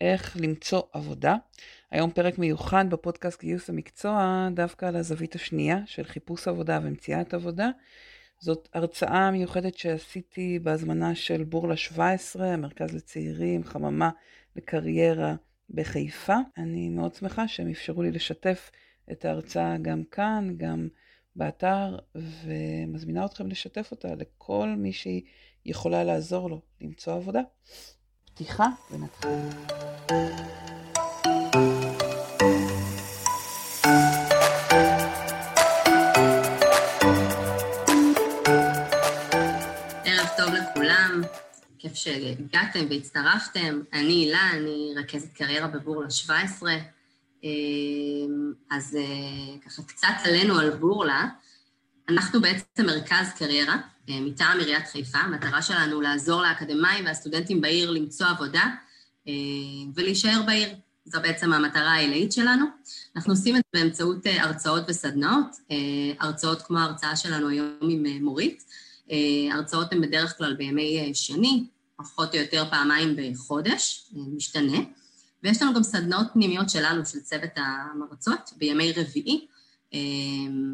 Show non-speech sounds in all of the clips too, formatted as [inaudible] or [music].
איך למצוא עבודה. היום פרק מיוחד בפודקאסט גיוס המקצוע, דווקא על הזווית השנייה של חיפוש עבודה ומציאת עבודה. זאת הרצאה מיוחדת שעשיתי בהזמנה של בורלה 17, המרכז לצעירים, חממה לקריירה בחיפה. אני מאוד שמחה שהם אפשרו לי לשתף את ההרצאה גם כאן, גם באתר, ומזמינה אתכם לשתף אותה לכל מי שהיא יכולה לעזור לו למצוא עבודה. פתיחה ונתחיל. כיף שהגעתם והצטרפתם. אני הילה, אני רכזת קריירה בבורלה 17. אמ, אז אה, ככה קצת עלינו על בורלה. אנחנו בעצם מרכז קריירה מטעם עיריית חיפה. המטרה שלנו לעזור לאקדמאים והסטודנטים בעיר למצוא עבודה אה, ולהישאר בעיר. זו בעצם המטרה העילאית שלנו. אנחנו עושים את זה באמצעות הרצאות וסדנאות, הרצאות כמו ההרצאה שלנו היום עם מורית. הרצאות הן בדרך כלל בימי שני, פחות או יותר פעמיים בחודש, משתנה. ויש לנו גם סדנאות פנימיות שלנו, של צוות המרצות, בימי רביעי, אה,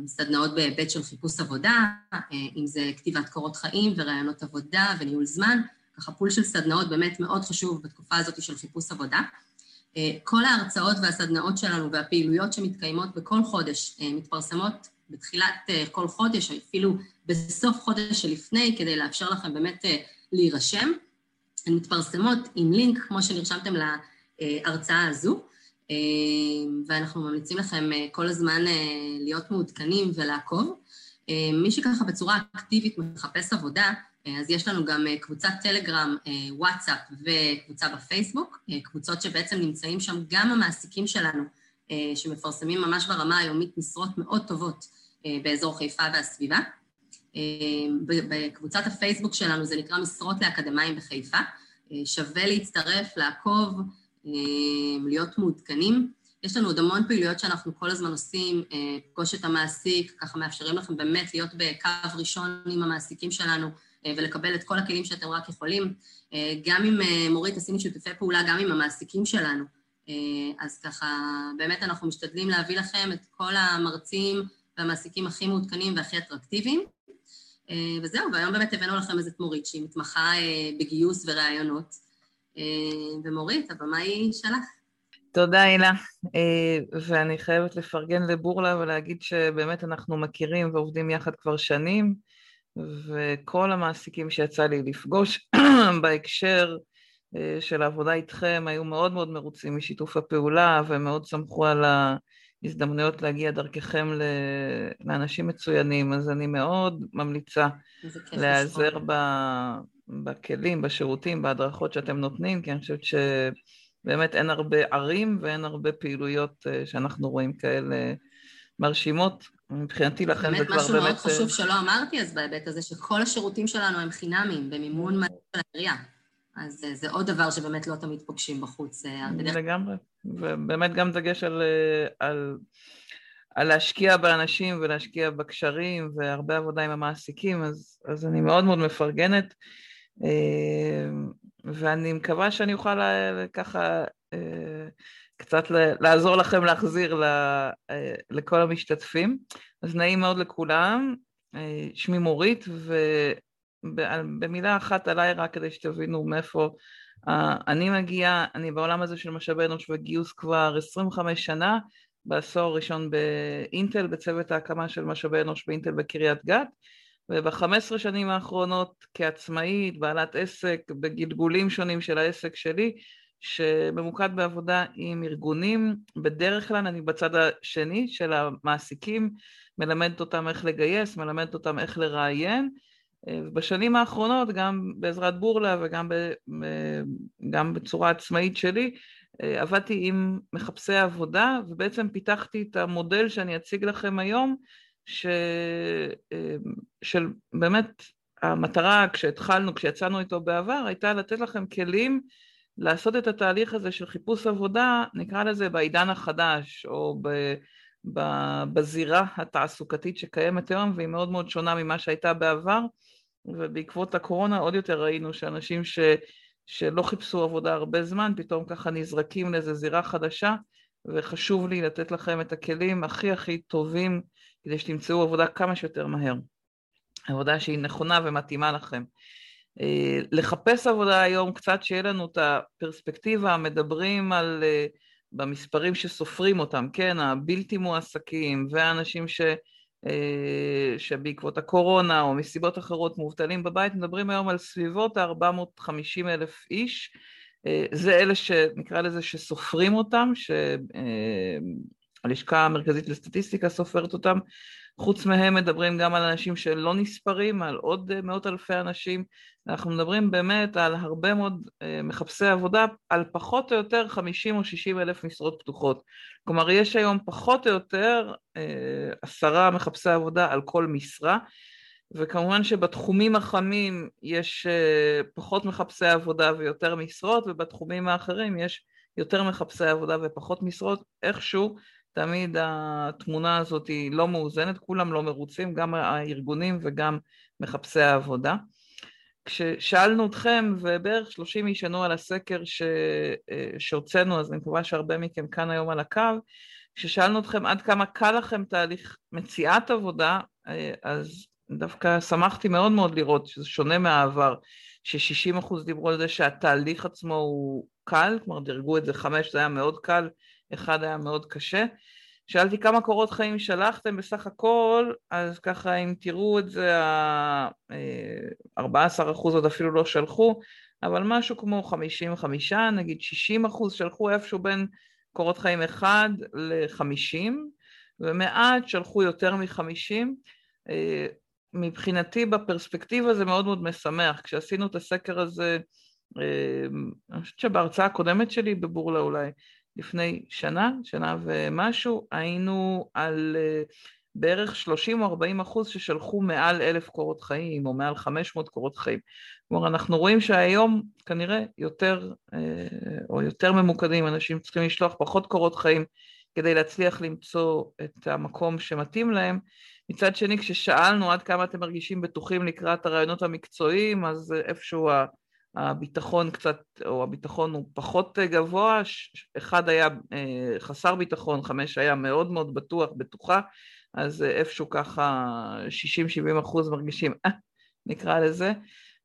סדנאות בהיבט של חיפוש עבודה, אה, אם זה כתיבת קורות חיים ורעיונות עבודה וניהול זמן, ככה פול של סדנאות באמת מאוד חשוב בתקופה הזאת של חיפוש עבודה. אה, כל ההרצאות והסדנאות שלנו והפעילויות שמתקיימות בכל חודש מתפרסמות בתחילת כל חודש, אפילו בסוף חודש שלפני, כדי לאפשר לכם באמת להירשם. הן מתפרסמות עם לינק, כמו שנרשמתם להרצאה הזו, אה, ואנחנו ממליצים לכם אה, כל הזמן אה, להיות מעודכנים ולעקוב. מי שככה בצורה אקטיבית מחפש עבודה, אז יש לנו גם קבוצת טלגרם, וואטסאפ וקבוצה בפייסבוק, קבוצות שבעצם נמצאים שם גם המעסיקים שלנו, שמפרסמים ממש ברמה היומית משרות מאוד טובות באזור חיפה והסביבה. בקבוצת הפייסבוק שלנו זה נקרא משרות לאקדמאים בחיפה. שווה להצטרף, לעקוב, להיות מעודכנים. יש לנו עוד המון פעילויות שאנחנו כל הזמן עושים, פגוש את המעסיק, ככה מאפשרים לכם באמת להיות בקו ראשון עם המעסיקים שלנו ולקבל את כל הכלים שאתם רק יכולים. גם עם מורית עשינו שיתופי פעולה, גם עם המעסיקים שלנו. אז ככה, באמת אנחנו משתדלים להביא לכם את כל המרצים והמעסיקים הכי מעודכנים והכי אטרקטיביים. אה, וזהו, והיום באמת הבאנו לכם איזה מורית שהיא מתמחה אה, בגיוס וראיונות. אה, ומורית, הבמה היא שלך. תודה, הילה. ואני חייבת לפרגן לבורלה ולהגיד שבאמת אנחנו מכירים ועובדים יחד כבר שנים, וכל המעסיקים שיצא לי לפגוש [clears throat] בהקשר של העבודה איתכם היו מאוד מאוד מרוצים משיתוף הפעולה ומאוד שמחו על ה... הזדמנויות להגיע דרככם לאנשים מצוינים, אז אני מאוד ממליצה להיעזר בכלים, בשירותים, בהדרכות שאתם נותנים, כי אני חושבת שבאמת אין הרבה ערים ואין הרבה פעילויות אה, שאנחנו רואים כאלה מרשימות. מבחינתי לכן זה כבר באמת... באמת משהו מאוד חשוב שלא אמרתי אז בהיבט הזה, שכל השירותים שלנו הם חינמים, במימון מלא של העירייה. אז אה, זה עוד דבר שבאמת לא תמיד פוגשים בחוץ. אה, לגמרי, ובאמת גם דגש על, אה, על, על להשקיע באנשים ולהשקיע בקשרים והרבה עבודה עם המעסיקים, אז, אז אני מאוד מאוד מפרגנת, ואני מקווה שאני אוכל ככה קצת לעזור לכם להחזיר לכל המשתתפים. אז נעים מאוד לכולם, שמי מורית, ו... במילה אחת עליי רק כדי שתבינו מאיפה אני מגיעה, אני בעולם הזה של משאבי אנוש וגיוס כבר 25 שנה, בעשור הראשון באינטל, בצוות ההקמה של משאבי אנוש באינטל בקריית גת, וב-15 שנים האחרונות כעצמאית, בעלת עסק, בגלגולים שונים של העסק שלי, שממוקד בעבודה עם ארגונים, בדרך כלל אני בצד השני של המעסיקים, מלמדת אותם איך לגייס, מלמדת אותם איך לראיין, בשנים האחרונות, גם בעזרת בורלה וגם ב, גם בצורה עצמאית שלי, עבדתי עם מחפשי עבודה, ובעצם פיתחתי את המודל שאני אציג לכם היום, ש, של באמת המטרה כשהתחלנו, כשיצאנו איתו בעבר, הייתה לתת לכם כלים לעשות את התהליך הזה של חיפוש עבודה, נקרא לזה בעידן החדש, או ב, ב, בזירה התעסוקתית שקיימת היום, והיא מאוד מאוד שונה ממה שהייתה בעבר. ובעקבות הקורונה עוד יותר ראינו שאנשים שלא חיפשו עבודה הרבה זמן, פתאום ככה נזרקים לאיזו זירה חדשה, וחשוב לי לתת לכם את הכלים הכי הכי טובים כדי שתמצאו עבודה כמה שיותר מהר. עבודה שהיא נכונה ומתאימה לכם. אה, לחפש עבודה היום, קצת שיהיה לנו את הפרספקטיבה, מדברים על, אה, במספרים שסופרים אותם, כן, הבלתי מועסקים והאנשים ש... אה, שבעקבות הקורונה או מסיבות אחרות מובטלים בבית, מדברים היום על סביבות ה-450 אלף איש. זה אלה שנקרא לזה שסופרים אותם, שהלשכה אה, המרכזית לסטטיסטיקה סופרת אותם. חוץ מהם מדברים גם על אנשים שלא נספרים, על עוד מאות אלפי אנשים. אנחנו מדברים באמת על הרבה מאוד מחפשי עבודה, על פחות או יותר 50 או 60 אלף משרות פתוחות. כלומר, יש היום פחות או יותר עשרה מחפשי עבודה על כל משרה, וכמובן שבתחומים החמים יש פחות מחפשי עבודה ויותר משרות, ובתחומים האחרים יש יותר מחפשי עבודה ופחות משרות. איכשהו תמיד התמונה הזאת היא לא מאוזנת, כולם לא מרוצים, גם הארגונים וגם מחפשי העבודה. כששאלנו אתכם, ובערך 30 איש ענו על הסקר שהוצאנו, אז אני מקווה שהרבה מכם כאן היום על הקו, כששאלנו אתכם עד כמה קל לכם תהליך מציאת עבודה, אז דווקא שמחתי מאוד מאוד לראות שזה שונה מהעבר, ש-60% דיברו על זה שהתהליך עצמו הוא קל, כלומר דירגו את זה חמש, זה היה מאוד קל, אחד היה מאוד קשה. שאלתי כמה קורות חיים שלחתם בסך הכל, אז ככה אם תראו את זה, ה-14% עוד אפילו לא שלחו, אבל משהו כמו 55, נגיד 60 אחוז שלחו איפשהו בין קורות חיים 1 ל-50, ומעט שלחו יותר מ-50. מבחינתי בפרספקטיבה זה מאוד מאוד משמח. כשעשינו את הסקר הזה, אני חושבת שבהרצאה הקודמת שלי בבורלה אולי, לפני שנה, שנה ומשהו, היינו על uh, בערך 30 או 40 אחוז ששלחו מעל אלף קורות חיים או מעל 500 קורות חיים. כלומר, אנחנו רואים שהיום כנראה יותר uh, או יותר ממוקדים, אנשים צריכים לשלוח פחות קורות חיים כדי להצליח למצוא את המקום שמתאים להם. מצד שני, כששאלנו עד כמה אתם מרגישים בטוחים לקראת הרעיונות המקצועיים, אז איפשהו הביטחון קצת, או הביטחון הוא פחות גבוה, אחד היה אה, חסר ביטחון, חמש היה מאוד מאוד בטוח, בטוחה, אז איפשהו ככה 60-70 אחוז מרגישים, אה, נקרא לזה,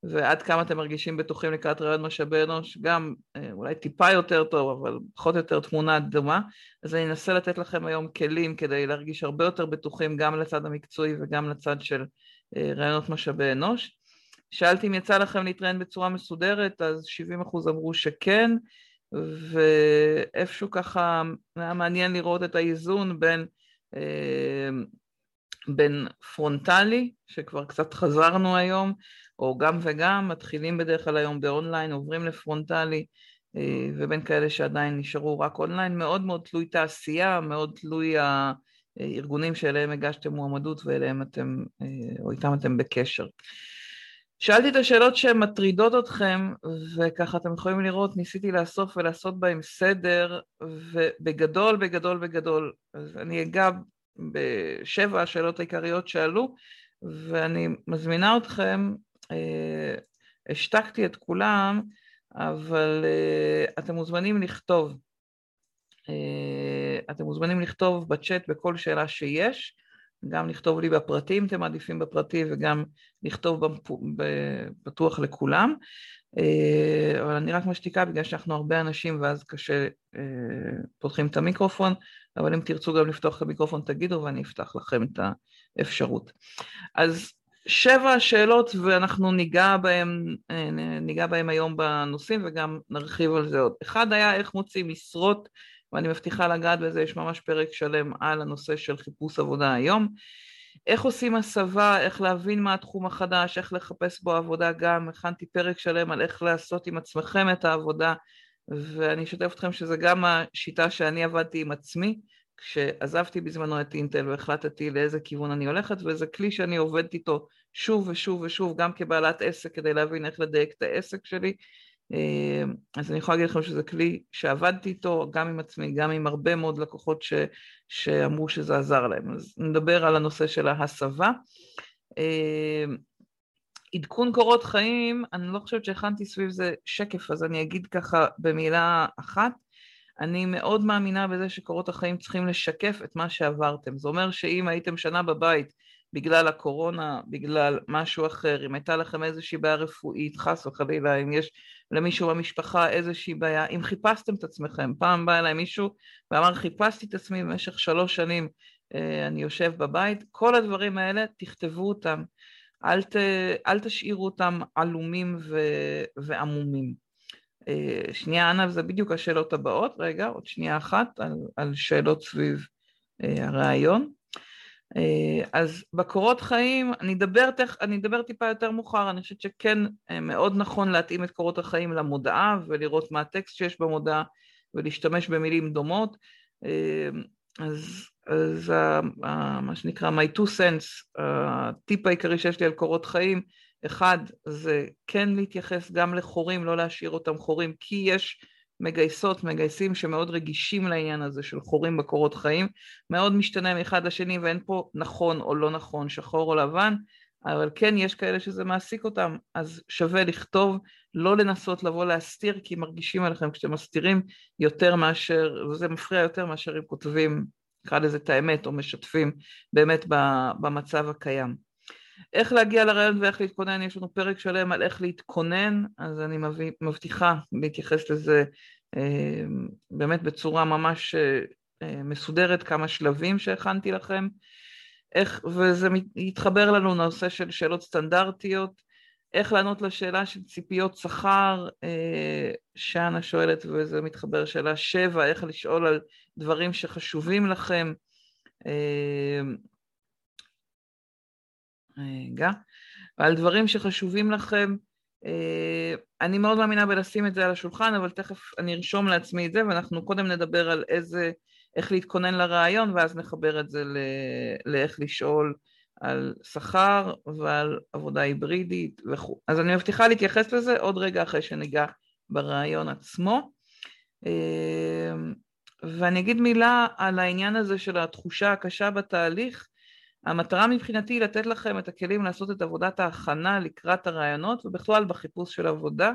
ועד כמה אתם מרגישים בטוחים לקראת רעיון משאבי אנוש, גם אה, אולי טיפה יותר טוב, אבל פחות או יותר תמונה דומה, אז אני אנסה לתת לכם היום כלים כדי להרגיש הרבה יותר בטוחים גם לצד המקצועי וגם לצד של רעיונות משאבי אנוש. שאלתי אם יצא לכם להתראיין בצורה מסודרת, אז 70 אחוז אמרו שכן, ואיפשהו ככה היה מעניין לראות את האיזון בין, אה, בין פרונטלי, שכבר קצת חזרנו היום, או גם וגם, מתחילים בדרך כלל היום באונליין, עוברים לפרונטלי, אה, ובין כאלה שעדיין נשארו רק אונליין, מאוד מאוד תלוי תעשייה, מאוד תלוי הארגונים שאליהם הגשתם מועמדות ואליהם אתם, אה, או איתם אתם בקשר. שאלתי את השאלות שהן מטרידות אתכם, וככה אתם יכולים לראות, ניסיתי לאסוף ולעשות בהן סדר, ובגדול, בגדול, בגדול. אז אני אגע בשבע השאלות העיקריות שעלו, ואני מזמינה אתכם, אה, השתקתי את כולם, אבל אה, אתם מוזמנים לכתוב. אה, אתם מוזמנים לכתוב בצ'אט בכל שאלה שיש. גם לכתוב לי בפרטי אם אתם מעדיפים בפרטי וגם לכתוב בטוח לכולם. אה, אבל אני רק משתיקה בגלל שאנחנו הרבה אנשים ואז קשה, אה, פותחים את המיקרופון, אבל אם תרצו גם לפתוח את המיקרופון תגידו ואני אפתח לכם את האפשרות. אז שבע שאלות ואנחנו ניגע בהם, אה, ניגע בהם היום בנושאים וגם נרחיב על זה עוד. אחד היה איך מוצאים משרות ואני מבטיחה לגעת בזה, יש ממש פרק שלם על הנושא של חיפוש עבודה היום. איך עושים הסבה, איך להבין מה התחום החדש, איך לחפש בו עבודה גם, הכנתי פרק שלם על איך לעשות עם עצמכם את העבודה, ואני אשתף אתכם שזה גם השיטה שאני עבדתי עם עצמי, כשעזבתי בזמנו את אינטל והחלטתי לאיזה כיוון אני הולכת, וזה כלי שאני עובדת איתו שוב ושוב ושוב, גם כבעלת עסק כדי להבין איך לדייק את העסק שלי, אז אני יכולה להגיד לכם שזה כלי שעבדתי איתו, גם עם עצמי, גם עם הרבה מאוד לקוחות ש, שאמרו שזה עזר להם. אז נדבר על הנושא של ההסבה. אה, עדכון קורות חיים, אני לא חושבת שהכנתי סביב זה שקף, אז אני אגיד ככה במילה אחת. אני מאוד מאמינה בזה שקורות החיים צריכים לשקף את מה שעברתם. זה אומר שאם הייתם שנה בבית בגלל הקורונה, בגלל משהו אחר, אם הייתה לכם איזושהי בעיה רפואית, חס וחלילה, אם יש למישהו במשפחה איזושהי בעיה, אם חיפשתם את עצמכם, פעם בא אליי מישהו ואמר חיפשתי את עצמי במשך שלוש שנים, אה, אני יושב בבית, כל הדברים האלה תכתבו אותם, אל, ת, אל תשאירו אותם עלומים ו, ועמומים. אה, שנייה, אנה, זה בדיוק השאלות הבאות, רגע, עוד שנייה אחת על, על שאלות סביב אה, הרעיון. אה, אז בקורות חיים, אני אדבר, תכ... אני אדבר טיפה יותר מאוחר, אני חושבת שכן מאוד נכון להתאים את קורות החיים למודעה ולראות מה הטקסט שיש במודעה ולהשתמש במילים דומות. אז, אז מה שנקרא my two cents, הטיפ העיקרי שיש לי על קורות חיים, אחד זה כן להתייחס גם לחורים, לא להשאיר אותם חורים, כי יש מגייסות, מגייסים שמאוד רגישים לעניין הזה של חורים בקורות חיים, מאוד משתנה מאחד לשני ואין פה נכון או לא נכון, שחור או לבן, אבל כן יש כאלה שזה מעסיק אותם, אז שווה לכתוב, לא לנסות לבוא להסתיר, כי מרגישים עליכם כשאתם מסתירים יותר מאשר, וזה מפריע יותר מאשר אם כותבים, נקרא לזה את האמת, או משתפים באמת במצב הקיים. איך להגיע לרעיון ואיך להתכונן, יש לנו פרק שלם על איך להתכונן, אז אני מבטיחה להתייחס לזה אה, באמת בצורה ממש אה, מסודרת, כמה שלבים שהכנתי לכם, איך, וזה יתחבר לנו לנושא של שאלות סטנדרטיות, איך לענות לשאלה של ציפיות שכר, אה, שאנה שואלת, וזה מתחבר לשאלה שבע, איך לשאול על דברים שחשובים לכם, רגע, ועל דברים שחשובים לכם. אה, אני מאוד מאמינה בלשים את זה על השולחן, אבל תכף אני ארשום לעצמי את זה, ואנחנו קודם נדבר על איזה, איך להתכונן לרעיון, ואז נחבר את זה לאיך לשאול על שכר ועל עבודה היברידית וכו'. אז אני מבטיחה להתייחס לזה עוד רגע אחרי שניגע ברעיון עצמו. אה, ואני אגיד מילה על העניין הזה של התחושה הקשה בתהליך. המטרה מבחינתי היא לתת לכם את הכלים לעשות את עבודת ההכנה לקראת הרעיונות ובכלל בחיפוש של עבודה,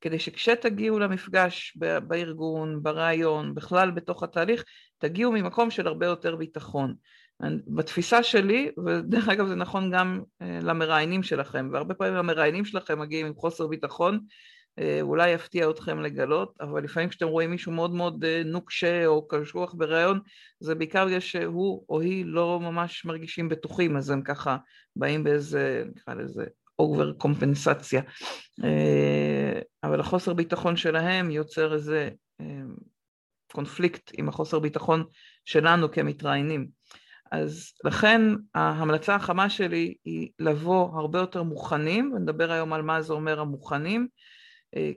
כדי שכשתגיעו למפגש בארגון, ברעיון, בכלל בתוך התהליך, תגיעו ממקום של הרבה יותר ביטחון. בתפיסה שלי, ודרך אגב זה נכון גם אה, למראיינים שלכם, והרבה פעמים המראיינים שלכם מגיעים עם חוסר ביטחון, אולי יפתיע אתכם לגלות, אבל לפעמים כשאתם רואים מישהו מאוד מאוד אה, נוקשה או קשוח בריאיון, זה בעיקר בגלל שהוא או היא לא ממש מרגישים בטוחים, אז הם ככה באים באיזה, נקרא לזה, אובר קומפנסציה. אה, אבל החוסר ביטחון שלהם יוצר איזה קונפליקט עם החוסר ביטחון שלנו כמתראיינים. אז לכן ההמלצה החמה שלי היא לבוא הרבה יותר מוכנים, ונדבר היום על מה זה אומר המוכנים, אה,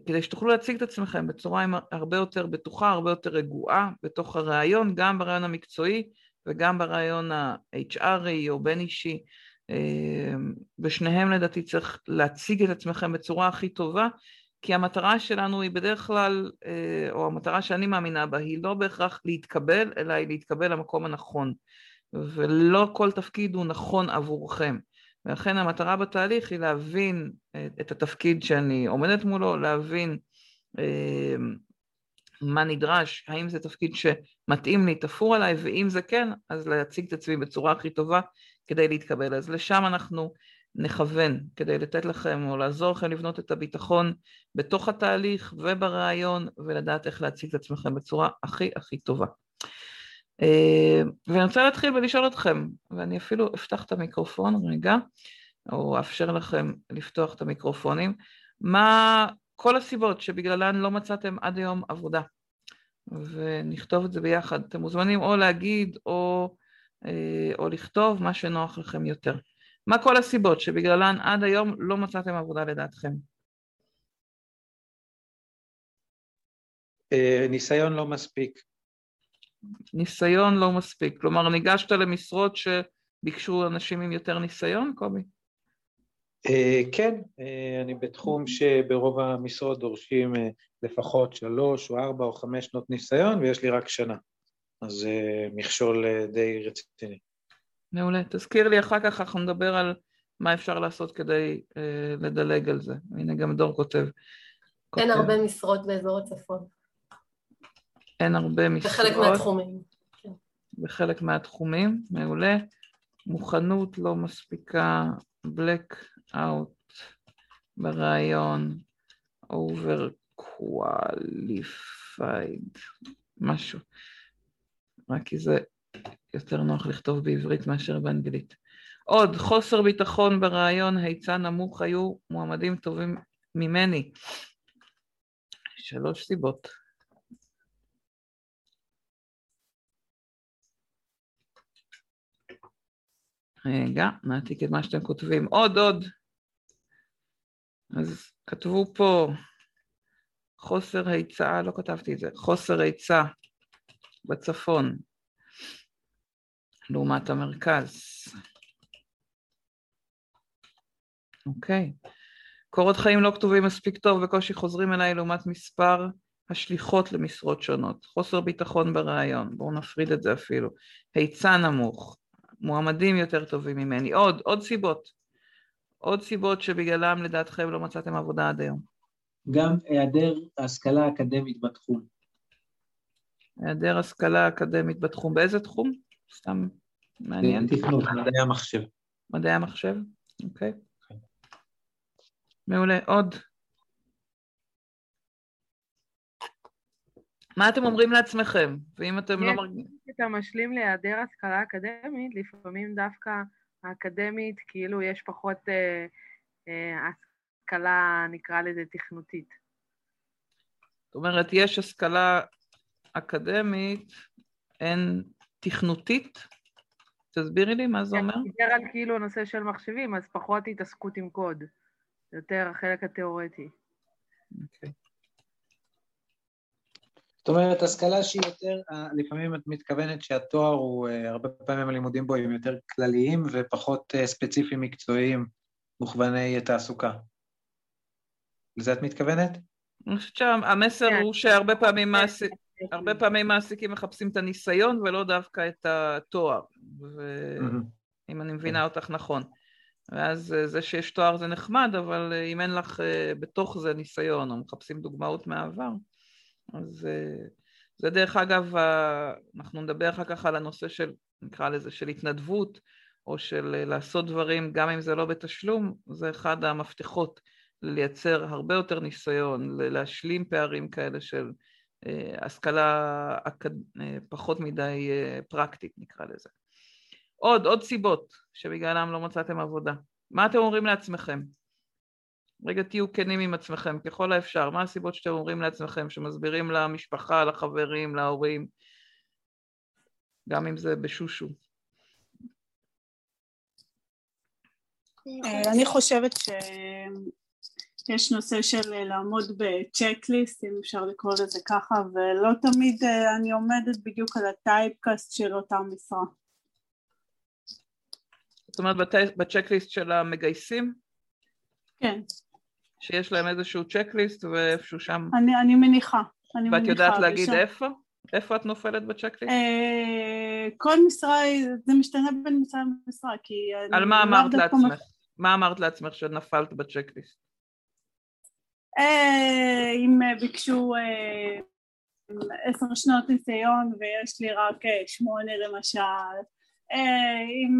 כדי שתוכלו להציג את עצמכם בצורה הרבה יותר בטוחה, הרבה יותר רגועה בתוך הרעיון, גם ברעיון המקצועי וגם ברעיון ה-HRי או בין אישי. אה, בשניהם לדעתי צריך להציג את עצמכם בצורה הכי טובה, כי המטרה שלנו היא בדרך כלל, אה, או המטרה שאני מאמינה בה, היא לא בהכרח להתקבל, אלא היא להתקבל למקום הנכון. ולא כל תפקיד הוא נכון עבורכם. ולכן המטרה בתהליך היא להבין אה, את התפקיד שאני עומדת מולו, להבין אה, מה נדרש, האם זה תפקיד שמתאים לי, תפור עליי, ואם זה כן, אז להציג את עצמי בצורה הכי טובה כדי להתקבל. אז לשם אנחנו נכוון, כדי לתת לכם או לעזור לכם לבנות את הביטחון בתוך התהליך וברעיון, ולדעת איך להציג את עצמכם בצורה הכי הכי טובה. אה, ואני רוצה להתחיל ולשאול אתכם, ואני אפילו אפתח את המיקרופון רגע, או אאפשר לכם לפתוח את המיקרופונים, מה כל הסיבות שבגללן לא מצאתם עד היום עבודה, ונכתוב את זה ביחד. אתם מוזמנים או להגיד או, אה, או לכתוב מה שנוח לכם יותר. מה כל הסיבות שבגללן עד היום לא מצאתם עבודה לדעתכם? אה, ניסיון לא מספיק. ניסיון לא מספיק. כלומר, ניגשת למשרות שביקשו אנשים עם יותר ניסיון, קובי? אה, כן, אה, אני בתחום שברוב המשרות דורשים אה, לפחות שלוש או ארבע או חמש שנות ניסיון, ויש לי רק שנה. אז זה מכשול די רציני. מעולה. תזכיר לי אחר כך, אנחנו נדבר על מה אפשר לעשות כדי לדלג על זה? הנה גם דור כותב. אין. הרבה משרות באזור הצפון. אין הרבה משרות. בחלק מהתחומים. כן. בחלק מהתחומים, מעולה. מוכנות לא מספיקה, black out ברעיון, over qualified, משהו. רק כי זה יותר נוח לכתוב בעברית מאשר באנגלית. עוד, חוסר ביטחון ברעיון, היצע נמוך היו מועמדים טובים ממני. שלוש סיבות. רגע, נעתיק את מה שאתם כותבים. עוד, עוד. אז כתבו פה חוסר היצע, לא כתבתי את זה, חוסר היצע בצפון לעומת המרכז. אוקיי. קורות חיים לא כתובים מספיק טוב, בקושי חוזרים אליי לעומת מספר השליחות למשרות שונות. חוסר ביטחון ברעיון, בואו נפריד את זה אפילו. היצע נמוך, מועמדים יותר טובים ממני. עוד, עוד סיבות. עוד סיבות שבגללם לדעתכם לא מצאתם עבודה עד היום. גם היעדר השכלה אקדמית בתחום. היעדר השכלה אקדמית בתחום. באיזה תחום? סתם מעניין. תכנות, מדעי המחשב. מדעי המחשב? אוקיי. מעולה. עוד. מה אתם אומרים לעצמכם? ואם אתם לא מרגישים... אתה משלים להיעדר השכלה אקדמית, לפעמים דווקא האקדמית, כאילו יש פחות אה, אה, השכלה, נקרא לזה, תכנותית. זאת אומרת, יש השכלה אקדמית, אין תכנותית? תסבירי לי מה זה אומר. דיבר על כאילו נושא של מחשבים, אז פחות התעסקות עם קוד, יותר החלק התיאורטי. אוקיי. Okay. זאת אומרת, השכלה שהיא יותר, אה, לפעמים את מתכוונת שהתואר הוא, אה, הרבה פעמים הלימודים בו הם יותר כלליים ופחות אה, ספציפיים מקצועיים, מוכווני תעסוקה. לזה את מתכוונת? אני חושבת שהמסר כן. הוא שהרבה פעמים, מעסיק, הרבה פעמים מעסיקים מחפשים את הניסיון ולא דווקא את התואר, ואם אני מבינה כן. אותך נכון. ואז זה שיש תואר זה נחמד, אבל אם אין לך בתוך זה ניסיון, או מחפשים דוגמאות מהעבר, אז אה, זה דרך אגב, אנחנו נדבר אחר כך על הנושא של, נקרא לזה, של התנדבות, או של אה, לעשות דברים, גם אם זה לא בתשלום, זה אחד המפתחות לייצר הרבה יותר ניסיון, להשלים פערים כאלה של אה, השכלה פחות מדי פרקטית, נקרא לזה. עוד, עוד סיבות שבגללם לא מצאתם עבודה. מה אתם אומרים לעצמכם? רגע תהיו כנים עם עצמכם ככל האפשר, מה הסיבות שאתם אומרים לעצמכם, שמסבירים למשפחה, לחברים, להורים, גם אם זה בשושו. אה, אני חושבת שיש נושא של לעמוד בצ'קליסט, אם אפשר לקרוא לזה ככה, ולא תמיד אה, אני עומדת בדיוק על הטייפקאסט של אותה משרה. זאת אומרת בצ'קליסט של המגייסים? כן. שיש להם איזשהו צ'קליסט ואיפשהו שם... אני, אני מניחה, אני ואת מניחה. ואת יודעת להגיד ושם... איפה? איפה את נופלת בצ'קליסט? אה, כל משרה, זה משתנה בין משרה למשרה, כי... על מה אמרת לעצמך? מה אמרת לעצמך שנפלת בצ'קליסט? אה, אם ביקשו אה, עשר שנות ניסיון ויש לי רק שמונה למשל, אם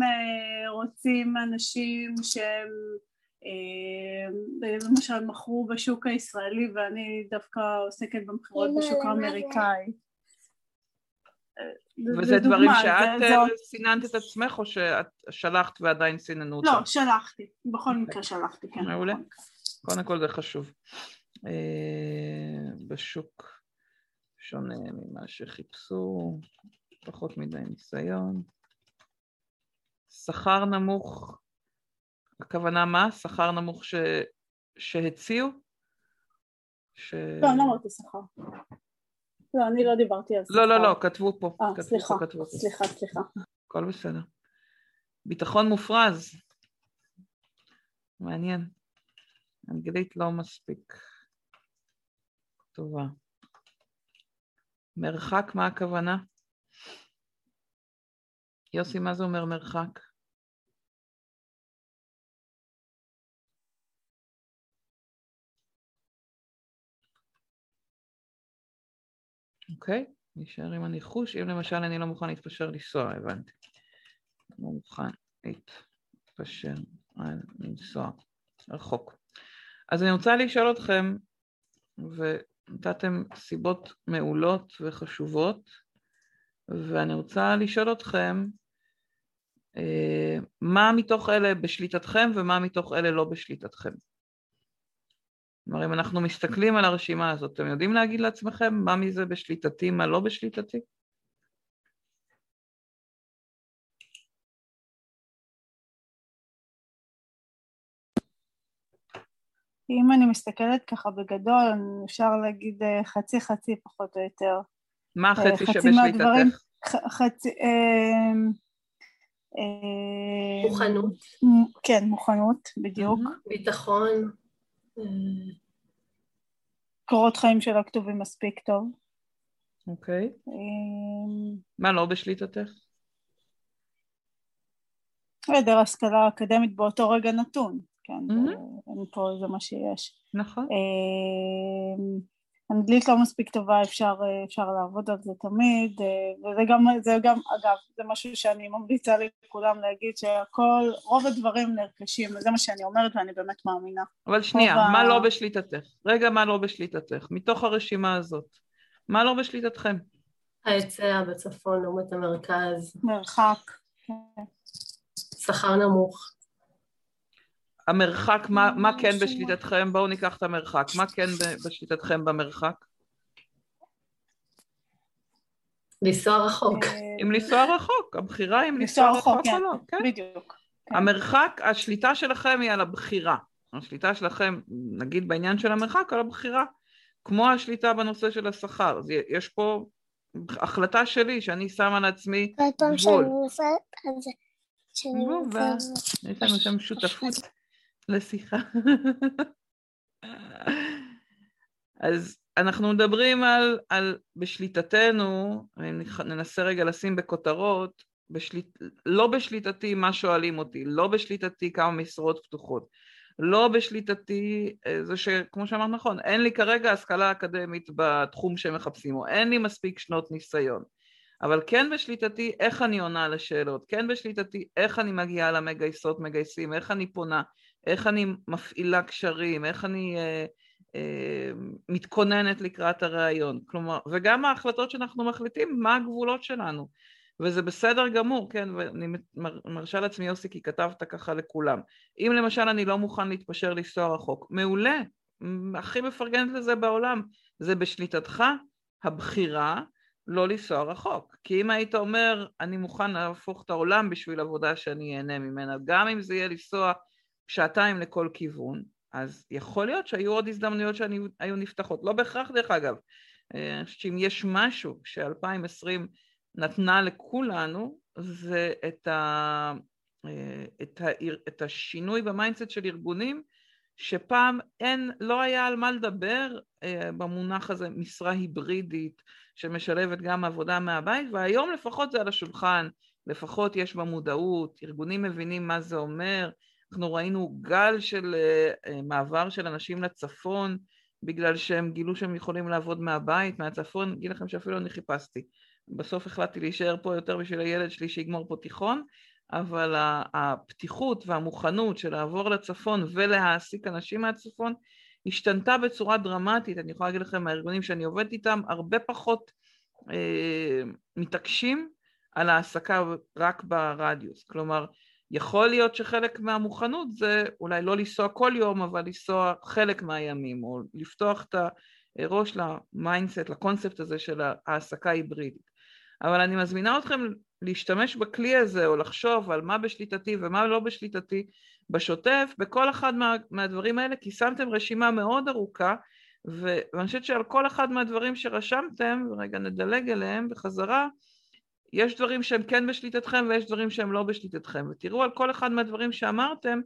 רוצים אנשים שהם אה, למשל מכרו בשוק הישראלי ואני דווקא עוסקת במכירות בשוק האמריקאי. וזה דברים שאת אה, סיננת את עצמך או שאת שלחת ועדיין סיננו אותך? לא, שלחתי, בכל מקרה שלחתי, כן. מעולה. קודם כל זה חשוב. אה, בשוק שונה ממה שחיפשו, פחות מדי ניסיון. שכר נמוך הכוונה מה? שכר נמוך ש... שהציעו? ש... לא, אני לא אמרתי שכר. לא, אני לא דיברתי על שכר. לא, לא, לא, כתבו פה. אה, סליחה, פה, כתבו סליחה, סליחה. הכל בסדר. ביטחון מופרז. מעניין. אנגלית לא מספיק טובה. מרחק, מה הכוונה? יוסי, מה זה אומר מרחק? אוקיי, נשאר עם הניחוש. אם למשל אני לא מוכן להתפשר לנסוע, הבנתי. לא מוכן להתפשר על לנסוע רחוק. אז אני רוצה לשאול אתכם, ונתתם סיבות מעולות וחשובות, ואני רוצה לשאול אתכם, אה, מה מתוך אלה בשליטתכם ומה מתוך אלה לא בשליטתכם. כלומר, אם אנחנו מסתכלים על הרשימה הזאת, אתם יודעים להגיד לעצמכם מה מזה בשליטתי, מה לא בשליטתי? אם אני מסתכלת ככה בגדול, אפשר להגיד אה, חצי חצי פחות או יותר. מה אה, החצי חצי שבשליטתך? מהדברים- ח- חצי... אה, אה, מוכנות, כן, מוכנות, בדיוק. ביטחון, קורות חיים שלא כתובים מספיק טוב. אוקיי. אה, מה לא בשליטתך? היעדר השכלה אקדמית באותו רגע נתון, כן, אין פה, זה מה שיש. נכון. אנגלית לא מספיק טובה, אפשר, אה, אפשר לעבוד על זה תמיד, אה, וזה גם, זה גם, אגב, זה משהו שאני ממליצה לכולם להגיד שהכל, רוב הדברים נרכשים, וזה מה שאני אומרת ואני באמת מאמינה. אבל שנייה, רוב ה- מה לא בשליטתך? רגע, מה לא בשליטתך? מתוך הרשימה הזאת. מה לא בשליטתכם? ההיצע בצפון לעומת המרכז, מרחק, כן. שכר נמוך, המרחק, מה, מה כן שמה. בשליטתכם? בואו ניקח את המרחק. מה כן בשליטתכם במרחק? לנסוע רחוק, אה, אם לנסוע רחוק, הבחירה אם לנסוע רחוק, רחוק כן. או לא, כן? בדיוק. כן. המרחק, השליטה שלכם היא על הבחירה. השליטה שלכם, נגיד בעניין של המרחק, על הבחירה. כמו השליטה בנושא של השכר. אז יש פה החלטה שלי שאני שמה לעצמי כל פעם שאני גבול. עושה את זה, גבול. יש לנו שם שותפות לשיחה. אז אנחנו מדברים על, על בשליטתנו, אם נח- ננסה רגע לשים בכותרות, בשליט, לא בשליטתי מה שואלים אותי, לא בשליטתי כמה משרות פתוחות, לא בשליטתי אה, זה שכמו שאמרת נכון, אין לי כרגע השכלה אקדמית בתחום שהם מחפשים, או אין לי מספיק שנות ניסיון. אבל כן בשליטתי איך אני עונה על השאלות, כן בשליטתי איך אני מגיעה למגייסות מגייסים, איך אני פונה, איך אני מפעילה קשרים, איך אני אה, אה, מתכוננת לקראת הראיון, כלומר, וגם ההחלטות שאנחנו מחליטים, מה הגבולות שלנו, וזה בסדר גמור, כן, ואני מר- מרשה לעצמי יוסי כי כתבת ככה לכולם, אם למשל אני לא מוכן להתפשר לנסוע רחוק, מעולה, הכי מפרגנת לזה בעולם, זה בשליטתך הבחירה לא לנסוע רחוק. כי אם היית אומר, אני מוכן להפוך את העולם בשביל עבודה שאני אהנה ממנה, גם אם זה יהיה לנסוע שעתיים לכל כיוון, אז יכול להיות שהיו עוד הזדמנויות שהיו נפתחות. לא בהכרח, דרך אגב. אה, אני חושבת שאם יש משהו ש-2020 נתנה לכולנו, זה את, ה, אה, את, ה, את השינוי ב mindset של ארגונים, שפעם אין, לא היה על מה לדבר אה, במונח הזה משרה היברידית שמשלבת גם עבודה מהבית, והיום לפחות זה על השולחן, לפחות יש בה מודעות, ארגונים מבינים מה זה אומר, אנחנו ראינו גל של uh, uh, מעבר של אנשים לצפון, בגלל שהם גילו שהם יכולים לעבוד מהבית, מהצפון, אגיד לכם שאפילו אני חיפשתי. בסוף החלטתי להישאר פה יותר בשביל הילד שלי שיגמור פה תיכון, אבל הפתיחות והמוכנות של לעבור לצפון ולהעסיק אנשים מהצפון השתנתה בצורה דרמטית, אני יכולה להגיד לכם מהארגונים שאני עובדת איתם, הרבה פחות אה, מתעקשים על העסקה רק ברדיוס, כלומר יכול להיות שחלק מהמוכנות זה אולי לא לנסוע כל יום, אבל לנסוע חלק מהימים, או לפתוח את הראש ל mindset, לקונספט הזה של העסקה היברידית. אבל אני מזמינה אתכם להשתמש בכלי הזה, או לחשוב על מה בשליטתי ומה לא בשליטתי בשוטף, בכל אחד מה, מהדברים האלה, כי שמתם רשימה מאוד ארוכה, ואני חושבת שעל כל אחד מהדברים שרשמתם, ורגע נדלג אליהם בחזרה, יש דברים שהם כן בשליטתכם ויש דברים שהם לא בשליטתכם, ותראו על כל אחד מהדברים שאמרתם,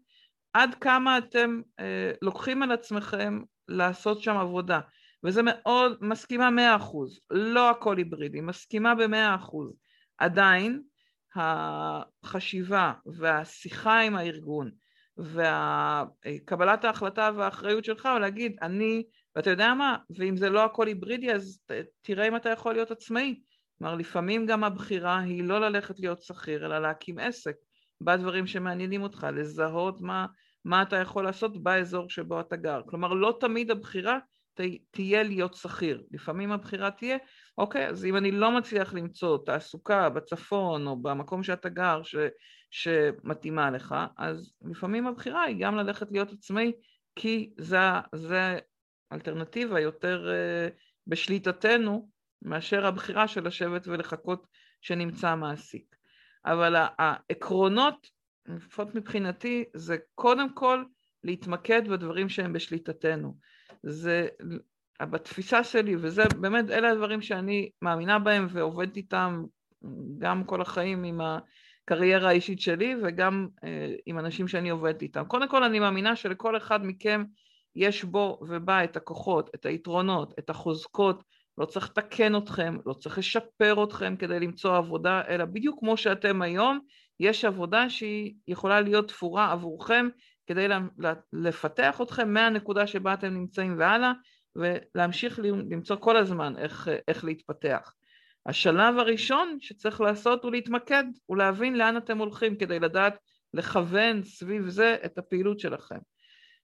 עד כמה אתם אה, לוקחים על עצמכם לעשות שם עבודה. וזה מאוד, מסכימה מאה אחוז, לא הכל היברידי, מסכימה במאה אחוז. עדיין החשיבה והשיחה עם הארגון וקבלת ההחלטה והאחריות שלך, הוא להגיד, אני ואתה יודע מה, ואם זה לא הכל היברידי, אז תראה אם אתה יכול להיות עצמאי. כלומר, לפעמים גם הבחירה היא לא ללכת להיות שכיר, אלא להקים עסק בדברים שמעניינים אותך, לזהות מה, מה אתה יכול לעשות באזור שבו אתה גר. כלומר, לא תמיד הבחירה תהיה להיות שכיר. לפעמים הבחירה תהיה, אוקיי, אז אם אני לא מצליח למצוא תעסוקה בצפון או במקום שאתה גר ש, שמתאימה לך, אז לפעמים הבחירה היא גם ללכת להיות עצמאי, כי זה, זה אלטרנטיבה יותר uh, בשליטתנו מאשר הבחירה של לשבת ולחכות שנמצא מעסיק. אבל העקרונות, לפחות מבחינתי, זה קודם כל להתמקד בדברים שהם בשליטתנו. זה בתפיסה שלי, וזה באמת, אלה הדברים שאני מאמינה בהם ועובדת איתם גם כל החיים עם הקריירה האישית שלי וגם אה, עם אנשים שאני עובדת איתם. קודם כל אני מאמינה שלכל אחד מכם יש בו ובה את הכוחות, את היתרונות, את החוזקות, לא צריך לתקן אתכם, לא צריך לשפר אתכם כדי למצוא עבודה, אלא בדיוק כמו שאתם היום, יש עבודה שהיא יכולה להיות תפורה עבורכם כדי לפתח אתכם מהנקודה שבה אתם נמצאים והלאה, ולהמשיך למצוא כל הזמן איך, איך להתפתח. השלב הראשון שצריך לעשות הוא להתמקד, הוא להבין לאן אתם הולכים כדי לדעת לכוון סביב זה את הפעילות שלכם.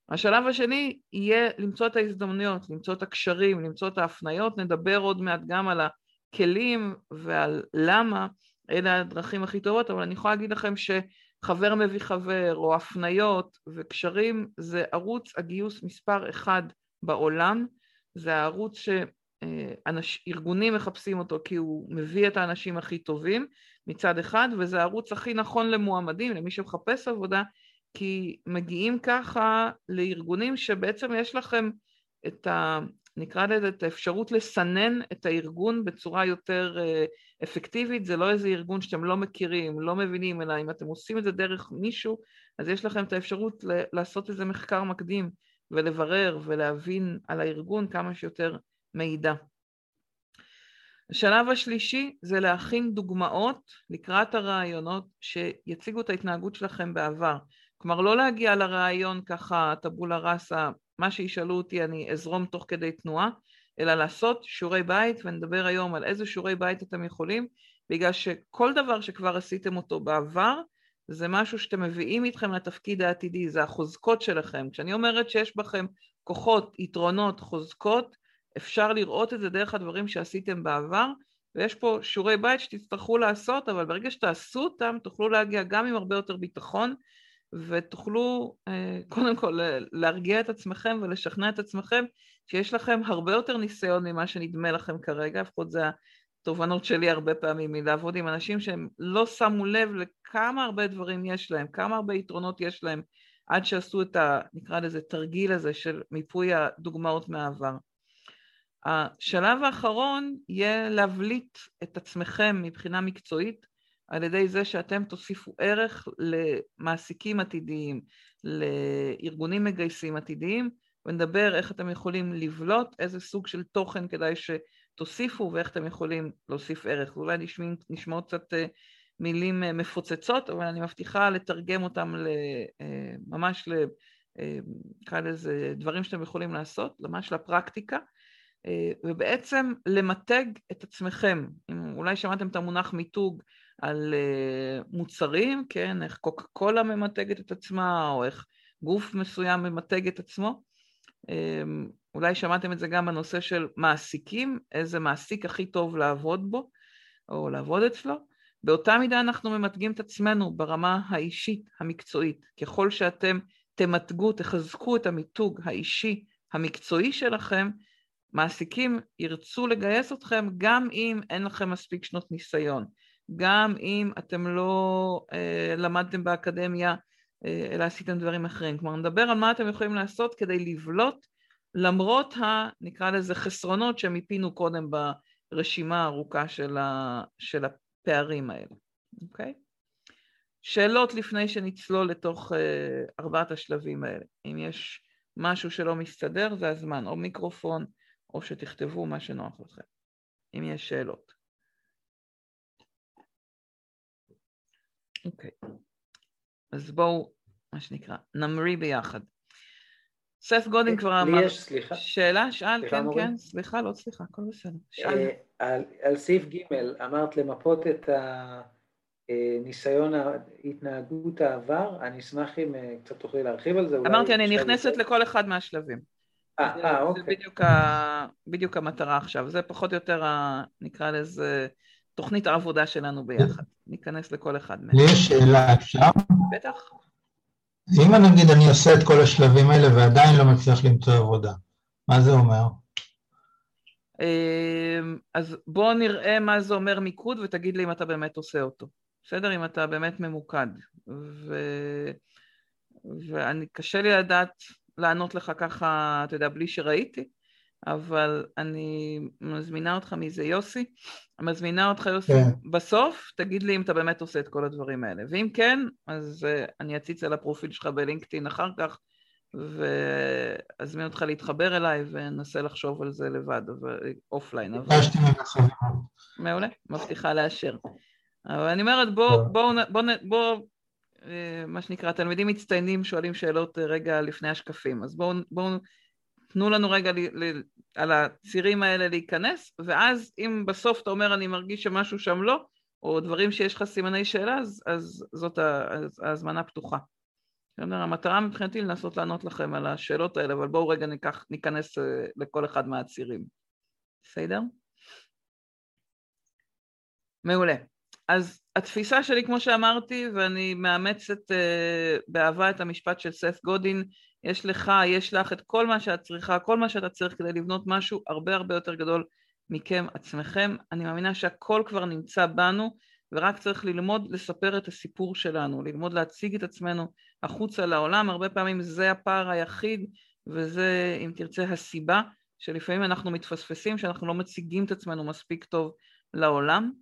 השלב השני יהיה למצוא את ההזדמנויות, למצוא את הקשרים, למצוא את ההפניות, נדבר עוד מעט גם על הכלים ועל למה, אלה הדרכים הכי טובות, אבל אני יכולה להגיד לכם שחבר מביא חבר או הפניות וקשרים זה ערוץ הגיוס מספר אחד בעולם, זה הערוץ שארגונים מחפשים אותו כי הוא מביא את האנשים הכי טובים מצד אחד, וזה הערוץ הכי נכון למועמדים, למי שמחפש עבודה, כי מגיעים ככה לארגונים שבעצם יש לכם את ה... נקרא לזה את האפשרות לסנן את הארגון בצורה יותר אה, אפקטיבית, זה לא איזה ארגון שאתם לא מכירים, לא מבינים, אלא אם אתם עושים את זה דרך מישהו, אז יש לכם את האפשרות לעשות איזה מחקר מקדים ולברר ולהבין על הארגון כמה שיותר מידע. השלב השלישי זה להכין דוגמאות לקראת הרעיונות שיציגו את ההתנהגות שלכם בעבר. כלומר, לא להגיע לרעיון ככה טבולה ראסה, מה שישאלו אותי אני אזרום תוך כדי תנועה, אלא לעשות שיעורי בית, ונדבר היום על איזה שיעורי בית אתם יכולים, בגלל שכל דבר שכבר עשיתם אותו בעבר, זה משהו שאתם מביאים איתכם לתפקיד העתידי, זה החוזקות שלכם. כשאני אומרת שיש בכם כוחות, יתרונות, חוזקות, אפשר לראות את זה דרך הדברים שעשיתם בעבר, ויש פה שיעורי בית שתצטרכו לעשות, אבל ברגע שתעשו אותם, תוכלו להגיע גם עם הרבה יותר ביטחון, ותוכלו אה, קודם כל להרגיע את עצמכם ולשכנע את עצמכם שיש לכם הרבה יותר ניסיון ממה שנדמה לכם כרגע, לפחות זה התובנות שלי הרבה פעמים, מלעבוד עם אנשים שהם לא שמו לב לכמה הרבה דברים יש להם, כמה הרבה יתרונות יש להם, עד שעשו את ה... נקרא לזה תרגיל הזה של מיפוי הדוגמאות מהעבר. השלב האחרון יהיה להבליט את עצמכם מבחינה מקצועית על ידי זה שאתם תוסיפו ערך למעסיקים עתידיים, לארגונים מגייסים עתידיים, ונדבר איך אתם יכולים לבלוט, איזה סוג של תוכן כדאי שתוסיפו ואיך אתם יכולים להוסיף ערך. אולי נשמע, נשמעות קצת אה, מילים אה, מפוצצות, אבל אני מבטיחה לתרגם אותם אה, ממש ל... נקרא לזה דברים שאתם יכולים לעשות, ממש לפרקטיקה, ובעצם למתג את עצמכם. אם אולי שמעתם את המונח מיתוג, על אה, מוצרים, כן, איך קוקה קולה ממתגת את עצמה, או איך גוף מסוים ממתג את עצמו. אמ, אולי שמעתם את זה גם בנושא של מעסיקים, איזה מעסיק הכי טוב לעבוד בו, או לעבוד אצלו. באותה מידה אנחנו ממתגים את עצמנו ברמה האישית, המקצועית. ככל שאתם תמתגו, תחזקו את המיתוג האישי, המקצועי שלכם, מעסיקים ירצו לגייס אתכם גם אם אין לכם מספיק שנות ניסיון. גם אם אתם לא אה, למדתם באקדמיה, אה, אלא עשיתם דברים אחרים. כלומר, נדבר על מה אתם יכולים לעשות כדי לבלוט, למרות ה... נקרא לזה חסרונות שמיפינו קודם ברשימה הארוכה של, ה, של הפערים האלה, אוקיי? שאלות לפני שנצלול לתוך אה, ארבעת השלבים האלה. אם יש משהו שלא מסתדר, זה הזמן, או מיקרופון, או שתכתבו מה שנוח לכם, אם יש שאלות. אוקיי. אז בואו, מה שנקרא, נמריא ביחד. סף גודין כבר לי אמר. יש, סליחה. שאלה? שאל, סליחה, כן, מורי? כן, סליחה, לא סליחה, הכל בסדר. שאל. אה, על, על סעיף ג' אמרת למפות את הניסיון התנהגות העבר, אני אשמח אם אה, קצת תוכלי להרחיב על זה. אמרתי, אני נכנסת יותר? לכל אחד מהשלבים. אה, אה, זה אוקיי. בדיוק ה- בדיוק המטרה עכשיו. זה פחות או יותר, ה- נקרא לזה, תוכנית העבודה שלנו ביחד. ניכנס לכל אחד מהם. לי יש שאלה, אפשר? בטח. אם נגיד אני עושה את כל השלבים האלה ועדיין לא מצליח למצוא עבודה, מה זה אומר? אמ, אז בוא נראה מה זה אומר מיקוד ותגיד לי אם אתה באמת עושה אותו. בסדר? אם אתה באמת ממוקד. ו... ואני, קשה לי לדעת לענות לך ככה, אתה יודע, בלי שראיתי, אבל אני מזמינה אותך מי זה יוסי, מזמינה אותך יוסי, כן. בסוף תגיד לי אם אתה באמת עושה את כל הדברים האלה, ואם כן, אז uh, אני אציץ על הפרופיל שלך בלינקדאין אחר כך, ואזמין אותך להתחבר אליי וננסה לחשוב על זה לבד, אופליין. אבל... ביקשתי ממך. מעולה, מבטיחה לאשר. אבל אני אומרת, בואו. בואו, בואו, בוא, אה, מה שנקרא, תלמידים מצטיינים שואלים שאלות אה, רגע לפני השקפים, אז בואו, בואו, תנו לנו רגע ל, ל, על הצירים האלה להיכנס, ואז אם בסוף אתה אומר אני מרגיש שמשהו שם לא, או דברים שיש לך סימני שאלה, אז, אז זאת ההזמנה פתוחה. אני אומר, המטרה מבחינתי לנסות לענות לכם על השאלות האלה, אבל בואו רגע ניקח, ניכנס אה, לכל אחד מהצירים. בסדר? מעולה. אז התפיסה שלי, כמו שאמרתי, ואני מאמצת uh, באהבה את המשפט של סף גודין, יש לך, יש לך את כל מה שאת צריכה, כל מה שאתה צריך כדי לבנות משהו הרבה הרבה יותר גדול מכם עצמכם. אני מאמינה שהכל כבר נמצא בנו, ורק צריך ללמוד לספר את הסיפור שלנו, ללמוד להציג את עצמנו החוצה לעולם. הרבה פעמים זה הפער היחיד, וזה, אם תרצה, הסיבה שלפעמים אנחנו מתפספסים, שאנחנו לא מציגים את עצמנו מספיק טוב לעולם.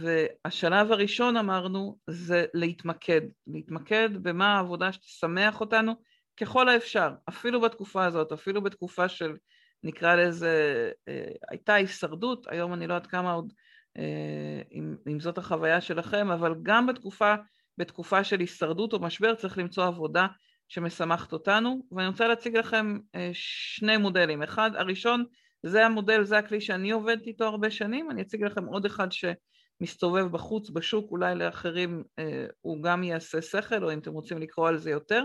והשלב הראשון אמרנו זה להתמקד, להתמקד במה העבודה שתשמח אותנו ככל האפשר, אפילו בתקופה הזאת, אפילו בתקופה של נקרא לזה, אה, הייתה הישרדות, היום אני לא יודעת כמה עוד, אה, אם, אם זאת החוויה שלכם, אבל גם בתקופה, בתקופה של הישרדות או משבר צריך למצוא עבודה שמשמחת אותנו, ואני רוצה להציג לכם אה, שני מודלים, אחד, הראשון זה המודל, זה הכלי שאני עובדת איתו הרבה שנים, אני אציג לכם עוד אחד שמסתובב בחוץ, בשוק, אולי לאחרים אה, הוא גם יעשה שכל, או אם אתם רוצים לקרוא על זה יותר,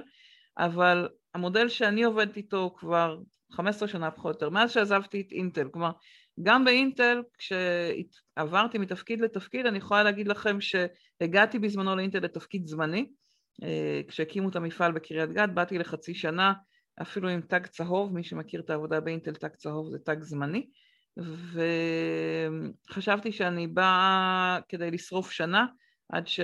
אבל המודל שאני עובדת איתו כבר 15 שנה פחות או יותר, מאז שעזבתי את אינטל, כלומר, גם באינטל, כשעברתי מתפקיד לתפקיד, אני יכולה להגיד לכם שהגעתי בזמנו לאינטל לתפקיד זמני, אה, כשהקימו את המפעל בקריית גת, באתי לחצי שנה, אפילו עם תג צהוב, מי שמכיר את העבודה באינטל, תג צהוב זה תג זמני, וחשבתי שאני באה כדי לשרוף שנה, עד, ש...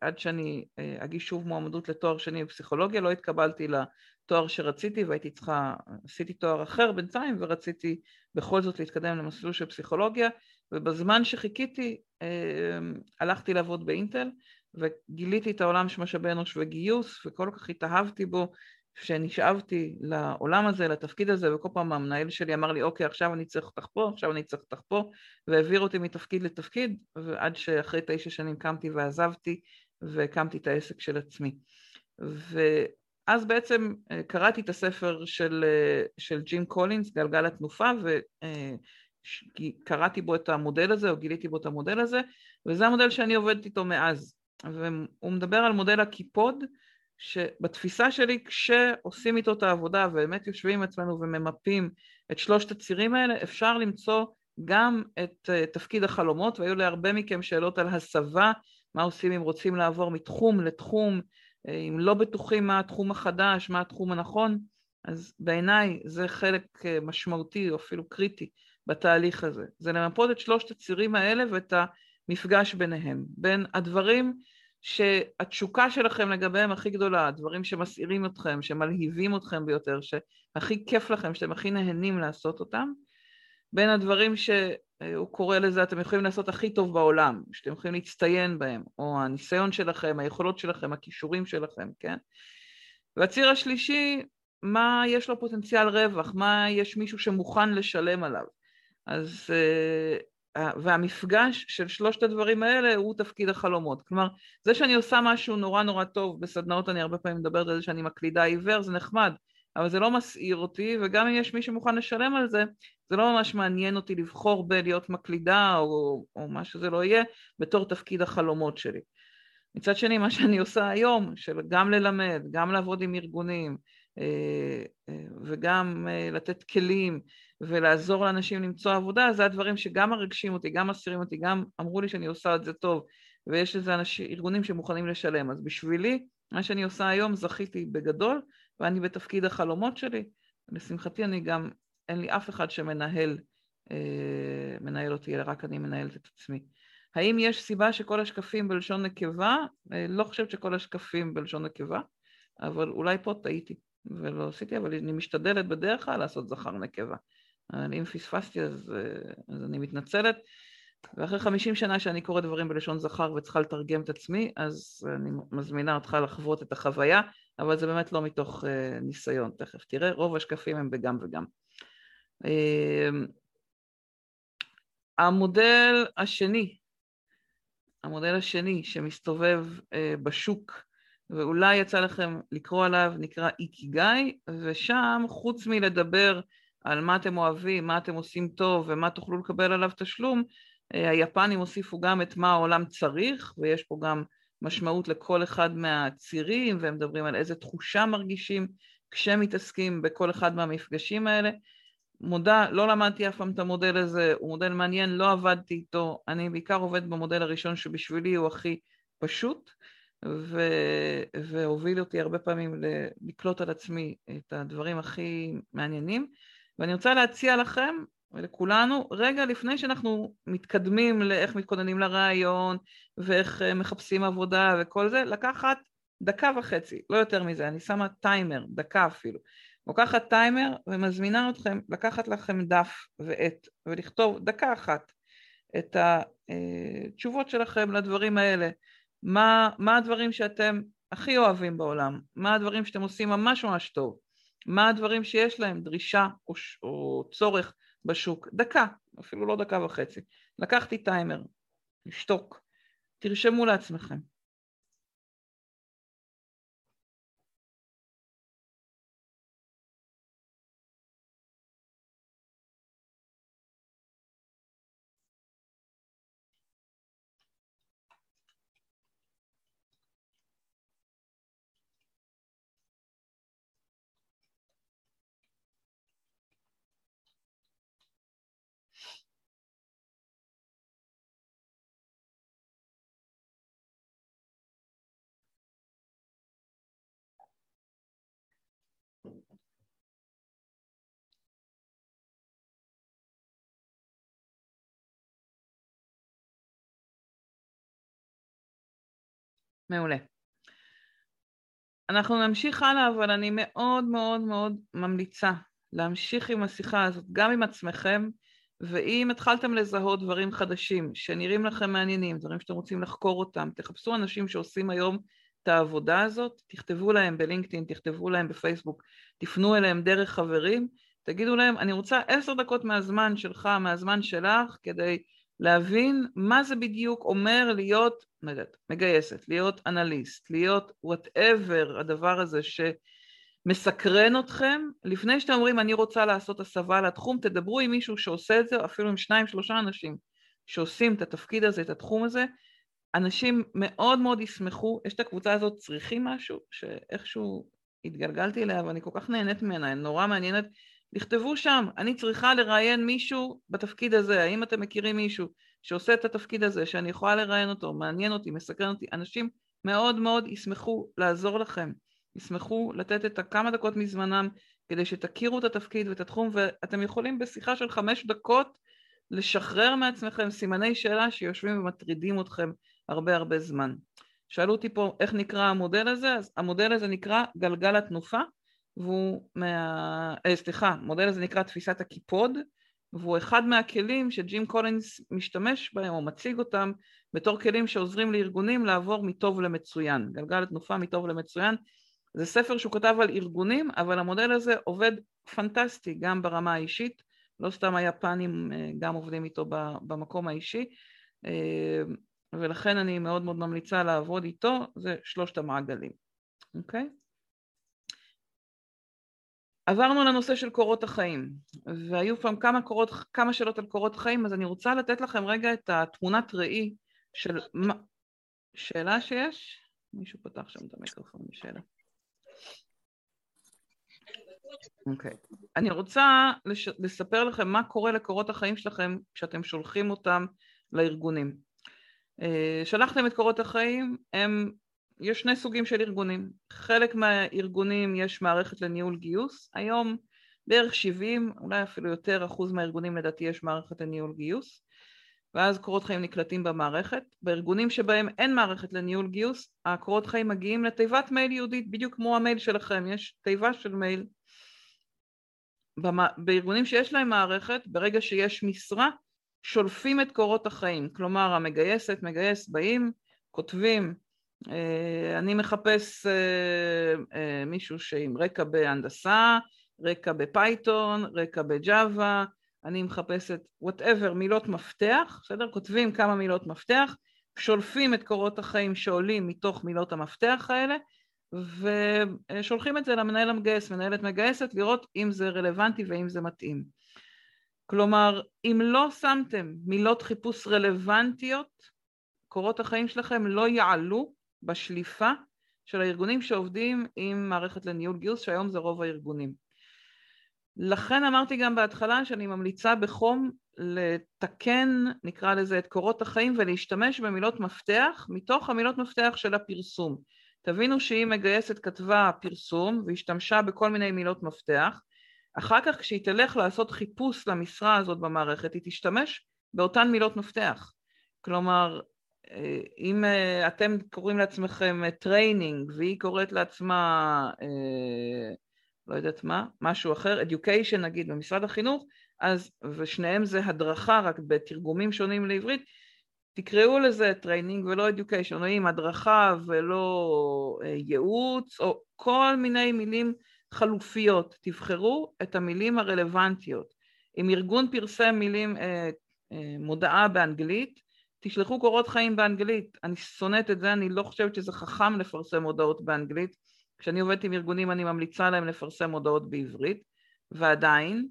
עד שאני אה, אגיש שוב מועמדות לתואר שני בפסיכולוגיה, לא התקבלתי לתואר שרציתי והייתי צריכה, עשיתי תואר אחר בינתיים ורציתי בכל זאת להתקדם למסלול של פסיכולוגיה, ובזמן שחיכיתי אה, הלכתי לעבוד באינטל וגיליתי את העולם של משאבי אנוש וגיוס וכל כך התאהבתי בו שנשאבתי לעולם הזה, לתפקיד הזה, וכל פעם המנהל שלי אמר לי, אוקיי, עכשיו אני צריך אותך פה, עכשיו אני צריך אותך פה, והעביר אותי מתפקיד לתפקיד, ועד שאחרי תשע שנים קמתי ועזבתי, והקמתי את העסק של עצמי. ואז בעצם קראתי את הספר של, של ג'ים קולינס, גלגל התנופה, וקראתי בו את המודל הזה, או גיליתי בו את המודל הזה, וזה המודל שאני עובדת איתו מאז. והוא מדבר על מודל הקיפוד, שבתפיסה שלי כשעושים איתו את העבודה ובאמת יושבים אצלנו וממפים את שלושת הצירים האלה, אפשר למצוא גם את uh, תפקיד החלומות, והיו להרבה מכם שאלות על הסבה, מה עושים אם רוצים לעבור מתחום לתחום, uh, אם לא בטוחים מה התחום החדש, מה התחום הנכון, אז בעיניי זה חלק uh, משמעותי או אפילו קריטי בתהליך הזה. זה למפות את שלושת הצירים האלה ואת המפגש ביניהם, בין הדברים שהתשוקה שלכם לגביהם הכי גדולה, הדברים שמסעירים אתכם, שמלהיבים אתכם ביותר, שהכי כיף לכם, שאתם הכי נהנים לעשות אותם, בין הדברים שהוא קורא לזה, אתם יכולים לעשות הכי טוב בעולם, שאתם יכולים להצטיין בהם, או הניסיון שלכם, היכולות שלכם, הכישורים שלכם, כן? והציר השלישי, מה יש לו פוטנציאל רווח, מה יש מישהו שמוכן לשלם עליו. אז והמפגש של שלושת הדברים האלה הוא תפקיד החלומות. כלומר, זה שאני עושה משהו נורא נורא טוב, בסדנאות אני הרבה פעמים מדברת על זה שאני מקלידה עיוור, זה נחמד, אבל זה לא מסעיר אותי, וגם אם יש מי שמוכן לשלם על זה, זה לא ממש מעניין אותי לבחור בלהיות מקלידה או, או מה שזה לא יהיה, בתור תפקיד החלומות שלי. מצד שני, מה שאני עושה היום, של גם ללמד, גם לעבוד עם ארגונים, אה, אה, וגם אה, לתת כלים ולעזור לאנשים למצוא עבודה, זה הדברים שגם מרגשים אותי, גם מסתירים אותי, גם אמרו לי שאני עושה את זה טוב, ויש לזה אנשים, ארגונים שמוכנים לשלם. אז בשבילי, מה שאני עושה היום, זכיתי בגדול, ואני בתפקיד החלומות שלי. לשמחתי אני גם, אין לי אף אחד שמנהל מנהל אותי, אלא רק אני מנהלת את עצמי. האם יש סיבה שכל השקפים בלשון נקבה? לא חושבת שכל השקפים בלשון נקבה, אבל אולי פה טעיתי. ולא עשיתי, אבל אני משתדלת בדרך כלל לעשות זכר נקבה. אבל אם פספסתי אז, אז אני מתנצלת. ואחרי 50 שנה שאני קוראת דברים בלשון זכר וצריכה לתרגם את עצמי, אז אני מזמינה אותך לחוות את החוויה, אבל זה באמת לא מתוך uh, ניסיון, תכף תראה, רוב השקפים הם בגם וגם. Uh, המודל השני, המודל השני שמסתובב uh, בשוק ואולי יצא לכם לקרוא עליו, נקרא איקיגאי, ושם חוץ מלדבר על מה אתם אוהבים, מה אתם עושים טוב ומה תוכלו לקבל עליו תשלום, אה, היפנים הוסיפו גם את מה העולם צריך, ויש פה גם משמעות לכל אחד מהצירים, והם מדברים על איזה תחושה מרגישים כשמתעסקים בכל אחד מהמפגשים האלה. מודה, לא למדתי אף פעם את המודל הזה, הוא מודל מעניין, לא עבדתי איתו, אני בעיקר עובד במודל הראשון שבשבילי הוא הכי פשוט. ו... והוביל אותי הרבה פעמים לקלוט על עצמי את הדברים הכי מעניינים. ואני רוצה להציע לכם ולכולנו, רגע לפני שאנחנו מתקדמים לאיך מתכוננים לראיון ואיך אה, מחפשים עבודה וכל זה, לקחת דקה וחצי, לא יותר מזה, אני שמה טיימר, דקה אפילו. לוקחת טיימר ומזמינה אתכם לקחת לכם דף ועט ולכתוב דקה אחת את התשובות שלכם לדברים האלה. מה, מה הדברים שאתם הכי אוהבים בעולם, מה הדברים שאתם עושים ממש ממש טוב, מה הדברים שיש להם דרישה או, או צורך בשוק. דקה, אפילו לא דקה וחצי. לקחתי טיימר, לשתוק, תרשמו לעצמכם. מעולה. אנחנו נמשיך הלאה, אבל אני מאוד מאוד מאוד ממליצה להמשיך עם השיחה הזאת, גם עם עצמכם, ואם התחלתם לזהות דברים חדשים שנראים לכם מעניינים, דברים שאתם רוצים לחקור אותם, תחפשו אנשים שעושים היום את העבודה הזאת, תכתבו להם בלינקדאין, תכתבו להם בפייסבוק, תפנו אליהם דרך חברים, תגידו להם, אני רוצה עשר דקות מהזמן שלך, מהזמן שלך, כדי להבין מה זה בדיוק אומר להיות, לא יודעת, מגייסת, להיות אנליסט, להיות וואטאבר הדבר הזה שמסקרן אתכם, לפני שאתם אומרים אני רוצה לעשות הסבה לתחום, תדברו עם מישהו שעושה את זה, אפילו עם שניים שלושה אנשים שעושים את התפקיד הזה, את התחום הזה, אנשים מאוד מאוד ישמחו, יש את הקבוצה הזאת צריכים משהו, שאיכשהו התגלגלתי אליה ואני כל כך נהנית ממנה, נורא מעניינת לכתבו שם, אני צריכה לראיין מישהו בתפקיד הזה, האם אתם מכירים מישהו שעושה את התפקיד הזה, שאני יכולה לראיין אותו, מעניין אותי, מסקרן אותי, אנשים מאוד מאוד ישמחו לעזור לכם, ישמחו לתת את הכמה דקות מזמנם כדי שתכירו את התפקיד ואת התחום, ואתם יכולים בשיחה של חמש דקות לשחרר מעצמכם סימני שאלה שיושבים ומטרידים אתכם הרבה הרבה זמן. שאלו אותי פה איך נקרא המודל הזה, אז המודל הזה נקרא גלגל התנופה, והוא מה... אה, סליחה, המודל הזה נקרא תפיסת הקיפוד, והוא אחד מהכלים שג'ים קולינס משתמש בהם או מציג אותם בתור כלים שעוזרים לארגונים לעבור מטוב למצוין. גלגל התנופה מטוב למצוין. זה ספר שהוא כתב על ארגונים, אבל המודל הזה עובד פנטסטי גם ברמה האישית, לא סתם היפנים אה, גם עובדים איתו במקום האישי, אה, ולכן אני מאוד מאוד ממליצה לעבוד איתו, זה שלושת המעגלים, אוקיי? Okay? עברנו לנושא של קורות החיים, והיו פעם כמה, קורות, כמה שאלות על קורות חיים, אז אני רוצה לתת לכם רגע את התמונת ראי של... שאלה שיש? מישהו פתח שם את המיקרופון בשאלה. אוקיי. Okay. אני רוצה לש... לספר לכם מה קורה לקורות החיים שלכם כשאתם שולחים אותם לארגונים. אה, שלחתם את קורות החיים, הם יש שני סוגים של ארגונים. חלק מהארגונים יש מערכת לניהול גיוס, היום בערך 70, אולי אפילו יותר אחוז מהארגונים לדעתי יש מערכת לניהול גיוס, ואז קורות חיים נקלטים במערכת. בארגונים שבהם אין מערכת לניהול גיוס, הקורות חיים מגיעים לתיבת מייל יהודית, בדיוק כמו המייל שלכם, יש תיבה של מייל. בארגונים שיש להם מערכת, ברגע שיש משרה, שולפים את קורות החיים, כלומר המגייסת, מגייס, באים, כותבים אני מחפש אה, אה, מישהו שעם רקע בהנדסה, רקע ב Python, רקע ב Java, אני מחפשת whatever מילות מפתח, בסדר? כותבים כמה מילות מפתח, שולפים את קורות החיים שעולים מתוך מילות המפתח האלה ושולחים את זה למנהל המגייס, מנהלת מגייסת, לראות אם זה רלוונטי ואם זה מתאים. כלומר, אם לא שמתם מילות חיפוש רלוונטיות, קורות החיים שלכם לא יעלו בשליפה של הארגונים שעובדים עם מערכת לניהול גיוס, שהיום זה רוב הארגונים. לכן אמרתי גם בהתחלה שאני ממליצה בחום לתקן, נקרא לזה, את קורות החיים ולהשתמש במילות מפתח מתוך המילות מפתח של הפרסום. תבינו שהיא מגייסת כתבה פרסום והשתמשה בכל מיני מילות מפתח, אחר כך כשהיא תלך לעשות חיפוש למשרה הזאת במערכת, היא תשתמש באותן מילות מפתח. כלומר, אם אה, אתם קוראים לעצמכם training אה, והיא קוראת לעצמה אה, לא יודעת מה, משהו אחר, education נגיד במשרד החינוך, אז, ושניהם זה הדרכה רק בתרגומים שונים לעברית, תקראו לזה training ולא education, או אם הדרכה ולא ייעוץ, או כל מיני מילים חלופיות, תבחרו את המילים הרלוונטיות. אם ארגון פרסם מילים, מודעה באנגלית, תשלחו קורות חיים באנגלית. אני שונאת את זה, אני לא חושבת שזה חכם לפרסם הודעות באנגלית. כשאני עובדת עם ארגונים אני ממליצה להם לפרסם הודעות בעברית, ועדיין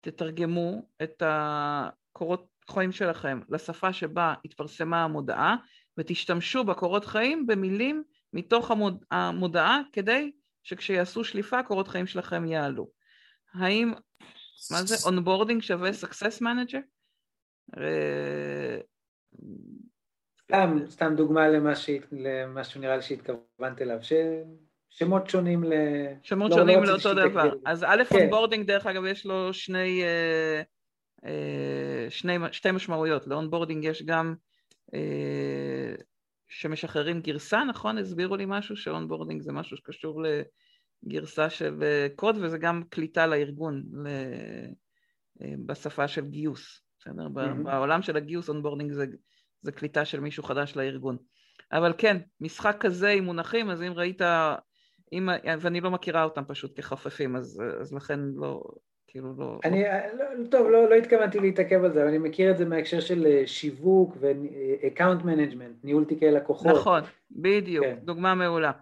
תתרגמו את הקורות חיים שלכם לשפה שבה התפרסמה המודעה, ותשתמשו בקורות חיים במילים מתוך המוד... המודעה כדי שכשיעשו שליפה קורות חיים שלכם יעלו. האם, מה זה onboarding שווה success manager? סתם, סתם דוגמה למה, ש... למשהו נראה לי שהתכוונת אליו, ש... שמות שונים ל... שמות לא, שונים לא לאותו דבר. אז א', כן. onboarding, דרך אגב, יש לו שני, אה, אה, שני, שתי משמעויות. ל onboarding יש גם אה, שמשחררים גרסה, נכון? הסבירו לי משהו ש onboarding זה משהו שקשור לגרסה של קוד, וזה גם קליטה לארגון בשפה של גיוס. בסדר? Mm-hmm. בעולם של הגיוס onboarding זה, זה קליטה של מישהו חדש לארגון. אבל כן, משחק כזה עם מונחים, אז אם ראית, אם, ואני לא מכירה אותם פשוט כחופפים, אז, אז לכן לא, כאילו לא... אני, לא, טוב, לא, לא התכוונתי להתעכב על זה, אבל אני מכיר את זה מההקשר של אה, שיווק ו-account management, ניהול תיקי לקוחות. נכון, בדיוק, כן. דוגמה מעולה.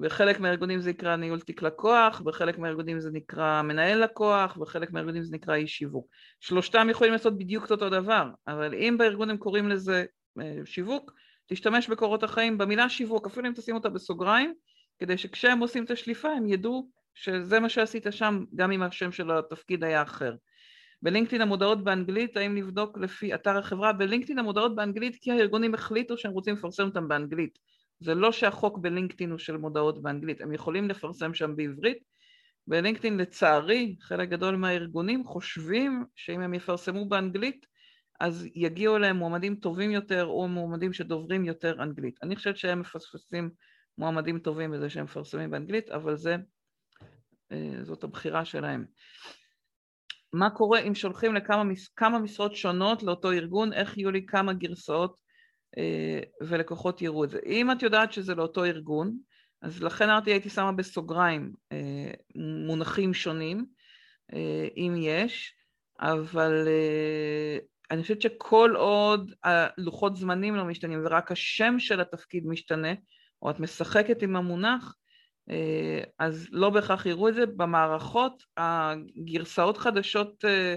בחלק מהארגונים זה נקרא ניהול תיק לקוח, בחלק מהארגונים זה נקרא מנהל לקוח, בחלק מהארגונים זה נקרא איש שיווק. שלושתם יכולים לעשות בדיוק את אותו דבר, אבל אם בארגון הם קוראים לזה אה, שיווק, תשתמש בקורות החיים במילה שיווק, אפילו אם תשים אותה בסוגריים, כדי שכשהם עושים את השליפה הם ידעו שזה מה שעשית שם, גם אם השם של התפקיד היה אחר. בלינקדאין המודעות באנגלית, האם לבדוק לפי אתר החברה? בלינקדאין המודעות באנגלית כי הארגונים החליטו שהם רוצים לפרסם אותם באנגלית. זה לא שהחוק בלינקדאין הוא של מודעות באנגלית, הם יכולים לפרסם שם בעברית. בלינקדאין לצערי חלק גדול מהארגונים חושבים שאם הם יפרסמו באנגלית אז יגיעו אליהם מועמדים טובים יותר או מועמדים שדוברים יותר אנגלית. אני חושבת שהם מפספסים מועמדים טובים בזה שהם מפרסמים באנגלית, אבל זה, אה, זאת הבחירה שלהם. מה קורה אם שולחים לכמה משרות שונות לאותו ארגון, איך יהיו לי כמה גרסאות ולקוחות יראו את זה. אם את יודעת שזה לאותו ארגון, אז לכן אמרתי הייתי שמה בסוגריים אה, מונחים שונים, אה, אם יש, אבל אני חושבת שכל עוד הלוחות זמנים לא משתנים ורק השם של התפקיד משתנה, או את משחקת עם המונח, אה, אז לא בהכרח יראו את זה. במערכות, הגרסאות חדשות, אה, אה,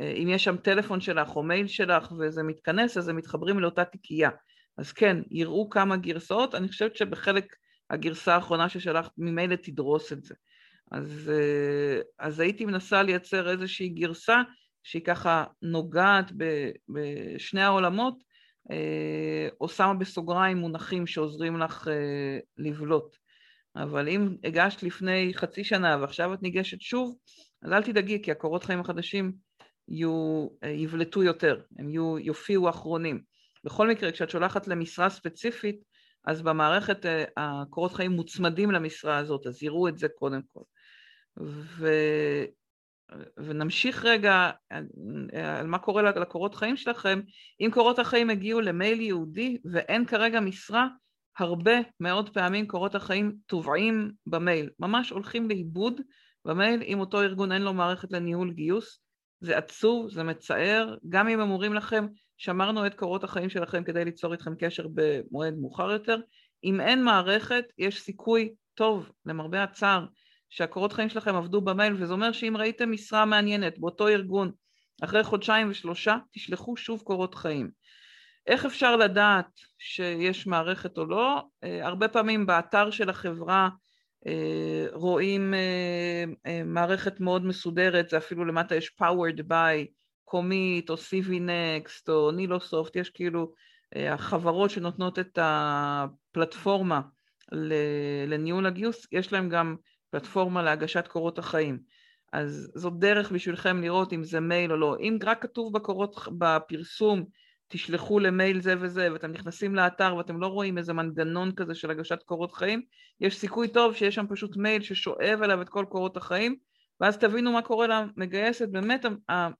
אם יש שם טלפון שלך או מייל שלך וזה מתכנס, אז הם מתחברים לאותה תיקייה. אז כן, יראו כמה גרסאות, אני חושבת שבחלק הגרסה האחרונה ששלחת ממילא תדרוס את זה. אז, אז הייתי מנסה לייצר איזושהי גרסה שהיא ככה נוגעת בשני העולמות, או שמה בסוגריים מונחים שעוזרים לך לבלוט. אבל אם הגשת לפני חצי שנה ועכשיו את ניגשת שוב, אז אל תדאגי, כי הקורות חיים החדשים יהיו, יבלטו יותר, הם יהיו, יופיעו אחרונים. בכל מקרה, כשאת שולחת למשרה ספציפית, אז במערכת אה, הקורות חיים מוצמדים למשרה הזאת, אז יראו את זה קודם כל. ו... ונמשיך רגע על מה קורה לקורות חיים שלכם. אם קורות החיים הגיעו למייל יהודי ואין כרגע משרה, הרבה מאוד פעמים קורות החיים טובעים במייל, ממש הולכים לאיבוד במייל אם אותו ארגון אין לו מערכת לניהול גיוס. זה עצוב, זה מצער, גם אם הם אומרים לכם, שמרנו את קורות החיים שלכם כדי ליצור איתכם קשר במועד מאוחר יותר, אם אין מערכת, יש סיכוי טוב, למרבה הצער, שהקורות חיים שלכם עבדו במייל, וזה אומר שאם ראיתם משרה מעניינת באותו ארגון אחרי חודשיים ושלושה, תשלחו שוב קורות חיים. איך אפשר לדעת שיש מערכת או לא? אה, הרבה פעמים באתר של החברה רואים אה, מערכת מאוד מסודרת, זה אפילו למטה יש powered by, קומית או CV Next או נילוסופט, יש כאילו החברות שנותנות את הפלטפורמה לניהול הגיוס, יש להם גם פלטפורמה להגשת קורות החיים. אז זאת דרך בשבילכם לראות אם זה מייל או לא. אם רק כתוב בקורות, בפרסום תשלחו למייל זה וזה, ואתם נכנסים לאתר ואתם לא רואים איזה מנגנון כזה של הגשת קורות חיים, יש סיכוי טוב שיש שם פשוט מייל ששואב אליו את כל קורות החיים, ואז תבינו מה קורה למגייסת, באמת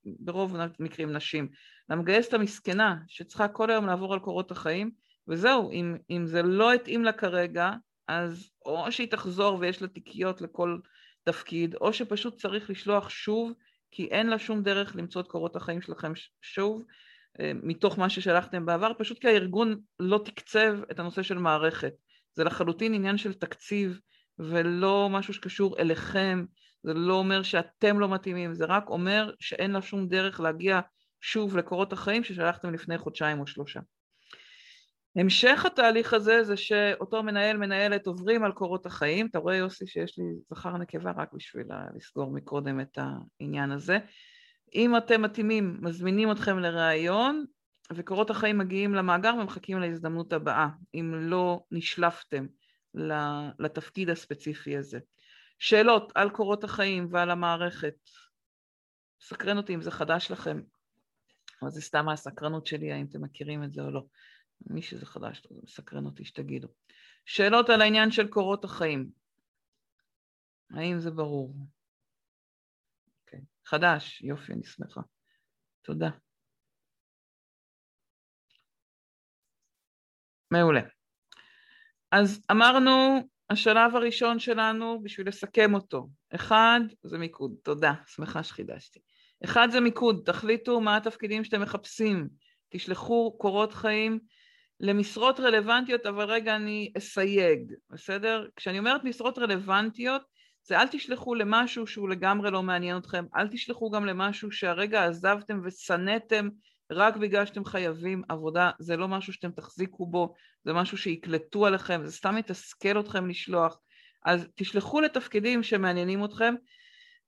ברוב המקרים נשים, למגייסת המסכנה שצריכה כל היום לעבור על קורות החיים, וזהו, אם, אם זה לא התאים לה כרגע, אז או שהיא תחזור ויש לה תיקיות לכל תפקיד, או שפשוט צריך לשלוח שוב, כי אין לה שום דרך למצוא את קורות החיים שלכם שוב, מתוך מה ששלחתם בעבר, פשוט כי הארגון לא תקצב את הנושא של מערכת. זה לחלוטין עניין של תקציב ולא משהו שקשור אליכם, זה לא אומר שאתם לא מתאימים, זה רק אומר שאין לה שום דרך להגיע שוב לקורות החיים ששלחתם לפני חודשיים או שלושה. המשך התהליך הזה זה שאותו מנהל מנהלת עוברים על קורות החיים, אתה רואה יוסי שיש לי זכר נקבה רק בשביל לסגור מקודם את העניין הזה, אם אתם מתאימים, מזמינים אתכם לראיון, וקורות החיים מגיעים למאגר ומחכים להזדמנות הבאה, אם לא נשלפתם לתפקיד הספציפי הזה. שאלות על קורות החיים ועל המערכת. סקרן אותי אם זה חדש לכם, אבל זה סתם הסקרנות שלי, האם אתם מכירים את זה או לא. מי שזה חדש, זה מסקרן אותי שתגידו. שאלות על העניין של קורות החיים. האם זה ברור? חדש, יופי, אני שמחה. תודה. מעולה. אז אמרנו, השלב הראשון שלנו, בשביל לסכם אותו, אחד זה מיקוד, תודה, שמחה שחידשתי. אחד זה מיקוד, תחליטו מה התפקידים שאתם מחפשים, תשלחו קורות חיים למשרות רלוונטיות, אבל רגע אני אסייג, בסדר? כשאני אומרת משרות רלוונטיות, זה אל תשלחו למשהו שהוא לגמרי לא מעניין אתכם, אל תשלחו גם למשהו שהרגע עזבתם ושנאתם רק בגלל שאתם חייבים עבודה, זה לא משהו שאתם תחזיקו בו, זה משהו שיקלטו עליכם, זה סתם יתסכל אתכם לשלוח, אז תשלחו לתפקידים שמעניינים אתכם,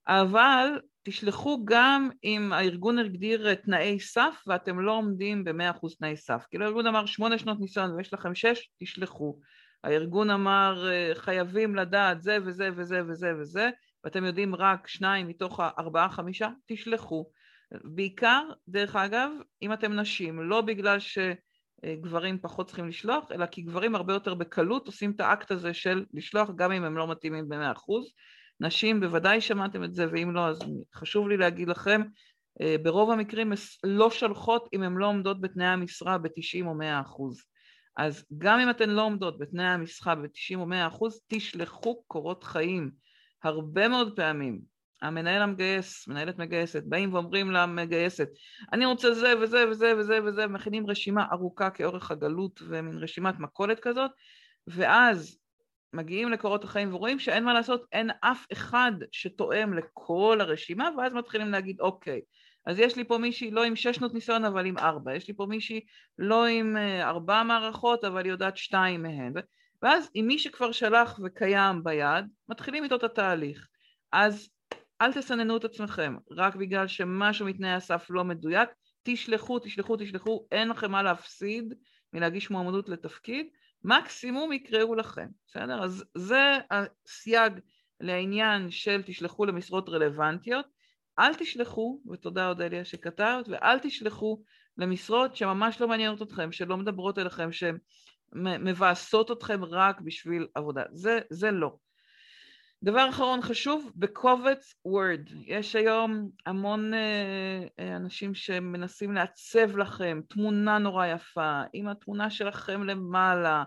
אבל תשלחו גם אם הארגון הגדיר תנאי סף ואתם לא עומדים ב-100% תנאי סף. כאילו הארגון אמר שמונה שנות ניסיון ויש לכם שש, תשלחו. הארגון אמר אה, חייבים לדעת זה וזה וזה וזה וזה, ואתם יודעים רק שניים מתוך הארבעה חמישה, תשלחו. בעיקר, דרך אגב, אם אתם נשים, לא בגלל שגברים פחות צריכים לשלוח, אלא כי גברים הרבה יותר בקלות עושים את האקט הזה של לשלוח גם אם הם לא מתאימים במאה אחוז. נשים, בוודאי שמעתם את זה, ואם לא, אז חשוב לי להגיד לכם, אה, ברוב המקרים לא שלחות אם הן לא עומדות בתנאי המשרה ב-90 או 100 אחוז. אז גם אם אתן לא עומדות בתנאי המשחק ב-90 או 100 אחוז, תשלחו קורות חיים. הרבה מאוד פעמים המנהל המגייס, מנהלת מגייסת, באים ואומרים למגייסת, אני רוצה זה וזה וזה וזה וזה, מכינים רשימה ארוכה כאורך הגלות ומין רשימת מכולת כזאת, ואז מגיעים לקורות החיים ורואים שאין מה לעשות, אין אף אחד שתואם לכל הרשימה, ואז מתחילים להגיד, אוקיי, אז יש לי פה מישהי לא עם שש שנות ניסיון אבל עם ארבע, יש לי פה מישהי לא עם אה, ארבע מערכות אבל היא יודעת שתיים מהן, ואז עם מי שכבר שלח וקיים ביד, מתחילים איתו את התהליך. אז אל תסננו את עצמכם, רק בגלל שמשהו מתנאי הסף לא מדויק, תשלחו, תשלחו, תשלחו, אין לכם מה להפסיד מלהגיש מועמדות לתפקיד, מקסימום יקראו לכם, בסדר? אז זה הסייג לעניין של תשלחו למשרות רלוונטיות, אל תשלחו, ותודה אודליה שכתבת, ואל תשלחו למשרות שממש לא מעניינות אתכם, שלא מדברות אליכם, שמבאסות אתכם רק בשביל עבודה. זה, זה לא. דבר אחרון חשוב, בקובץ וורד. יש היום המון אה, אנשים שמנסים לעצב לכם תמונה נורא יפה, עם התמונה שלכם למעלה,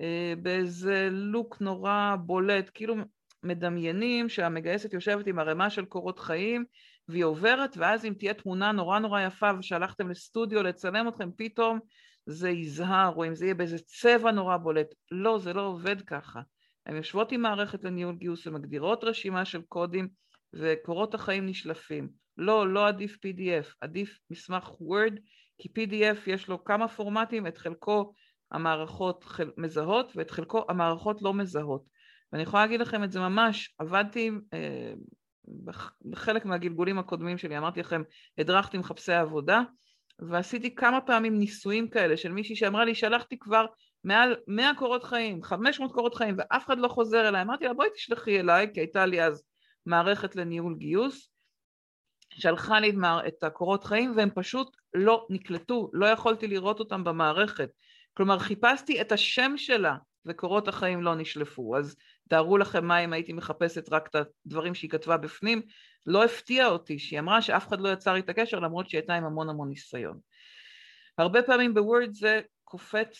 אה, באיזה לוק נורא בולט, כאילו מדמיינים שהמגייסת יושבת עם ערימה של קורות חיים והיא עוברת, ואז אם תהיה תמונה נורא נורא יפה ושהלכתם לסטודיו לצלם אתכם, פתאום זה יזהר, או אם זה יהיה באיזה צבע נורא בולט. לא, זה לא עובד ככה. הן יושבות עם מערכת לניהול גיוס ומגדירות רשימה של קודים וקורות החיים נשלפים. לא, לא עדיף PDF, עדיף מסמך Word, כי PDF יש לו כמה פורמטים, את חלקו המערכות מזהות ואת חלקו המערכות לא מזהות. ואני יכולה להגיד לכם את זה ממש, עבדתי אה, בחלק מהגלגולים הקודמים שלי, אמרתי לכם, הדרכתי מחפשי עבודה, ועשיתי כמה פעמים ניסויים כאלה של מישהי שאמרה לי, שלחתי כבר מעל 100 קורות חיים, 500 קורות חיים, ואף אחד לא חוזר אליי. אמרתי לה, בואי תשלחי אליי, כי הייתה לי אז מערכת לניהול גיוס, שלחה לי את הקורות חיים, והם פשוט לא נקלטו, לא יכולתי לראות אותם במערכת. כלומר, חיפשתי את השם שלה, וקורות החיים לא נשלפו. אז תארו לכם מה אם הייתי מחפשת רק את הדברים שהיא כתבה בפנים. לא הפתיע אותי שהיא אמרה שאף אחד לא יצר איתה קשר למרות שהיא הייתה עם המון המון ניסיון. הרבה פעמים בוורד זה קופץ,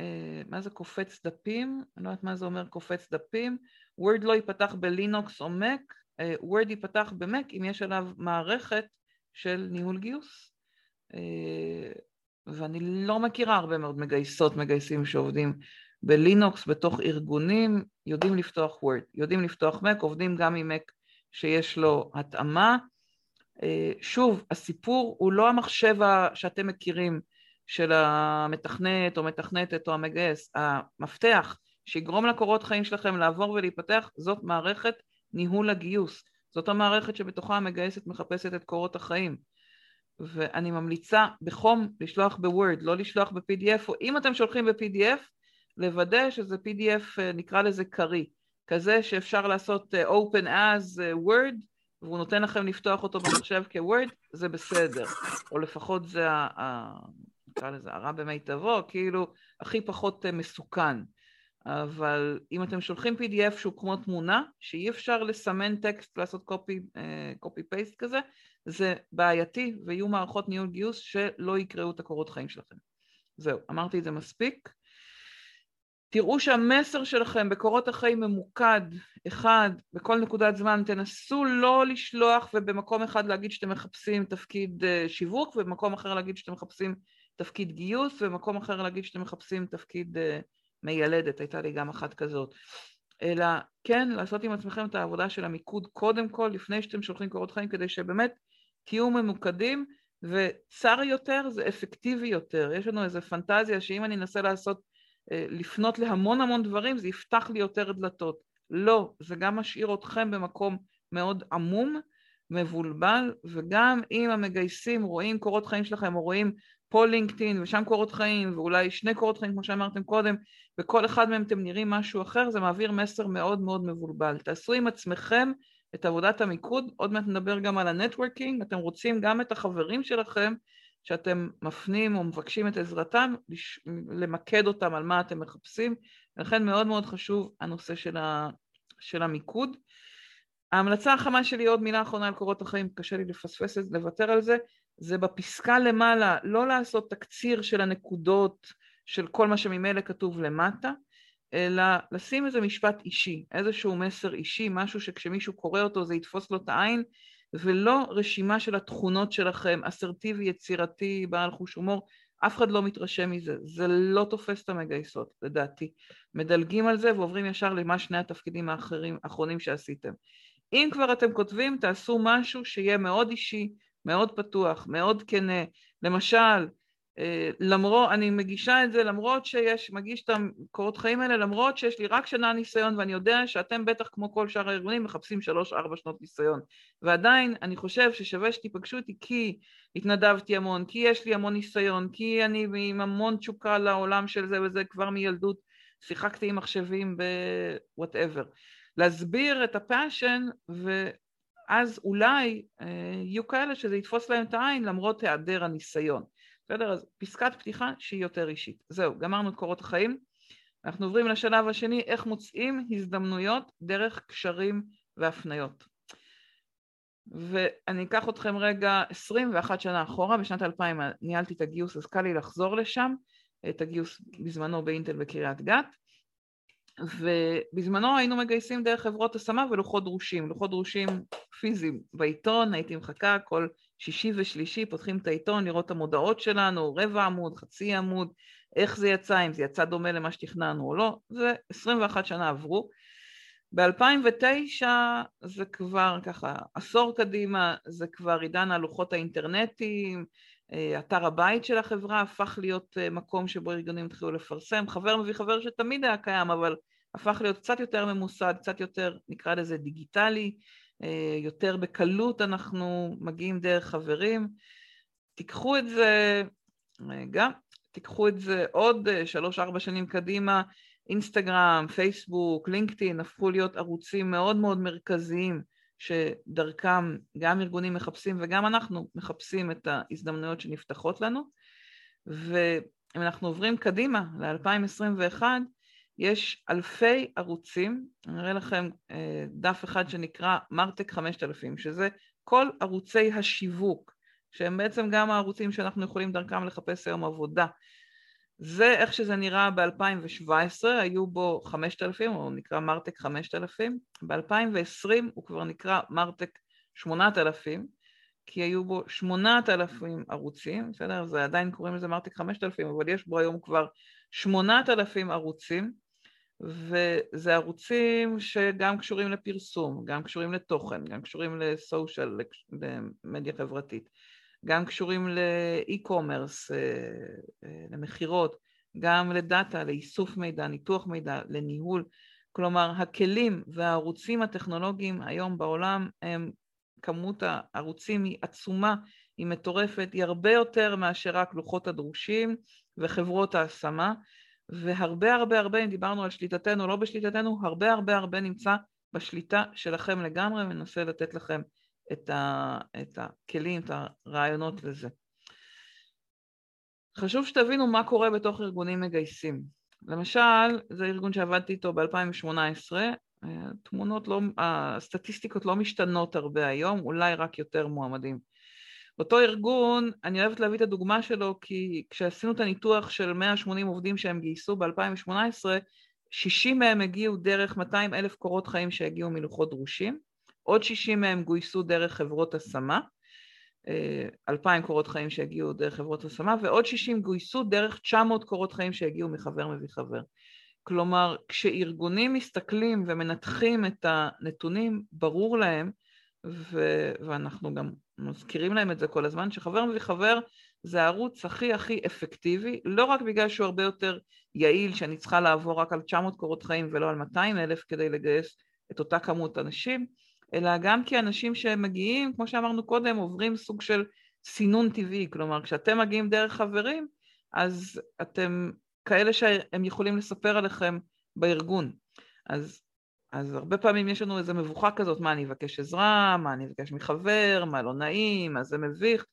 אה, מה זה קופץ דפים? אני לא יודעת מה זה אומר קופץ דפים. וורד לא ייפתח בלינוקס או מק, וורד ייפתח במק אם יש עליו מערכת של ניהול גיוס. אה, ואני לא מכירה הרבה מאוד מגייסות, מגייסים שעובדים בלינוקס בתוך ארגונים יודעים לפתוח וורד, יודעים לפתוח מק, עובדים גם עם מק שיש לו התאמה. אה, שוב, הסיפור הוא לא המחשב שאתם מכירים של המתכנת או מתכנתת או המגייס, המפתח שיגרום לקורות חיים שלכם לעבור ולהיפתח זאת מערכת ניהול הגיוס, זאת המערכת שבתוכה המגייסת מחפשת את קורות החיים. ואני ממליצה בחום לשלוח בוורד, לא לשלוח ב-PDF, או אם אתם שולחים ב-PDF, לוודא שזה PDF אה, נקרא לזה קריא, כזה שאפשר לעשות אה, open as אה, word והוא נותן לכם לפתוח אותו במחשב כוורד, זה בסדר, או לפחות זה, ה, נקרא לזה הרע במיטבו, כאילו הכי פחות מסוכן. אבל אם אתם שולחים PDF שהוא כמו תמונה, שאי אפשר לסמן טקסט, לעשות קופי, קופי פייסט כזה, זה בעייתי ויהיו מערכות ניהול גיוס שלא יקראו את הקורות חיים שלכם. זהו, אמרתי את זה מספיק. תראו שהמסר שלכם בקורות החיים ממוקד, אחד, בכל נקודת זמן, תנסו לא לשלוח ובמקום אחד להגיד שאתם מחפשים תפקיד אה, שיווק ובמקום אחר להגיד שאתם מחפשים תפקיד גיוס ובמקום אחר להגיד שאתם מחפשים תפקיד אה, מיילדת, הייתה לי גם אחת כזאת. אלא כן, לעשות עם עצמכם את העבודה של המיקוד קודם כל, לפני שאתם שולחים קורות חיים, כדי שבאמת תהיו ממוקדים, וצר יותר זה אפקטיבי יותר. יש לנו איזו פנטזיה שאם אני אנסה לעשות לפנות להמון המון דברים, זה יפתח לי יותר דלתות. לא, זה גם משאיר אתכם במקום מאוד עמום, מבולבל, וגם אם המגייסים רואים קורות חיים שלכם, או רואים פה לינקדאין ושם קורות חיים, ואולי שני קורות חיים כמו שאמרתם קודם, וכל אחד מהם אתם נראים משהו אחר, זה מעביר מסר מאוד מאוד מבולבל. תעשו עם עצמכם את עבודת המיקוד, עוד מעט נדבר גם על הנטוורקינג, אתם רוצים גם את החברים שלכם שאתם מפנים או מבקשים את עזרתם, למקד אותם על מה אתם מחפשים, ולכן מאוד מאוד חשוב הנושא של, ה, של המיקוד. ההמלצה החמה שלי, עוד מילה אחרונה על קורות החיים, קשה לי לפספס את זה, לוותר על זה, זה בפסקה למעלה, לא לעשות תקציר של הנקודות של כל מה שממילא כתוב למטה, אלא לשים איזה משפט אישי, איזשהו מסר אישי, משהו שכשמישהו קורא אותו זה יתפוס לו את העין, ולא רשימה של התכונות שלכם, אסרטיבי, יצירתי, בעל חוש הומור, אף אחד לא מתרשם מזה, זה לא תופס את המגייסות, לדעתי. מדלגים על זה ועוברים ישר למה שני התפקידים האחרים, האחרונים שעשיתם. אם כבר אתם כותבים, תעשו משהו שיהיה מאוד אישי, מאוד פתוח, מאוד כנה. למשל, למרות, אני מגישה את זה למרות שיש, מגיש את הקורות חיים האלה, למרות שיש לי רק שנה ניסיון ואני יודע שאתם בטח כמו כל שאר הארגונים מחפשים שלוש-ארבע שנות ניסיון. ועדיין אני חושב ששווה שתיפגשו אותי כי התנדבתי המון, כי יש לי המון ניסיון, כי אני עם המון תשוקה לעולם של זה וזה כבר מילדות, שיחקתי עם מחשבים ב-whatever. להסביר את הפאשן ואז אולי אה, יהיו כאלה שזה יתפוס להם את העין למרות היעדר הניסיון. בסדר? אז פסקת פתיחה שהיא יותר אישית. זהו, גמרנו את קורות החיים. אנחנו עוברים לשלב השני, איך מוצאים הזדמנויות דרך קשרים והפניות. ואני אקח אתכם רגע 21 שנה אחורה, בשנת 2000 ניהלתי את הגיוס, אז קל לי לחזור לשם, את הגיוס בזמנו באינטל בקריית גת, ובזמנו היינו מגייסים דרך חברות השמה ולוחות דרושים, לוחות דרושים פיזיים בעיתון, הייתי מחכה כל שישי ושלישי, פותחים את העיתון, לראות את המודעות שלנו, רבע עמוד, חצי עמוד, איך זה יצא, אם זה יצא דומה למה שתכננו או לא, זה 21 שנה עברו. ב-2009 זה כבר ככה עשור קדימה, זה כבר עידן הלוחות האינטרנטיים, אה, אתר הבית של החברה הפך להיות אה, מקום שבו ארגונים התחילו לפרסם, חבר מביא חבר שתמיד היה קיים, אבל הפך להיות קצת יותר ממוסד, קצת יותר, נקרא לזה דיגיטלי, יותר בקלות אנחנו מגיעים דרך חברים. תיקחו את זה, רגע, תיקחו את זה עוד שלוש-ארבע שנים קדימה, אינסטגרם, פייסבוק, לינקדאין הפכו להיות ערוצים מאוד מאוד מרכזיים שדרכם גם ארגונים מחפשים וגם אנחנו מחפשים את ההזדמנויות שנפתחות לנו. ואם אנחנו עוברים קדימה ל-2021, יש אלפי ערוצים, אני אראה לכם אה, דף אחד שנקרא מרטק 5000, שזה כל ערוצי השיווק, שהם בעצם גם הערוצים שאנחנו יכולים דרכם לחפש היום עבודה. זה איך שזה נראה ב-2017, היו בו 5,000, או נקרא מרטק 5,000, ב-2020 הוא כבר נקרא מרטק 8,000, כי היו בו 8,000 ערוצים, בסדר? זה עדיין קוראים לזה מרטק 5,000, אבל יש בו היום כבר 8,000 ערוצים, וזה ערוצים שגם קשורים לפרסום, גם קשורים לתוכן, גם קשורים לסושיאל, למדיה חברתית. גם קשורים לאי-קומרס, אה, אה, למכירות, גם לדאטה, לאיסוף מידע, ניתוח מידע, לניהול. כלומר, הכלים והערוצים הטכנולוגיים היום בעולם הם, כמות הערוצים היא עצומה, היא מטורפת, היא הרבה יותר מאשר רק לוחות הדרושים וחברות ההשמה, והרבה הרבה הרבה, אם דיברנו על שליטתנו, לא בשליטתנו, הרבה הרבה הרבה נמצא בשליטה שלכם לגמרי, וננסה לתת לכם את, ה, את הכלים, את הרעיונות לזה. חשוב שתבינו מה קורה בתוך ארגונים מגייסים. למשל, זה ארגון שעבדתי איתו ב-2018, התמונות לא, הסטטיסטיקות לא משתנות הרבה היום, אולי רק יותר מועמדים. באותו ארגון, אני אוהבת להביא את הדוגמה שלו, כי כשעשינו את הניתוח של 180 עובדים שהם גייסו ב-2018, 60 מהם הגיעו דרך 200 אלף קורות חיים שהגיעו מלוחות דרושים, עוד 60 מהם גויסו דרך חברות השמה, 2,000 אה, קורות חיים שהגיעו דרך חברות השמה, ועוד 60 גויסו דרך 900 קורות חיים שהגיעו מחבר מביא חבר. כלומר, כשארגונים מסתכלים ומנתחים את הנתונים, ברור להם, ו- ואנחנו גם מזכירים להם את זה כל הזמן, שחבר מביא חבר זה הערוץ הכי הכי אפקטיבי, לא רק בגלל שהוא הרבה יותר יעיל, שאני צריכה לעבור רק על 900 קורות חיים ולא על 200 אלף כדי לגייס את אותה כמות אנשים, אלא גם כי אנשים שמגיעים, כמו שאמרנו קודם, עוברים סוג של סינון טבעי, כלומר כשאתם מגיעים דרך חברים, אז אתם כאלה שהם יכולים לספר עליכם בארגון. אז, אז הרבה פעמים יש לנו איזו מבוכה כזאת, מה אני אבקש עזרה, מה אני אבקש מחבר, מה לא נעים, מה זה מביך.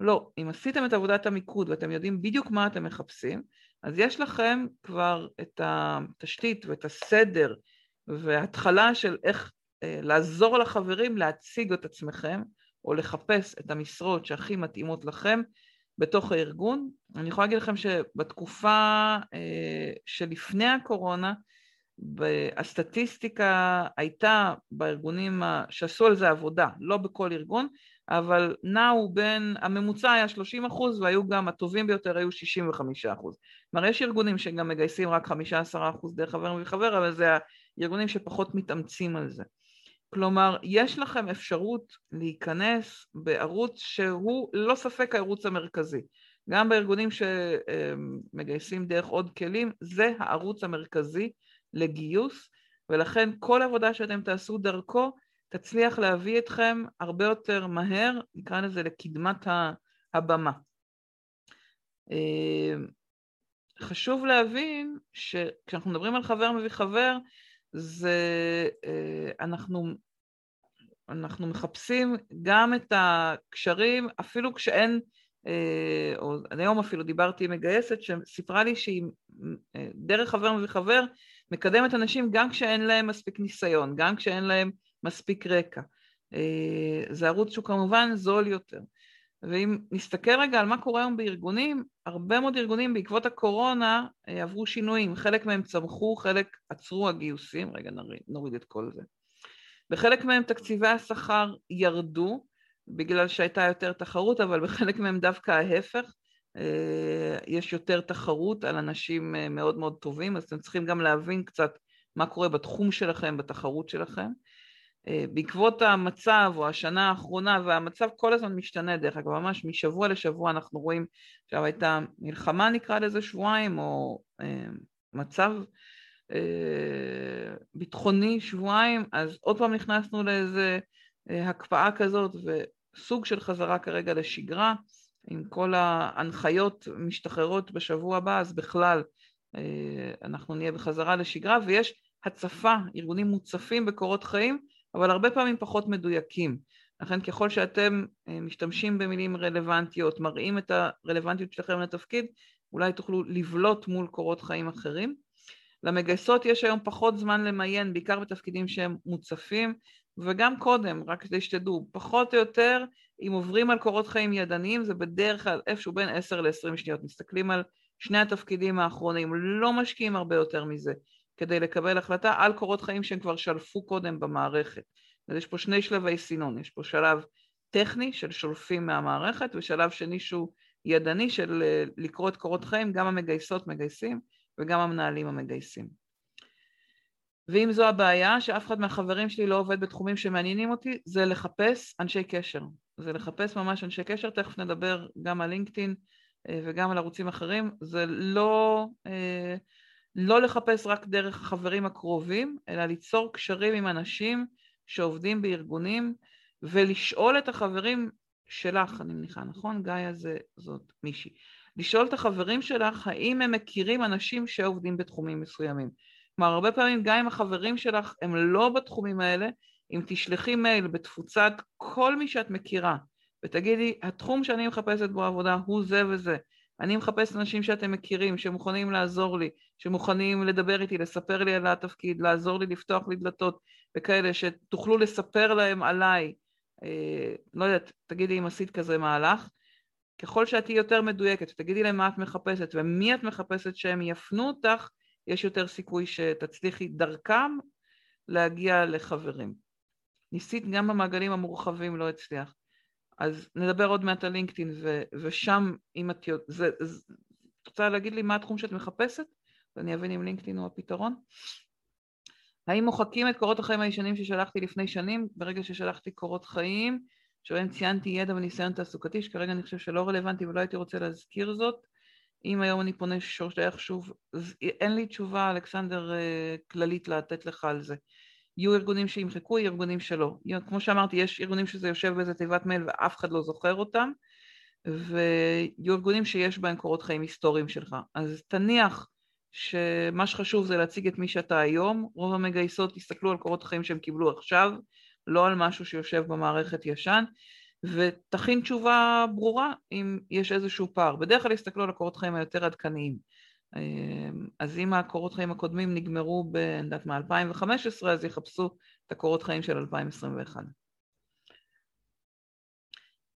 לא, אם עשיתם את עבודת המיקוד ואתם יודעים בדיוק מה אתם מחפשים, אז יש לכם כבר את התשתית ואת הסדר והתחלה של איך אה, לעזור לחברים להציג את עצמכם או לחפש את המשרות שהכי מתאימות לכם בתוך הארגון. אני יכולה להגיד לכם שבתקופה אה, שלפני הקורונה, הסטטיסטיקה הייתה בארגונים שעשו על זה עבודה, לא בכל ארגון, אבל נעו בין, הממוצע היה 30 אחוז והיו גם, הטובים ביותר היו 65 אחוז. כלומר, יש ארגונים שגם מגייסים רק 15 אחוז דרך חבר וחבר, אבל זה הארגונים שפחות מתאמצים על זה. כלומר, יש לכם אפשרות להיכנס בערוץ שהוא ללא ספק הערוץ המרכזי. גם בארגונים שמגייסים דרך עוד כלים, זה הערוץ המרכזי לגיוס, ולכן כל עבודה שאתם תעשו דרכו תצליח להביא אתכם הרבה יותר מהר, נקרא לזה לקדמת הבמה. חשוב להבין שכשאנחנו מדברים על חבר מביא חבר, זה אנחנו, אנחנו מחפשים גם את הקשרים, אפילו כשאין, או היום אפילו דיברתי עם מגייסת שסיפרה לי שהיא דרך חבר מביא חבר מקדמת אנשים גם כשאין להם מספיק ניסיון, גם כשאין להם מספיק רקע. אה, זה ערוץ שהוא כמובן זול יותר. ואם נסתכל רגע על מה קורה היום בארגונים, הרבה מאוד ארגונים בעקבות הקורונה אה, עברו שינויים, חלק מהם צמחו, חלק עצרו הגיוסים, רגע נוריד, את כל זה. בחלק מהם תקציבי השכר ירדו, בגלל שהייתה יותר תחרות, אבל בחלק מהם דווקא ההפך, יש יותר תחרות על אנשים מאוד מאוד טובים, אז אתם צריכים גם להבין קצת מה קורה בתחום שלכם, בתחרות שלכם. אה, בעקבות המצב או השנה האחרונה, והמצב כל הזמן משתנה דרך אגב, ממש משבוע לשבוע אנחנו רואים, עכשיו הייתה מלחמה נקרא לזה שבועיים, או אה, מצב אה, ביטחוני שבועיים, אז עוד פעם נכנסנו לאיזה אה, הקפאה כזאת וסוג של חזרה כרגע לשגרה, עם כל ההנחיות משתחררות בשבוע הבא, אז בכלל אה, אנחנו נהיה בחזרה לשגרה, ויש הצפה, ארגונים מוצפים בקורות חיים, אבל הרבה פעמים פחות מדויקים. לכן ככל שאתם אה, משתמשים במילים רלוונטיות, מראים את הרלוונטיות שלכם לתפקיד, אולי תוכלו לבלוט מול קורות חיים אחרים. למגייסות יש היום פחות זמן למיין, בעיקר בתפקידים שהם מוצפים, וגם קודם, רק כדי שתדעו, פחות או יותר, אם עוברים על קורות חיים ידניים, זה בדרך כלל איפשהו בין 10 ל-20 שניות. מסתכלים על שני התפקידים האחרונים, לא משקיעים הרבה יותר מזה. כדי לקבל החלטה על קורות חיים שהם כבר שלפו קודם במערכת. אז יש פה שני שלבי סינון, יש פה שלב טכני של שולפים מהמערכת ושלב שני שהוא ידני של אה, לקרוא את קורות חיים, גם המגייסות מגייסים וגם המנהלים המגייסים. ואם זו הבעיה, שאף אחד מהחברים שלי לא עובד בתחומים שמעניינים אותי, זה לחפש אנשי קשר. זה לחפש ממש אנשי קשר, תכף נדבר גם על לינקדאין אה, וגם על ערוצים אחרים. זה לא... אה, לא לחפש רק דרך החברים הקרובים, אלא ליצור קשרים עם אנשים שעובדים בארגונים, ולשאול את החברים שלך, אני מניחה, נכון? גאיה זה, זאת מישהי. לשאול את החברים שלך האם הם מכירים אנשים שעובדים בתחומים מסוימים. כלומר, הרבה פעמים גם אם החברים שלך הם לא בתחומים האלה, אם תשלחי מייל בתפוצת כל מי שאת מכירה, ותגידי, התחום שאני מחפשת בו עבודה הוא זה וזה, אני מחפש אנשים שאתם מכירים, שמוכנים לעזור לי, שמוכנים לדבר איתי, לספר לי על התפקיד, לעזור לי לפתוח לי דלתות, וכאלה שתוכלו לספר להם עליי. אה, לא יודעת, תגידי אם עשית כזה מהלך. ככל שאת תהיי יותר מדויקת, תגידי להם מה את מחפשת ומי את מחפשת שהם יפנו אותך, יש יותר סיכוי שתצליחי דרכם להגיע לחברים. ניסית גם במעגלים המורחבים, לא הצליח. אז נדבר עוד מעט על לינקדאין, ושם, אם את רוצה להגיד לי מה התחום שאת מחפשת, ואני אבין אם לינקדאין הוא הפתרון. האם מוחקים את קורות החיים הישנים ששלחתי לפני שנים, ברגע ששלחתי קורות חיים, שבהם ציינתי ידע וניסיון תעסוקתי, שכרגע אני חושב שלא רלוונטי ולא הייתי רוצה להזכיר זאת. אם היום אני פונה שורשייך שוב, אין לי תשובה, אלכסנדר, אה, כללית לתת לך על זה. יהיו ארגונים שימחקו, יהיו ארגונים שלא. כמו שאמרתי, יש ארגונים שזה יושב באיזה תיבת מייל ואף אחד לא זוכר אותם, ויהיו ארגונים שיש בהם קורות חיים היסטוריים שלך. אז תניח שמה שחשוב זה להציג את מי שאתה היום, רוב המגייסות יסתכלו על קורות חיים שהם קיבלו עכשיו, לא על משהו שיושב במערכת ישן, ותכין תשובה ברורה אם יש איזשהו פער. בדרך כלל יסתכלו על הקורות חיים היותר עדכניים. אמ, אז אם הקורות חיים הקודמים נגמרו ב... אני יודעת מה, 2015, אז יחפשו את הקורות חיים של 2021.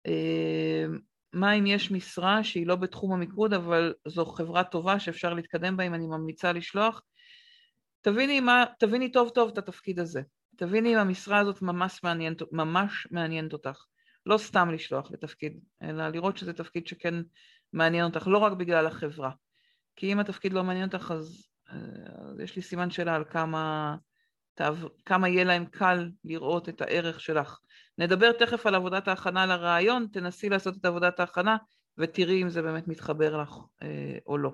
אמ, מה אם יש משרה שהיא לא בתחום המיקוד, אבל זו חברה טובה שאפשר להתקדם בה אם אני ממליצה לשלוח? תביני, מה, תביני טוב טוב את התפקיד הזה. תביני אם המשרה הזאת ממש מעניינת, ממש מעניינת אותך. לא סתם לשלוח לתפקיד, אלא לראות שזה תפקיד שכן מעניין אותך, לא רק בגלל החברה. כי אם התפקיד לא מעניין אותך, אז, אז יש לי סימן שאלה על כמה, כמה יהיה להם קל לראות את הערך שלך. נדבר תכף על עבודת ההכנה לרעיון, תנסי לעשות את עבודת ההכנה ותראי אם זה באמת מתחבר לך אה, או לא.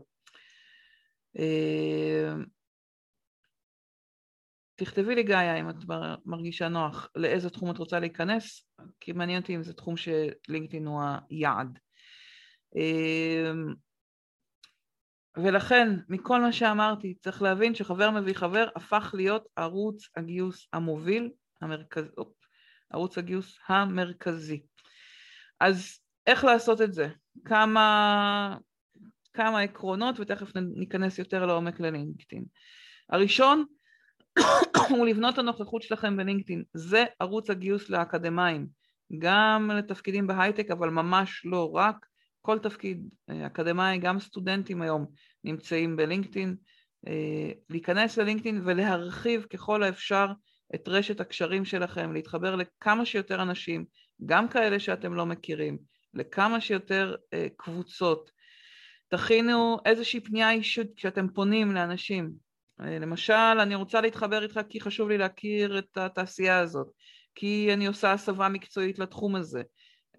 אה, תכתבי לי גיא אם את מרגישה נוח לאיזה תחום את רוצה להיכנס, כי מעניין אותי אם זה תחום שלינקדאין הוא היעד. אה, ולכן, מכל מה שאמרתי, צריך להבין שחבר מביא חבר הפך להיות ערוץ הגיוס המוביל, המרכז, אופ, ערוץ הגיוס המרכזי. אז איך לעשות את זה? כמה, כמה עקרונות, ותכף ניכנס יותר לעומק ללינקדאין. הראשון [coughs] הוא לבנות את הנוכחות שלכם בלינקדאין. זה ערוץ הגיוס לאקדמאים, גם לתפקידים בהייטק, אבל ממש לא רק. כל תפקיד אה, אקדמאי, גם סטודנטים היום נמצאים בלינקדאין. אה, להיכנס ללינקדאין ולהרחיב ככל האפשר את רשת הקשרים שלכם, להתחבר לכמה שיותר אנשים, גם כאלה שאתם לא מכירים, לכמה שיותר אה, קבוצות. תכינו איזושהי פנייה אישית כשאתם פונים לאנשים. למשל, אני רוצה להתחבר איתך כי חשוב לי להכיר את התעשייה הזאת, כי אני עושה הסבה מקצועית לתחום הזה.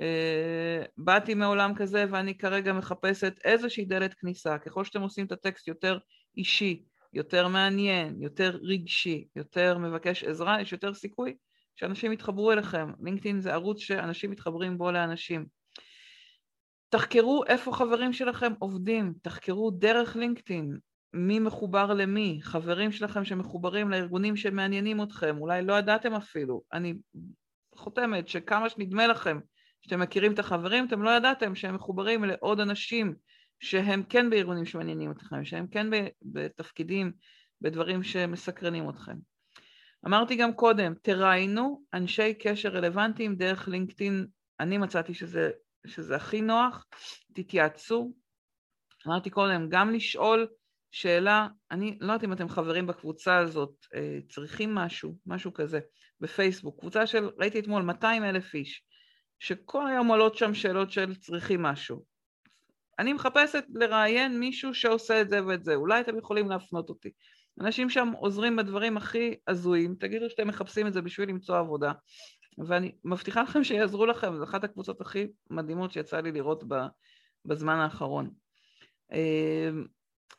אה, באתי מעולם כזה ואני כרגע מחפשת איזושהי דלת כניסה. ככל שאתם עושים את הטקסט יותר אישי, יותר מעניין, יותר רגשי, יותר מבקש עזרה, יש יותר סיכוי שאנשים יתחברו אליכם. לינקדאין זה ערוץ שאנשים מתחברים בו לאנשים. תחקרו איפה חברים שלכם עובדים, תחקרו דרך לינקדאין, מי מחובר למי, חברים שלכם שמחוברים לארגונים שמעניינים אתכם, אולי לא ידעתם אפילו. אני חותמת שכמה שנדמה לכם שאתם מכירים את החברים, אתם לא ידעתם שהם מחוברים לעוד אנשים שהם כן בארגונים שמעניינים אתכם, שהם כן בתפקידים, בדברים שמסקרנים אתכם. אמרתי גם קודם, תראיינו אנשי קשר רלוונטיים דרך לינקדאין, אני מצאתי שזה, שזה הכי נוח, תתייעצו. אמרתי קודם, גם לשאול שאלה, אני לא יודעת אם אתם חברים בקבוצה הזאת, אה, צריכים משהו, משהו כזה, בפייסבוק, קבוצה של, ראיתי אתמול 200 אלף איש, שכל היום עולות שם שאלות של צריכים משהו. אני מחפשת לראיין מישהו שעושה את זה ואת זה, אולי אתם יכולים להפנות אותי. אנשים שם עוזרים בדברים הכי הזויים, תגידו שאתם מחפשים את זה בשביל למצוא עבודה, ואני מבטיחה לכם שיעזרו לכם, זו אחת הקבוצות הכי מדהימות שיצא לי לראות בזמן האחרון. אמ,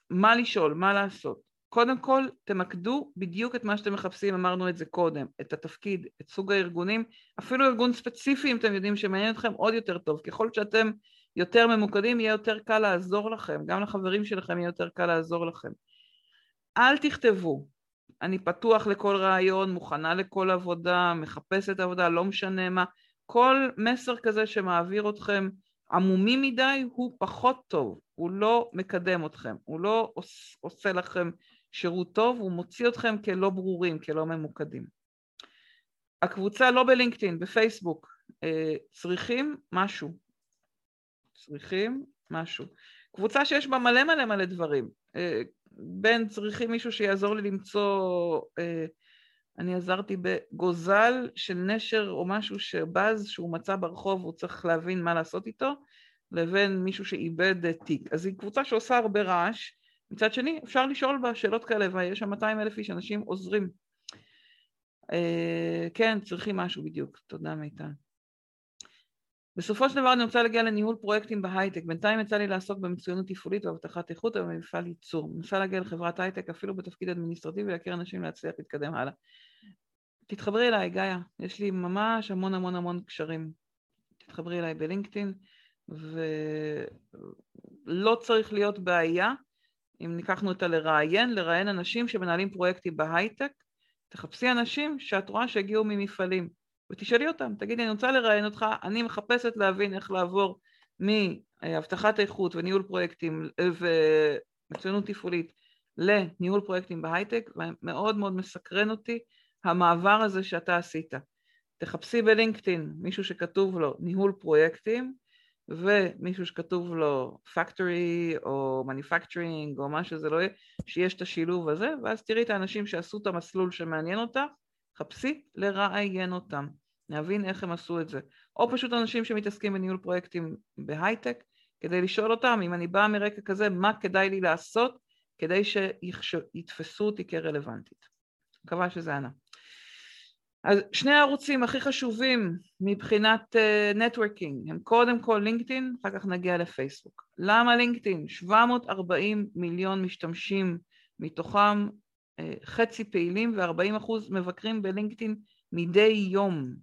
מה לשאול, מה לעשות? קודם כל, תמקדו בדיוק את מה שאתם מחפשים, אמרנו את זה קודם, את התפקיד, את סוג הארגונים, אפילו ארגון ספציפי, אם אתם יודעים שמעניין אתכם, עוד יותר טוב. ככל שאתם יותר ממוקדים, יהיה יותר קל לעזור לכם, גם לחברים שלכם יהיה יותר קל לעזור לכם. אל תכתבו, אני פתוח לכל רעיון, מוכנה לכל עבודה, מחפשת עבודה, לא משנה מה. כל מסר כזה שמעביר אתכם עמומי מדי הוא פחות טוב, הוא לא מקדם אתכם, הוא לא עושה לכם שירות טוב, הוא מוציא אתכם כלא ברורים, כלא ממוקדים. הקבוצה לא בלינקדאין, בפייסבוק, אה, צריכים משהו, צריכים משהו. קבוצה שיש בה מלא מלא מלא דברים. אה, בין צריכים מישהו שיעזור לי למצוא, אה, אני עזרתי בגוזל של נשר או משהו שבז שהוא מצא ברחוב, הוא צריך להבין מה לעשות איתו, לבין מישהו שאיבד תיק. אז היא קבוצה שעושה הרבה רעש. מצד שני, אפשר לשאול בה שאלות כאלה, ויש שם 200 אלף איש, אנשים עוזרים. אה, כן, צריכים משהו בדיוק. תודה מיטל. בסופו של דבר אני רוצה להגיע לניהול פרויקטים בהייטק. בינתיים יצא לי לעסוק במצוינות תפעולית והבטחת איכות ובמפעל ייצור. אני מנסה להגיע לחברת הייטק אפילו בתפקיד אדמיניסטרטיבי להכיר אנשים להצליח להתקדם הלאה. תתחברי אליי, גיא, יש לי ממש המון המון המון קשרים. תתחברי אליי בלינקדאין, ולא צריך להיות בעיה אם ניקחנו אותה לראיין, לראיין אנשים שמנהלים פרויקטים בהייטק, תחפשי אנשים שאת רואה שהגיעו ממפעלים. ותשאלי אותם, תגידי, אני רוצה לראיין אותך, אני מחפשת להבין איך לעבור מהבטחת איכות וניהול פרויקטים ומצוינות תפעולית לניהול פרויקטים בהייטק, ומאוד מאוד מסקרן אותי המעבר הזה שאתה עשית. תחפשי בלינקדאין מישהו שכתוב לו ניהול פרויקטים, ומישהו שכתוב לו factory או manufacturing או מה שזה לא יהיה, שיש את השילוב הזה, ואז תראי את האנשים שעשו את המסלול שמעניין אותך, חפשי לראיין אותם, להבין איך הם עשו את זה. או פשוט אנשים שמתעסקים בניהול פרויקטים בהייטק, כדי לשאול אותם, אם אני באה מרקע כזה, מה כדאי לי לעשות כדי שיתפסו אותי כרלוונטית. מקווה שזה ענה. אז שני הערוצים הכי חשובים מבחינת נטוורקינג uh, הם קודם כל לינקדאין, אחר כך נגיע לפייסבוק. למה לינקדאין? 740 מיליון משתמשים, מתוכם uh, חצי פעילים ו-40 אחוז מבקרים בלינקדאין מדי יום.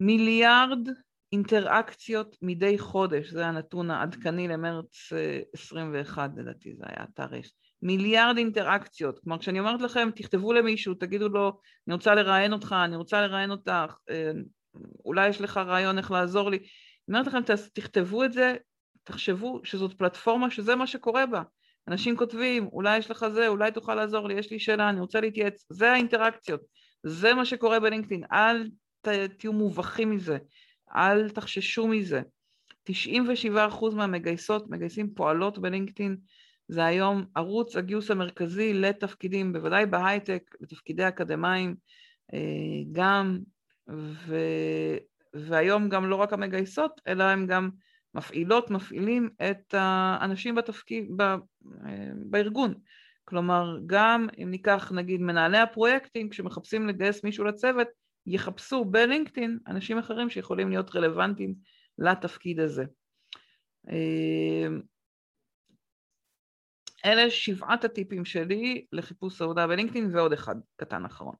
מיליארד אינטראקציות מדי חודש, זה הנתון העדכני למרץ 21 אה, לדעתי, זה היה התאריך. מיליארד אינטראקציות, כלומר כשאני אומרת לכם תכתבו למישהו, תגידו לו אני רוצה לראיין אותך, אני רוצה לראיין אותך, אה, אולי יש לך רעיון איך לעזור לי, אני אומרת לכם תכתבו את זה, תחשבו שזאת פלטפורמה שזה מה שקורה בה, אנשים כותבים אולי יש לך זה, אולי תוכל לעזור לי, יש לי שאלה, אני רוצה להתייעץ, זה האינטראקציות, זה מה שקורה בלינקדאין, אל תהיו מובכים מזה, אל תחששו מזה. 97% מהמגייסות, מגייסים פועלות בלינקדאין, זה היום ערוץ הגיוס המרכזי לתפקידים, בוודאי בהייטק, לתפקידי אקדמאים אה, גם, ו, והיום גם לא רק המגייסות, אלא הם גם מפעילות, מפעילים את האנשים בתפקיד, ב, אה, בארגון. כלומר, גם אם ניקח נגיד מנהלי הפרויקטים, כשמחפשים לגייס מישהו לצוות, יחפשו בלינקדאין אנשים אחרים שיכולים להיות רלוונטיים לתפקיד הזה. אלה שבעת הטיפים שלי לחיפוש עבודה בלינקדאין ועוד אחד קטן אחרון.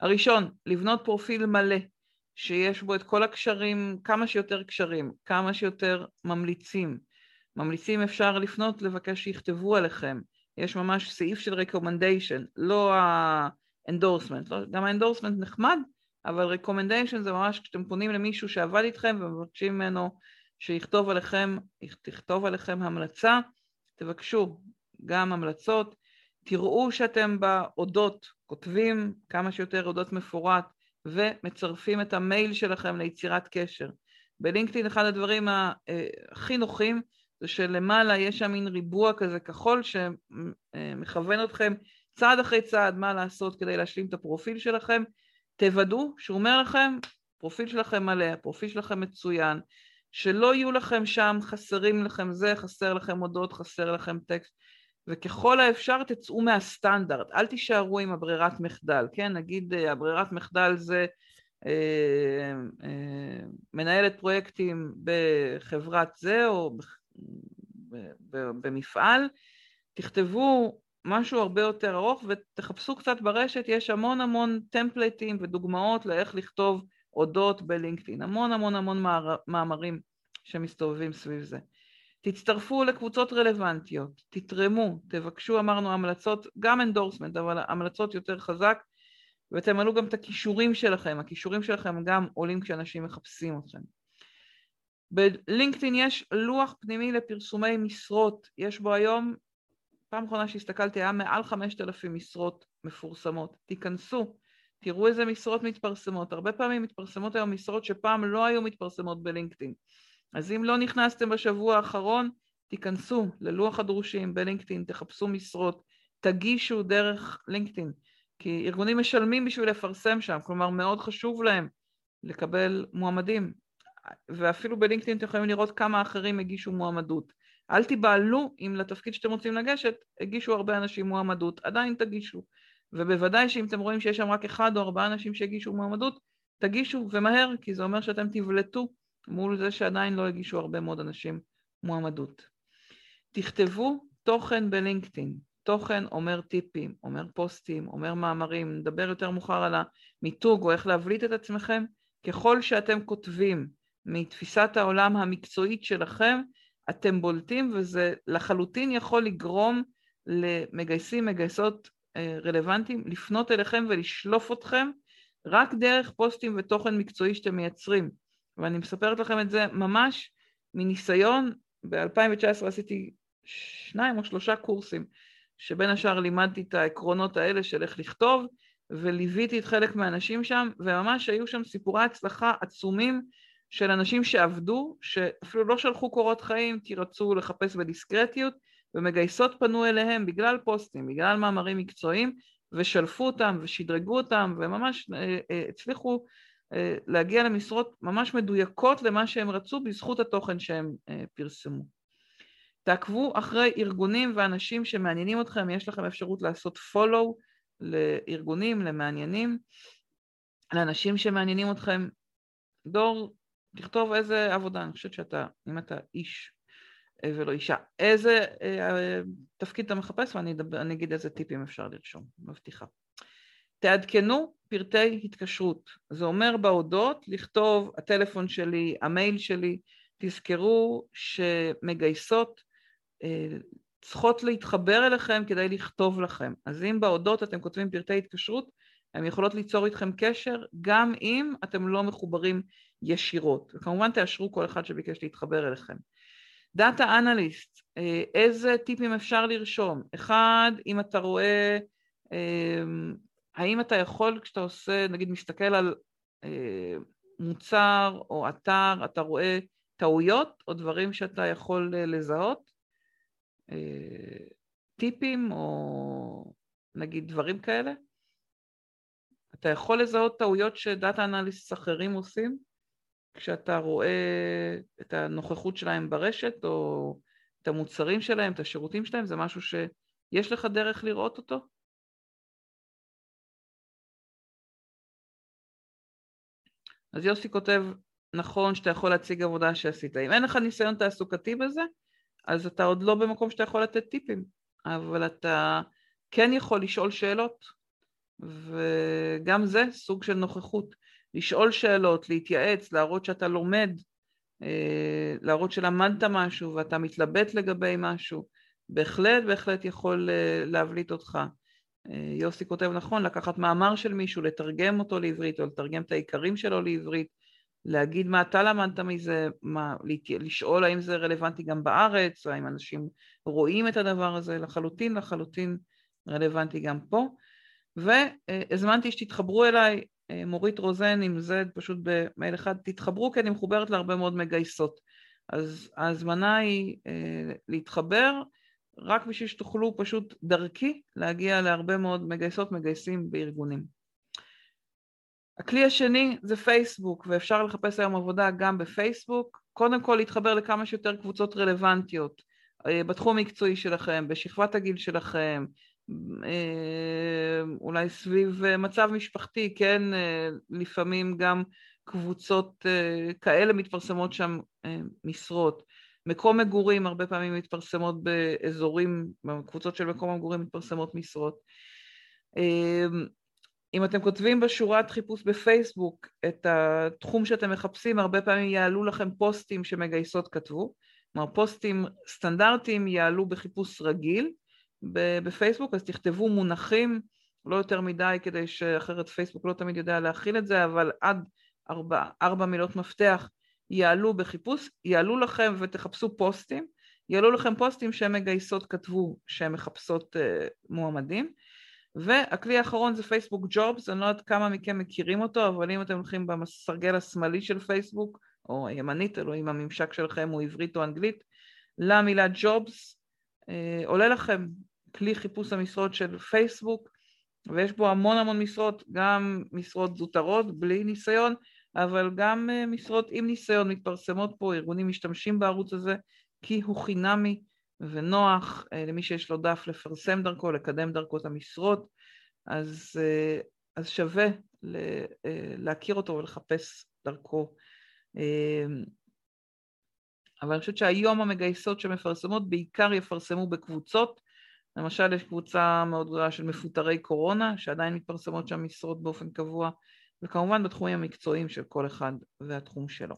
הראשון, לבנות פרופיל מלא שיש בו את כל הקשרים, כמה שיותר קשרים, כמה שיותר ממליצים. ממליצים אפשר לפנות לבקש שיכתבו עליכם, יש ממש סעיף של recommendation, לא ה-endorsement, לא, גם ה-endorsement נחמד, אבל recommendation זה ממש כשאתם פונים למישהו שעבד איתכם ומבקשים ממנו שיכתוב עליכם, תכתוב עליכם המלצה, תבקשו גם המלצות, תראו שאתם באודות כותבים כמה שיותר אודות מפורט ומצרפים את המייל שלכם ליצירת קשר. בלינקדאין אחד הדברים אה, הכי נוחים זה שלמעלה יש שם מין ריבוע כזה כחול שמכוון אתכם צעד אחרי צעד מה לעשות כדי להשלים את הפרופיל שלכם. תוודאו שהוא אומר לכם, הפרופיל שלכם מלא, הפרופיל שלכם מצוין, שלא יהיו לכם שם חסרים לכם זה, חסר לכם הודות, חסר לכם טקסט, וככל האפשר תצאו מהסטנדרט, אל תישארו עם הברירת מחדל, כן? נגיד אה, הברירת מחדל זה אה, אה, מנהלת פרויקטים בחברת זה או במפעל, תכתבו משהו הרבה יותר ארוך ותחפשו קצת ברשת, יש המון המון טמפלייטים ודוגמאות לאיך לכתוב אודות ב LinkedIn, המון המון המון מאמרים שמסתובבים סביב זה. תצטרפו לקבוצות רלוונטיות, תתרמו, תבקשו, אמרנו המלצות, גם endorsement, אבל המלצות יותר חזק, ותמלאו גם את הכישורים שלכם, הכישורים שלכם גם עולים כשאנשים מחפשים אתכם. ב LinkedIn יש לוח פנימי לפרסומי משרות, יש בו היום, פעם אחרונה שהסתכלתי היה מעל 5,000 משרות מפורסמות, תיכנסו, תראו איזה משרות מתפרסמות, הרבה פעמים מתפרסמות היום משרות שפעם לא היו מתפרסמות בלינקדאין. אז אם לא נכנסתם בשבוע האחרון, תיכנסו ללוח הדרושים בלינקדאין, תחפשו משרות, תגישו דרך לינקדאין, כי ארגונים משלמים בשביל לפרסם שם, כלומר מאוד חשוב להם לקבל מועמדים, ואפילו בלינקדאין אתם יכולים לראות כמה אחרים הגישו מועמדות. אל תיבהלו אם לתפקיד שאתם רוצים לגשת, הגישו הרבה אנשים מועמדות, עדיין תגישו. ובוודאי שאם אתם רואים שיש שם רק אחד או ארבעה אנשים שהגישו מועמדות, תגישו ומהר, כי זה אומר שאתם תבלטו מול זה שעדיין לא הגישו הרבה מאוד אנשים מועמדות. תכתבו תוכן בלינקדאין, תוכן אומר טיפים, אומר פוסטים, אומר מאמרים, נדבר יותר מאוחר על המיתוג או איך להבליט את עצמכם, ככל שאתם כותבים מתפיסת העולם המקצועית שלכם, אתם בולטים וזה לחלוטין יכול לגרום למגייסים, מגייסות אה, רלוונטיים לפנות אליכם ולשלוף אתכם רק דרך פוסטים ותוכן מקצועי שאתם מייצרים. ואני מספרת לכם את זה ממש מניסיון, ב-2019 עשיתי שניים או שלושה קורסים, שבין השאר לימדתי את העקרונות האלה של איך לכתוב, וליוויתי את חלק מהאנשים שם, וממש היו שם סיפורי הצלחה עצומים של אנשים שעבדו, שאפילו לא שלחו קורות חיים כי רצו לחפש בדיסקרטיות, ומגייסות פנו אליהם בגלל פוסטים, בגלל מאמרים מקצועיים, ושלפו אותם ושדרגו אותם, וממש אה, אה, הצליחו אה, להגיע למשרות ממש מדויקות למה שהם רצו בזכות התוכן שהם אה, פרסמו. תעקבו אחרי ארגונים ואנשים שמעניינים אתכם, יש לכם אפשרות לעשות follow לארגונים, למעניינים, לאנשים שמעניינים אתכם. דור, תכתוב איזה עבודה, אני חושבת שאתה, אם אתה איש אה, ולא אישה, איזה אה, תפקיד אתה מחפש ואני אגיד איזה טיפים אפשר לרשום, מבטיחה. תעדכנו פרטי התקשרות, זה אומר בהודות לכתוב הטלפון שלי, המייל שלי, תזכרו שמגייסות אה, צריכות להתחבר אליכם כדי לכתוב לכם. אז אם בהודות אתם כותבים פרטי התקשרות, הן יכולות ליצור איתכם קשר גם אם אתם לא מחוברים ישירות. וכמובן תאשרו כל אחד שביקש להתחבר אליכם. דאטה אנליסט, איזה טיפים אפשר לרשום? אחד, אם אתה רואה, אה, האם אתה יכול כשאתה עושה, נגיד מסתכל על מוצר או אתר, אתה רואה טעויות או דברים שאתה יכול לזהות? אה, טיפים או נגיד דברים כאלה? אתה יכול לזהות טעויות שדאטה אנליסט אחרים עושים כשאתה רואה את הנוכחות שלהם ברשת או את המוצרים שלהם, את השירותים שלהם, זה משהו שיש לך דרך לראות אותו? אז יוסי כותב, נכון שאתה יכול להציג עבודה שעשית. אם אין לך ניסיון תעסוקתי בזה, אז אתה עוד לא במקום שאתה יכול לתת טיפים, אבל אתה כן יכול לשאול שאלות, וגם זה סוג של נוכחות. לשאול שאלות, להתייעץ, להראות שאתה לומד, אה, להראות שלמדת משהו ואתה מתלבט לגבי משהו, בהחלט בהחלט יכול אה, להבליט אותך. אה, יוסי כותב נכון, לקחת מאמר של מישהו, לתרגם אותו לעברית או לתרגם את העיקרים שלו לעברית, להגיד מה אתה למדת מזה, מה, לשאול האם זה רלוונטי גם בארץ, האם אנשים רואים את הדבר הזה, לחלוטין לחלוטין רלוונטי גם פה. והזמנתי שתתחברו אליי, מורית רוזן עם Z פשוט במייל אחד, תתחברו כי אני מחוברת להרבה מאוד מגייסות. אז ההזמנה היא אה, להתחבר רק בשביל שתוכלו פשוט דרכי להגיע להרבה מאוד מגייסות, מגייסים בארגונים. הכלי השני זה פייסבוק, ואפשר לחפש היום עבודה גם בפייסבוק. קודם כל להתחבר לכמה שיותר קבוצות רלוונטיות אה, בתחום המקצועי שלכם, בשכבת הגיל שלכם, אה, אולי סביב אה, מצב משפחתי, כן, לפעמים גם קבוצות כאלה מתפרסמות שם משרות. מקום מגורים, הרבה פעמים מתפרסמות באזורים, בקבוצות של מקום המגורים מתפרסמות משרות. אם אתם כותבים בשורת חיפוש בפייסבוק את התחום שאתם מחפשים, הרבה פעמים יעלו לכם פוסטים שמגייסות כתבו. כלומר, פוסטים סטנדרטיים יעלו בחיפוש רגיל בפייסבוק, אז תכתבו מונחים, לא יותר מדי, כדי שאחרת פייסבוק לא תמיד יודע להכיל את זה, אבל עד ארבע, ארבע מילות מפתח יעלו בחיפוש, יעלו לכם ותחפשו פוסטים, יעלו לכם פוסטים שמגייסות כתבו שהן מחפשות uh, מועמדים. והכלי האחרון זה פייסבוק ג'ובס, אני לא יודעת כמה מכם מכירים אותו, אבל אם אתם הולכים בסרגל השמאלי של פייסבוק, או הימנית, או אם הממשק שלכם הוא עברית או אנגלית, למילה ג'ובס, אה, עולה לכם כלי חיפוש המשרות של פייסבוק, ויש בו המון המון משרות, גם משרות זוטרות בלי ניסיון, אבל גם אה, משרות עם ניסיון מתפרסמות פה, ארגונים משתמשים בערוץ הזה כי הוא חינמי, ונוח אה, למי שיש לו דף לפרסם דרכו, לקדם דרכו את המשרות, אז, אה, אז שווה להכיר אותו ולחפש דרכו. אבל אני חושבת שהיום המגייסות שמפרסמות בעיקר יפרסמו בקבוצות, למשל יש קבוצה מאוד גדולה של מפוטרי קורונה, שעדיין מתפרסמות שם משרות באופן קבוע, וכמובן בתחומים המקצועיים של כל אחד והתחום שלו.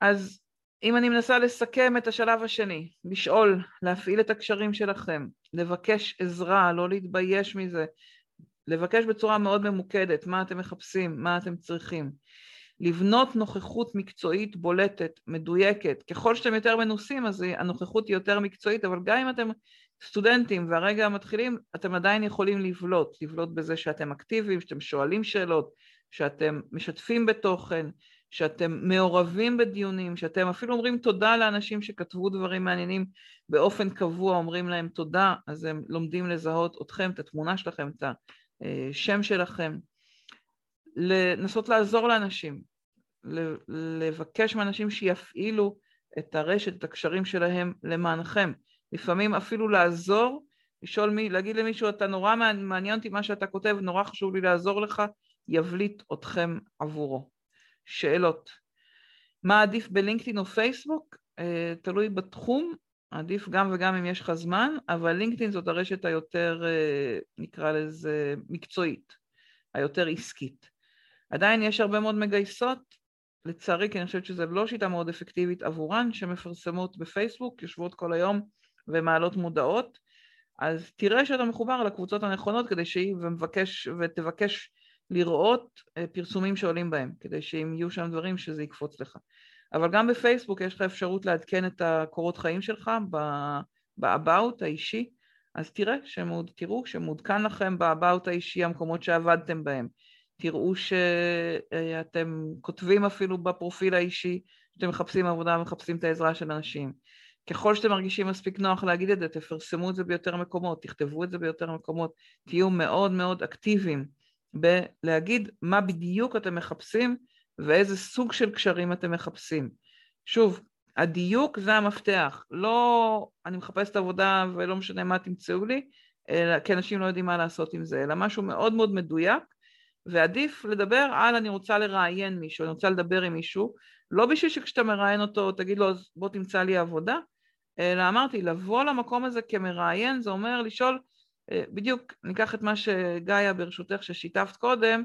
אז אם אני מנסה לסכם את השלב השני, לשאול, להפעיל את הקשרים שלכם, לבקש עזרה, לא להתבייש מזה, לבקש בצורה מאוד ממוקדת מה אתם מחפשים, מה אתם צריכים, לבנות נוכחות מקצועית בולטת, מדויקת. ככל שאתם יותר מנוסים אז הנוכחות היא יותר מקצועית, אבל גם אם אתם סטודנטים והרגע מתחילים, אתם עדיין יכולים לבלוט, לבלוט בזה שאתם אקטיביים, שאתם שואלים שאלות, שאתם משתפים בתוכן, שאתם מעורבים בדיונים, שאתם אפילו אומרים תודה לאנשים שכתבו דברים מעניינים באופן קבוע, אומרים להם תודה, אז הם לומדים לזהות אתכם, את התמונה שלכם, את השם שלכם. לנסות לעזור לאנשים, לבקש מאנשים שיפעילו את הרשת, את הקשרים שלהם למענכם. לפעמים אפילו לעזור, לשאול מי, להגיד למישהו, אתה נורא מעניין אותי מה שאתה כותב, נורא חשוב לי לעזור לך, יבליט אתכם עבורו. שאלות. מה עדיף בלינקדאין או פייסבוק? Uh, תלוי בתחום, עדיף גם וגם אם יש לך זמן, אבל לינקדאין זאת הרשת היותר, uh, נקרא לזה, מקצועית, היותר עסקית. עדיין יש הרבה מאוד מגייסות, לצערי, כי אני חושבת שזו לא שיטה מאוד אפקטיבית עבורן, שמפרסמות בפייסבוק, יושבות כל היום ומעלות מודעות, אז תראה שאתה מחובר לקבוצות הנכונות כדי שהיא ומבקש, ותבקש לראות אה, פרסומים שעולים בהם, כדי שאם יהיו שם דברים שזה יקפוץ לך. אבל גם בפייסבוק יש לך אפשרות לעדכן את הקורות חיים שלך ב-about האישי, אז תראה, שמוד, תראו שמעודכן לכם ב-about האישי המקומות שעבדתם בהם. תראו שאתם כותבים אפילו בפרופיל האישי, שאתם מחפשים עבודה ומחפשים את העזרה של אנשים. ככל שאתם מרגישים מספיק נוח להגיד את זה, תפרסמו את זה ביותר מקומות, תכתבו את זה ביותר מקומות, תהיו מאוד מאוד אקטיביים בלהגיד מה בדיוק אתם מחפשים ואיזה סוג של קשרים אתם מחפשים. שוב, הדיוק זה המפתח, לא אני מחפשת עבודה ולא משנה מה תמצאו לי, אלא כי אנשים לא יודעים מה לעשות עם זה, אלא משהו מאוד מאוד מדויק, ועדיף לדבר על אני רוצה לראיין מישהו, אני רוצה לדבר עם מישהו, לא בשביל שכשאתה מראיין אותו תגיד לו בוא תמצא לי עבודה, אלא אמרתי לבוא למקום הזה כמראיין זה אומר לשאול אה, בדיוק ניקח את מה שגאיה ברשותך ששיתפת קודם,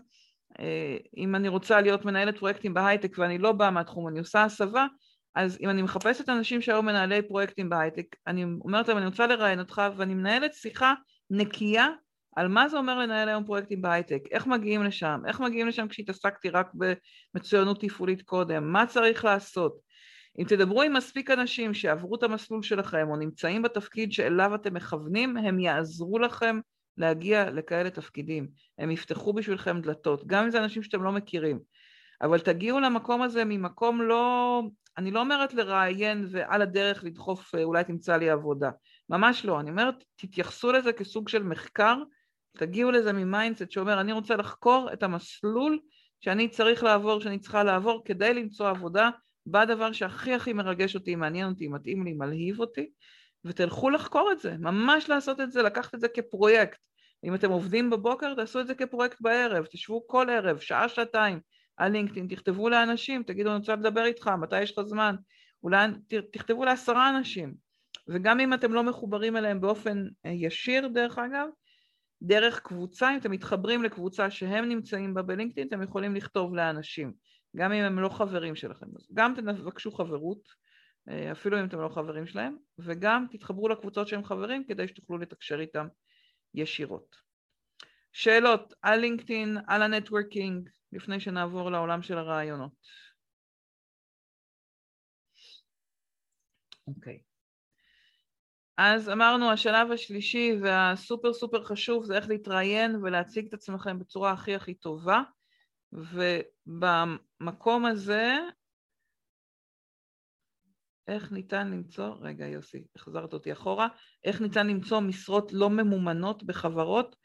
אה, אם אני רוצה להיות מנהלת פרויקטים בהייטק ואני לא באה מהתחום, אני עושה הסבה, אז אם אני מחפשת אנשים שהיו מנהלי פרויקטים בהייטק, אני אומרת להם אני רוצה לראיין אותך ואני מנהלת שיחה נקייה על מה זה אומר לנהל היום פרויקטים בהייטק, איך מגיעים לשם, איך מגיעים לשם כשהתעסקתי רק במצוינות תפעולית קודם, מה צריך לעשות. אם תדברו עם מספיק אנשים שעברו את המסלול שלכם או נמצאים בתפקיד שאליו אתם מכוונים, הם יעזרו לכם להגיע לכאלה תפקידים. הם יפתחו בשבילכם דלתות, גם אם זה אנשים שאתם לא מכירים. אבל תגיעו למקום הזה ממקום לא... אני לא אומרת לראיין ועל הדרך לדחוף אולי תמצא לי עבודה. ממש לא. אני אומרת, תתייחסו לזה כסוג של מחקר, תגיעו לזה מ mindset שאומר, אני רוצה לחקור את המסלול שאני צריך לעבור, שאני צריכה לעבור כדי למצוא עבודה בדבר שהכי הכי מרגש אותי, מעניין אותי, מתאים לי, מלהיב אותי, ותלכו לחקור את זה, ממש לעשות את זה, לקחת את זה כפרויקט. אם אתם עובדים בבוקר, תעשו את זה כפרויקט בערב, תשבו כל ערב, שעה, שעתיים, על לינקדאין, תכתבו לאנשים, תגידו, אני רוצה לדבר איתך, מתי יש לך זמן? אולי תכתבו לעשרה אנשים, וגם אם אתם לא מחוברים אליהם באופן אה, ישיר, דרך אגב, דרך קבוצה, אם אתם מתחברים לקבוצה שהם נמצאים בה בלינקדאין, אתם יכולים לכתוב לאנשים. גם אם הם לא חברים שלכם. גם תבקשו חברות, אה, אפילו אם אתם לא חברים שלהם, וגם תתחברו לקבוצות שהם חברים כדי שתוכלו לתקשר איתם ישירות. שאלות על לינקדאין, על הנטוורקינג, לפני שנעבור לעולם של הרעיונות. אוקיי. Okay. אז אמרנו השלב השלישי והסופר סופר חשוב זה איך להתראיין ולהציג את עצמכם בצורה הכי הכי טובה. ובמקום הזה, איך ניתן למצוא, רגע יוסי, החזרת אותי אחורה, איך ניתן למצוא משרות לא ממומנות בחברות,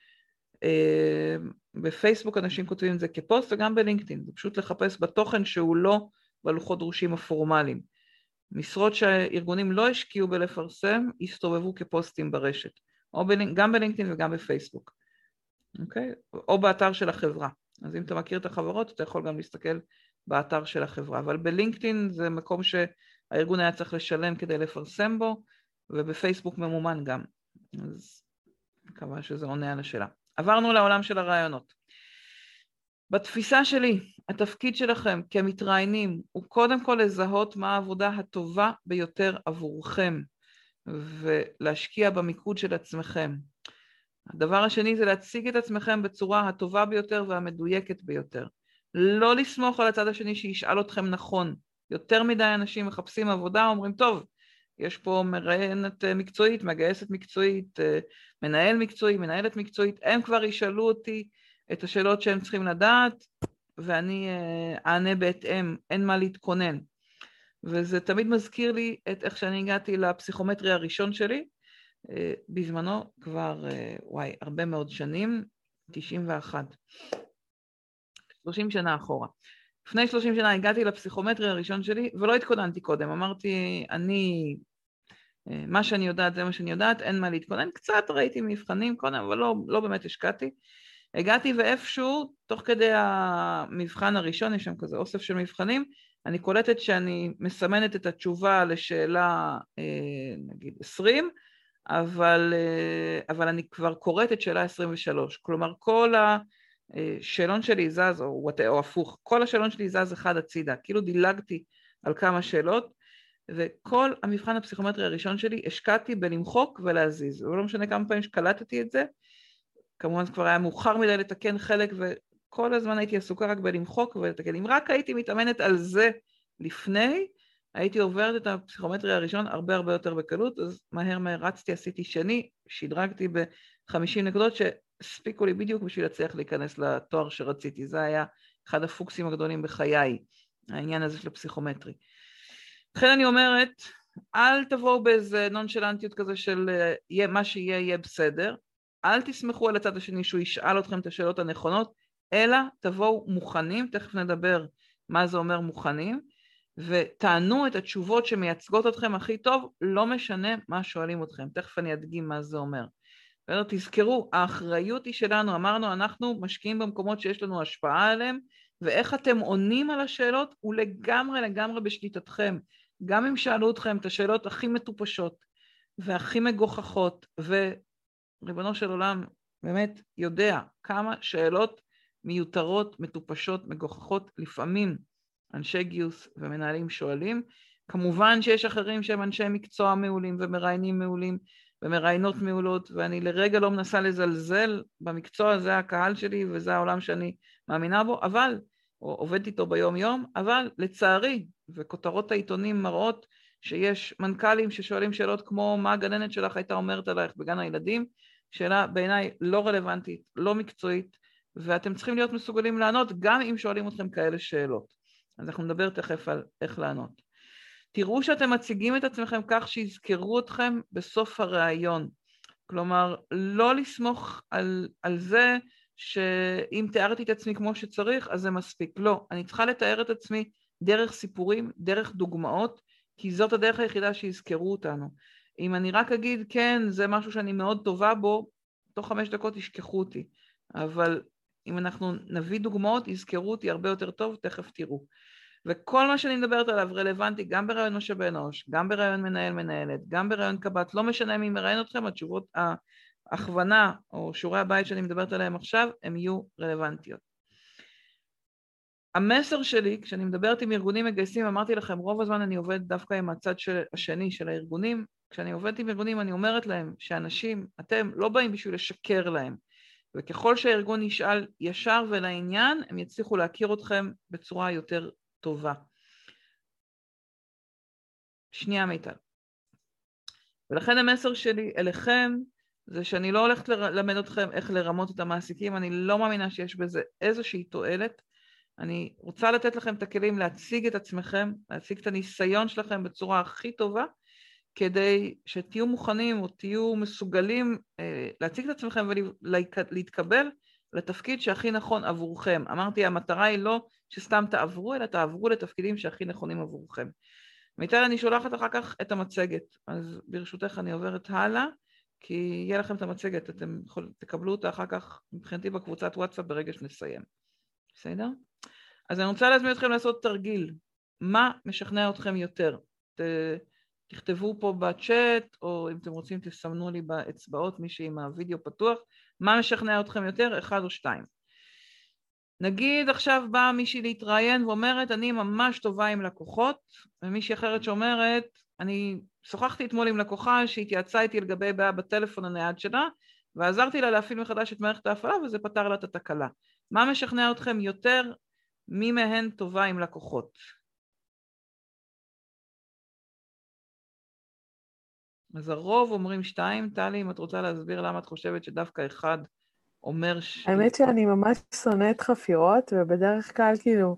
אה, בפייסבוק אנשים כותבים את זה כפוסט וגם בלינקדאין, זה פשוט לחפש בתוכן שהוא לא בלוחות דרושים הפורמליים. משרות שהארגונים לא השקיעו בלפרסם, הסתובבו כפוסטים ברשת, או בלינק, גם בלינקדאין וגם בפייסבוק, אוקיי? או באתר של החברה. אז אם אתה מכיר את החברות, אתה יכול גם להסתכל באתר של החברה. אבל בלינקדאין זה מקום שהארגון היה צריך לשלם כדי לפרסם בו, ובפייסבוק ממומן גם. אז מקווה שזה עונה על השאלה. עברנו לעולם של הרעיונות. בתפיסה שלי, התפקיד שלכם כמתראיינים הוא קודם כל לזהות מה העבודה הטובה ביותר עבורכם ולהשקיע במיקוד של עצמכם. הדבר השני זה להציג את עצמכם בצורה הטובה ביותר והמדויקת ביותר. לא לסמוך על הצד השני שישאל אתכם נכון. יותר מדי אנשים מחפשים עבודה, אומרים, טוב, יש פה מראיינת אה, מקצועית, מגייסת מקצועית, אה, מנהל מקצועי, מנהלת מקצועית, הם כבר ישאלו אותי את השאלות שהם צריכים לדעת, ואני אה, אענה בהתאם, אין מה להתכונן. וזה תמיד מזכיר לי את איך שאני הגעתי לפסיכומטרי הראשון שלי, בזמנו כבר, אה, וואי, הרבה מאוד שנים, 91. 30 שנה אחורה. לפני 30 שנה הגעתי לפסיכומטרי הראשון שלי ולא התכוננתי קודם, אמרתי, אני, אה, מה שאני יודעת זה מה שאני יודעת, אין מה להתכונן, קצת ראיתי מבחנים קודם, אבל לא, לא באמת השקעתי. הגעתי ואיפשהו, תוך כדי המבחן הראשון, יש שם כזה אוסף של מבחנים, אני קולטת שאני מסמנת את התשובה לשאלה, אה, נגיד, 20, אבל, אה, אבל אני כבר קוראת את שאלה 23. כלומר, כל השאלון שלי זז, או, או הפוך, כל השאלון שלי זז אחד הצידה. כאילו דילגתי על כמה שאלות, וכל המבחן הפסיכומטרי הראשון שלי השקעתי בלמחוק ולהזיז. ולא משנה כמה פעמים שקלטתי את זה, כמובן כבר היה מאוחר מדי לתקן חלק, וכל הזמן הייתי עסוקה רק בלמחוק ולתקן. אם רק הייתי מתאמנת על זה לפני, הייתי עוברת את הפסיכומטרי הראשון הרבה הרבה יותר בקלות, אז מהר מהר רצתי, עשיתי שני, שדרגתי ב-50 נקודות שהספיקו לי בדיוק בשביל להצליח להיכנס לתואר שרציתי. זה היה אחד הפוקסים הגדולים בחיי, העניין הזה של הפסיכומטרי. לכן אני אומרת, אל תבואו באיזה נונשלנטיות כזה של יהיה, מה שיהיה יהיה בסדר, אל תסמכו על הצד השני שהוא ישאל אתכם את השאלות הנכונות, אלא תבואו מוכנים, תכף נדבר מה זה אומר מוכנים, ותענו את התשובות שמייצגות אתכם הכי טוב, לא משנה מה שואלים אתכם. תכף אני אדגים מה זה אומר. תזכרו, האחריות היא שלנו, אמרנו, אנחנו משקיעים במקומות שיש לנו השפעה עליהם, ואיך אתם עונים על השאלות הוא לגמרי לגמרי בשליטתכם. גם אם שאלו אתכם את השאלות הכי מטופשות והכי מגוחכות, וריבונו של עולם באמת יודע כמה שאלות מיותרות, מטופשות, מגוחכות, לפעמים אנשי גיוס ומנהלים שואלים. כמובן שיש אחרים שהם אנשי מקצוע מעולים ומראיינים מעולים ומראיינות מעולות, ואני לרגע לא מנסה לזלזל במקצוע, זה הקהל שלי וזה העולם שאני מאמינה בו, אבל, או עובדת איתו ביום יום, אבל לצערי, וכותרות העיתונים מראות שיש מנכ"לים ששואלים שאלות כמו מה הגננת שלך הייתה אומרת עלייך בגן הילדים, שאלה בעיניי לא רלוונטית, לא מקצועית, ואתם צריכים להיות מסוגלים לענות גם אם שואלים אתכם כאלה שאלות. אז אנחנו נדבר תכף על איך לענות. תראו שאתם מציגים את עצמכם כך שיזכרו אתכם בסוף הראיון. כלומר, לא לסמוך על, על זה שאם תיארתי את עצמי כמו שצריך, אז זה מספיק. לא, אני צריכה לתאר את עצמי דרך סיפורים, דרך דוגמאות, כי זאת הדרך היחידה שיזכרו אותנו. אם אני רק אגיד, כן, זה משהו שאני מאוד טובה בו, תוך חמש דקות ישכחו אותי. אבל אם אנחנו נביא דוגמאות, יזכרו אותי הרבה יותר טוב, תכף תראו. וכל מה שאני מדברת עליו רלוונטי גם ברעיון משאבי אנוש, גם ברעיון מנהל מנהלת, גם ברעיון קב"ט, לא משנה מי מראיין אתכם, התשובות, ההכוונה או שיעורי הבית שאני מדברת עליהם עכשיו, הם יהיו רלוונטיות. המסר שלי, כשאני מדברת עם ארגונים מגייסים, אמרתי לכם, רוב הזמן אני עובד דווקא עם הצד של, השני של הארגונים. כשאני עובדת עם ארגונים, אני אומרת להם שאנשים, אתם לא באים בשביל לשקר להם, וככל שהארגון ישאל ישר ולעניין, הם יצליחו להכיר אתכם בצורה יותר טובה. שנייה מיטל. ולכן המסר שלי אליכם זה שאני לא הולכת ללמד אתכם איך לרמות את המעסיקים, אני לא מאמינה שיש בזה איזושהי תועלת. אני רוצה לתת לכם את הכלים להציג את עצמכם, להציג את הניסיון שלכם בצורה הכי טובה, כדי שתהיו מוכנים או תהיו מסוגלים אה, להציג את עצמכם ולהתקבל לתפקיד שהכי נכון עבורכם. אמרתי, המטרה היא לא שסתם תעברו, אלא תעברו לתפקידים שהכי נכונים עבורכם. מיטל, אני שולחת אחר כך את המצגת, אז ברשותך אני עוברת הלאה, כי יהיה לכם את המצגת, אתם יכול, תקבלו אותה אחר כך מבחינתי בקבוצת וואטסאפ ברגע שנסיים. בסדר? אז אני רוצה להזמין אתכם לעשות תרגיל. מה משכנע אתכם יותר? ת, תכתבו פה בצ'אט, או אם אתם רוצים תסמנו לי באצבעות, מי שעם הווידאו פתוח, מה משכנע אתכם יותר, אחד או שתיים. נגיד עכשיו באה מישהי להתראיין ואומרת, אני ממש טובה עם לקוחות, ומישהי אחרת שאומרת, אני שוחחתי אתמול עם לקוחה שהתייעצה איתי לגבי בעיה בטלפון הנייד שלה, ועזרתי לה להפעיל מחדש את מערכת ההפעלה וזה פתר לה את התקלה. מה משכנע אתכם יותר? מי מהן טובה עם לקוחות? אז הרוב אומרים שתיים. טלי, אם את רוצה להסביר למה את חושבת שדווקא אחד אומר ש... האמת שאני ממש שונאת חפירות, ובדרך כלל כאילו,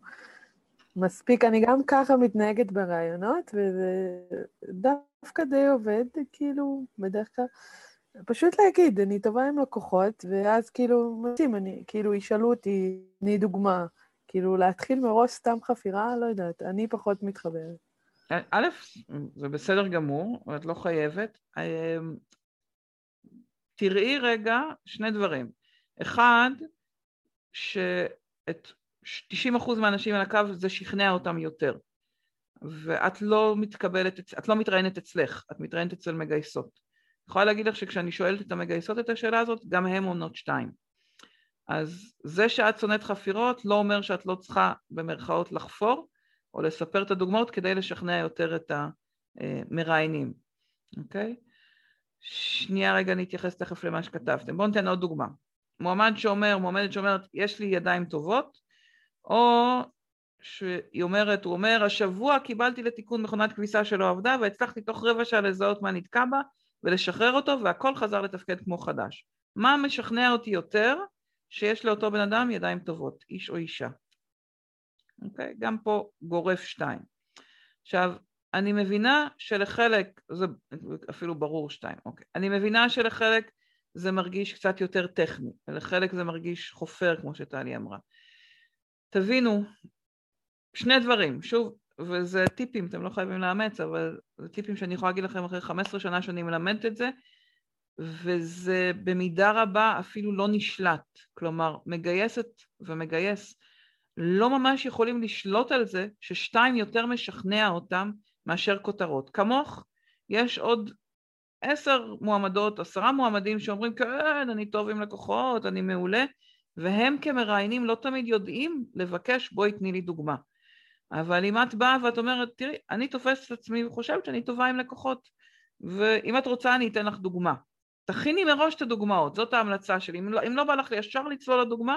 מספיק, אני גם ככה מתנהגת בראיונות, וזה דווקא די עובד, כאילו, בדרך כלל. פשוט להגיד, אני טובה עם לקוחות, ואז כאילו, מתאים, אני, כאילו, ישאלו אותי, תני דוגמה, כאילו, להתחיל מראש סתם חפירה, לא יודעת, אני פחות מתחברת. א', זה בסדר גמור, את לא חייבת. אמ, תראי רגע שני דברים. אחד, שאת 90% מהאנשים על הקו זה שכנע אותם יותר. ואת לא מתקבלת, את לא מתראיינת אצלך, את מתראיינת אצל מגייסות. אני יכולה להגיד לך שכשאני שואלת את המגייסות את השאלה הזאת, גם הן עונות שתיים. אז זה שאת שונאת חפירות לא אומר שאת לא צריכה במרכאות לחפור או לספר את הדוגמאות כדי לשכנע יותר את המראיינים, אוקיי? שנייה רגע אני אתייחס תכף למה שכתבתם. בואו ניתן עוד דוגמה. מועמד שאומר, מועמדת שאומרת, יש לי ידיים טובות, או שהיא אומרת, הוא אומר, השבוע קיבלתי לתיקון מכונת כביסה שלא עבדה והצלחתי תוך רבע שעה לזהות מה נתקע בה ולשחרר אותו והכל חזר לתפקד כמו חדש. מה משכנע אותי יותר שיש לאותו בן אדם ידיים טובות, איש או אישה. אוקיי? גם פה גורף שתיים. עכשיו, אני מבינה שלחלק, זה אפילו ברור שתיים, אוקיי. אני מבינה שלחלק זה מרגיש קצת יותר טכני, ולחלק זה מרגיש חופר, כמו שטלי אמרה. תבינו, שני דברים, שוב, וזה טיפים, אתם לא חייבים לאמץ, אבל זה טיפים שאני יכולה להגיד לכם אחרי 15 שנה שאני מלמדת את זה, וזה במידה רבה אפילו לא נשלט. כלומר, מגייסת ומגייס לא ממש יכולים לשלוט על זה ששתיים יותר משכנע אותם מאשר כותרות. כמוך, יש עוד עשר מועמדות, עשרה מועמדים שאומרים כן, אני טוב עם לקוחות, אני מעולה, והם כמראיינים לא תמיד יודעים לבקש בואי תני לי דוגמה. אבל אם את באה ואת אומרת, תראי, אני תופסת את עצמי וחושבת שאני טובה עם לקוחות, ואם את רוצה אני אתן לך דוגמה. תכיני מראש את הדוגמאות, זאת ההמלצה שלי. אם לא, אם לא בא לך ישר לצלול לדוגמה,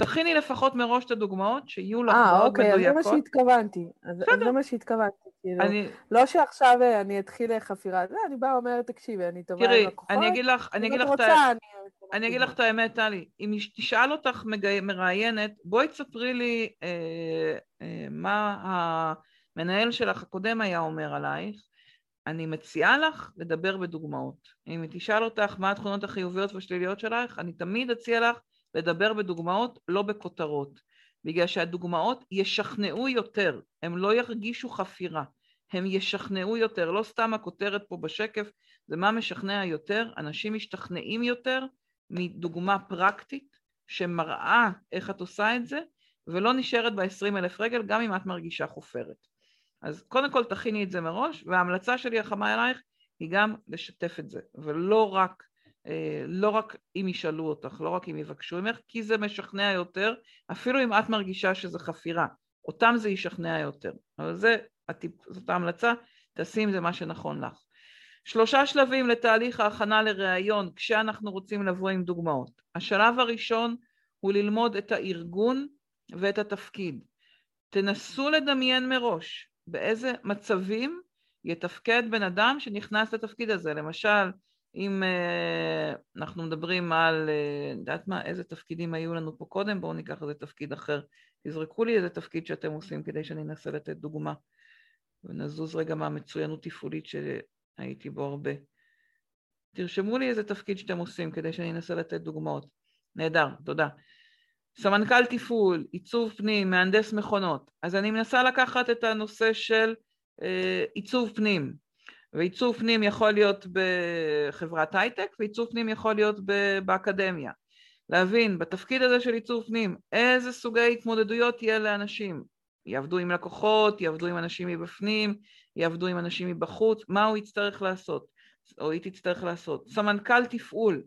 תכיני לפחות מראש את הדוגמאות, שיהיו לך אה, מאוד אוקיי, אז מדויקות. זה מה שהתכוונתי. אז זה מה שהתכוונתי, כאילו. אני, לא שעכשיו אה, אני אתחיל חפירה, זה, אני באה ואומרת, תקשיבי, אני טובה תראי, עם לקוחות. אני אגיד לך, אני אגיד לך את ה... אני... אגיד לך את האמת, טלי, אם תשאל אותך מראיינת, בואי תספרי לי אה, אה, מה המנהל שלך הקודם היה אומר עלייך, אני מציעה לך לדבר בדוגמאות. אם היא תשאל אותך מה התכונות החיוביות והשליליות שלך, אני תמיד אציע לך לדבר בדוגמאות, לא בכותרות. בגלל שהדוגמאות ישכנעו יותר, הם לא ירגישו חפירה, הם ישכנעו יותר, לא סתם הכותרת פה בשקף, זה מה משכנע יותר, אנשים משתכנעים יותר מדוגמה פרקטית שמראה איך את עושה את זה, ולא נשארת ב-20 אלף רגל, גם אם את מרגישה חופרת. אז קודם כל תכיני את זה מראש, וההמלצה שלי החמה אלייך היא גם לשתף את זה, ולא רק, לא רק אם ישאלו אותך, לא רק אם יבקשו ממך, כי זה משכנע יותר, אפילו אם את מרגישה שזה חפירה, אותם זה ישכנע יותר. אבל זה, זאת ההמלצה, תעשי עם זה מה שנכון לך. שלושה שלבים לתהליך ההכנה לראיון כשאנחנו רוצים לבוא עם דוגמאות. השלב הראשון הוא ללמוד את הארגון ואת התפקיד. תנסו לדמיין מראש באיזה מצבים יתפקד בן אדם שנכנס לתפקיד הזה. למשל, אם uh, אנחנו מדברים על, uh, יודעת מה, איזה תפקידים היו לנו פה קודם, בואו ניקח איזה תפקיד אחר. תזרקו לי איזה תפקיד שאתם עושים כדי שאני אנסה לתת דוגמה. ונזוז רגע מהמצוינות תפעולית שהייתי בו הרבה. תרשמו לי איזה תפקיד שאתם עושים כדי שאני אנסה לתת דוגמאות. נהדר, תודה. סמנכ"ל תפעול, עיצוב פנים, מהנדס מכונות. אז אני מנסה לקחת את הנושא של אה, עיצוב פנים, ועיצוב פנים יכול להיות בחברת הייטק, ועיצוב פנים יכול להיות באקדמיה. להבין בתפקיד הזה של עיצוב פנים, איזה סוגי התמודדויות יהיה לאנשים. יעבדו עם לקוחות, יעבדו עם אנשים מבפנים, יעבדו עם אנשים מבחוץ, מה הוא יצטרך לעשות, או היא תצטרך לעשות. סמנכ"ל תפעול,